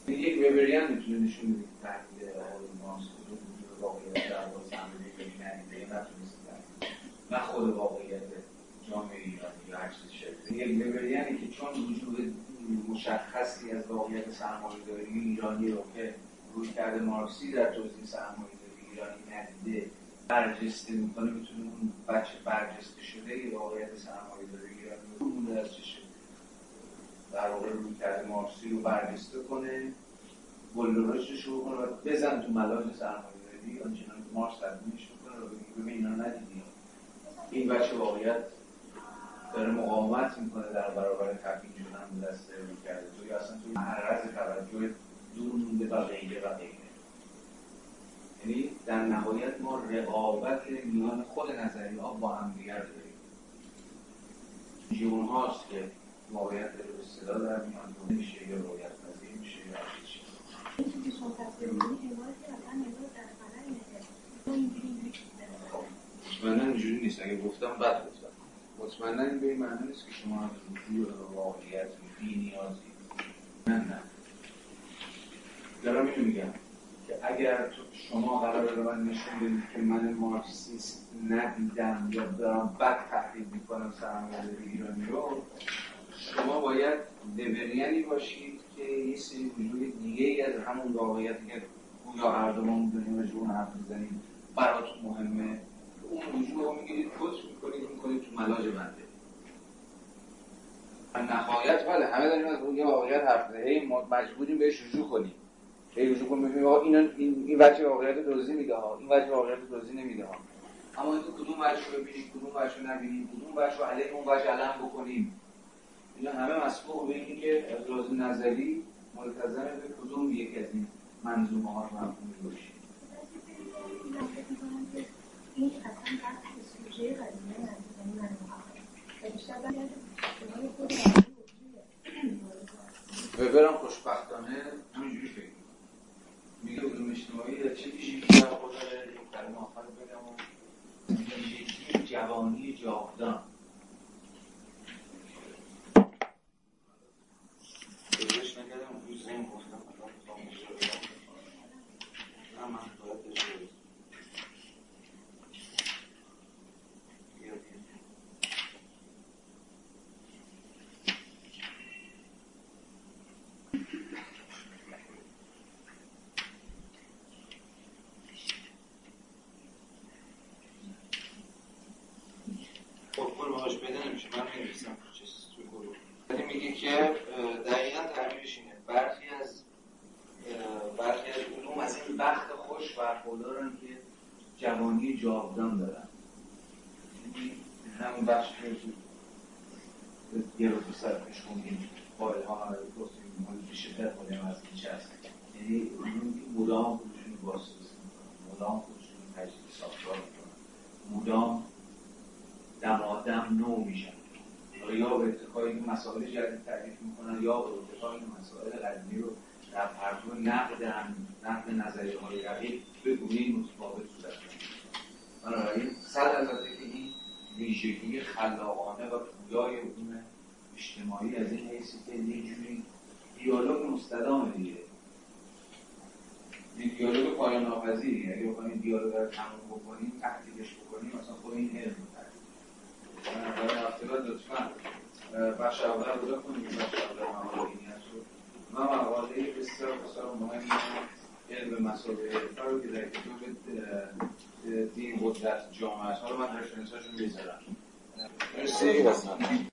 S1: یک وبریان می‌تونه نشون بده که تحلیل وجود واقعیت در باز عملی نتونست نه خود واقعیت جامعه ایرانی یا هر چیز شکل یک وبریانی که چون وجود مشخصی از واقعیت سرمایه‌داری ایرانی رو که روی کرده مارکسی در توضیح سرمایه‌داری ایرانی ندیده برجسته می‌کنه می‌تونه اون بچه برجسته شده ای واقعیت سرمایه‌داری ایرانی رو از چشه در واقع روی کرده مارکسی رو برجسته کنه گل رشدش رو کنه و بزن تو ملاج سرمایه‌داری آنچنان که مارکس تدوینش می‌کنه رو بگی ببین اینا ندیدی. این بچه واقعیت داره مقاومت می‌کنه در برابر تبیین شدن به دست روی کرده توی اصلا توی معرض توجه دور مونده و غیره و غیره. یعنی در نهایت ما رقابت میان خود نظری ها با هم دیگر داریم. جون هاست که واقعیت رو اصطلاح در میان میشه یا رویت پذیر میشه یا هر مطمئنا اینجوری نیست. اگه گفتم بد گفتم. مطمئنا این به این معنی نیست که شما از رجوع واقعیت بی نیازی. نه نه. دارم اینو میگم که اگر شما قرار به من نشون بدید که من مارکسیست ندیدم یا دارم بد تحلیل می‌کنم سرمایه‌داری ایرانی رو شما باید لبریانی باشید که یه سری وجود دیگه ای از همون واقعیتی که گویا هر دومون داریم راجع اون حرف می‌زنیم. براتون مهمه. اون وجود رو می‌گیرید پست می‌کنید می‌کنید تو ملاج بنده. نهایت بله همه داریم از اون یه واقعیت حرف هی مجبوریم بهش رجوع کنیم. هی رجوع کنیم ببینیم این این این بچه واقعیت دوزی میده ها. این بچه واقعیت دوزی نمیده ها. اما اینکه کدوم بچه رو ببینیم کدوم بچه رو نبینیم کدوم بچه رو علیه اون بچه علم بکنیم. اینا همه مسئول به اینی که از لحاظ نظری ملتزم به کدوم یک از این منظومه ها رو هم باشیم این اصلا سوژه قضیه خوشبختانه همینجوری فکر میگه علوم اجتماعی در چه ویژگی در خود داره کلمه آخر بگم و جوانی جاودان. tiempo. این حیثی که یه جوری دیالوگ مستدام دیگه. این دیالوگ پایان ناپذیری اگه بخوایم دیالوگ رو تموم بکنیم تحلیلش بکنیم مثلا خود این علم برای هفته لطفا. بخش اول رو بخونیم. بخش اول مقاله رو و مقاله بسیار بسیار مهم علم مسائل رو که در کتاب دین قدرت جامعه حالا من رفرنس هاشون بذارم مرسی.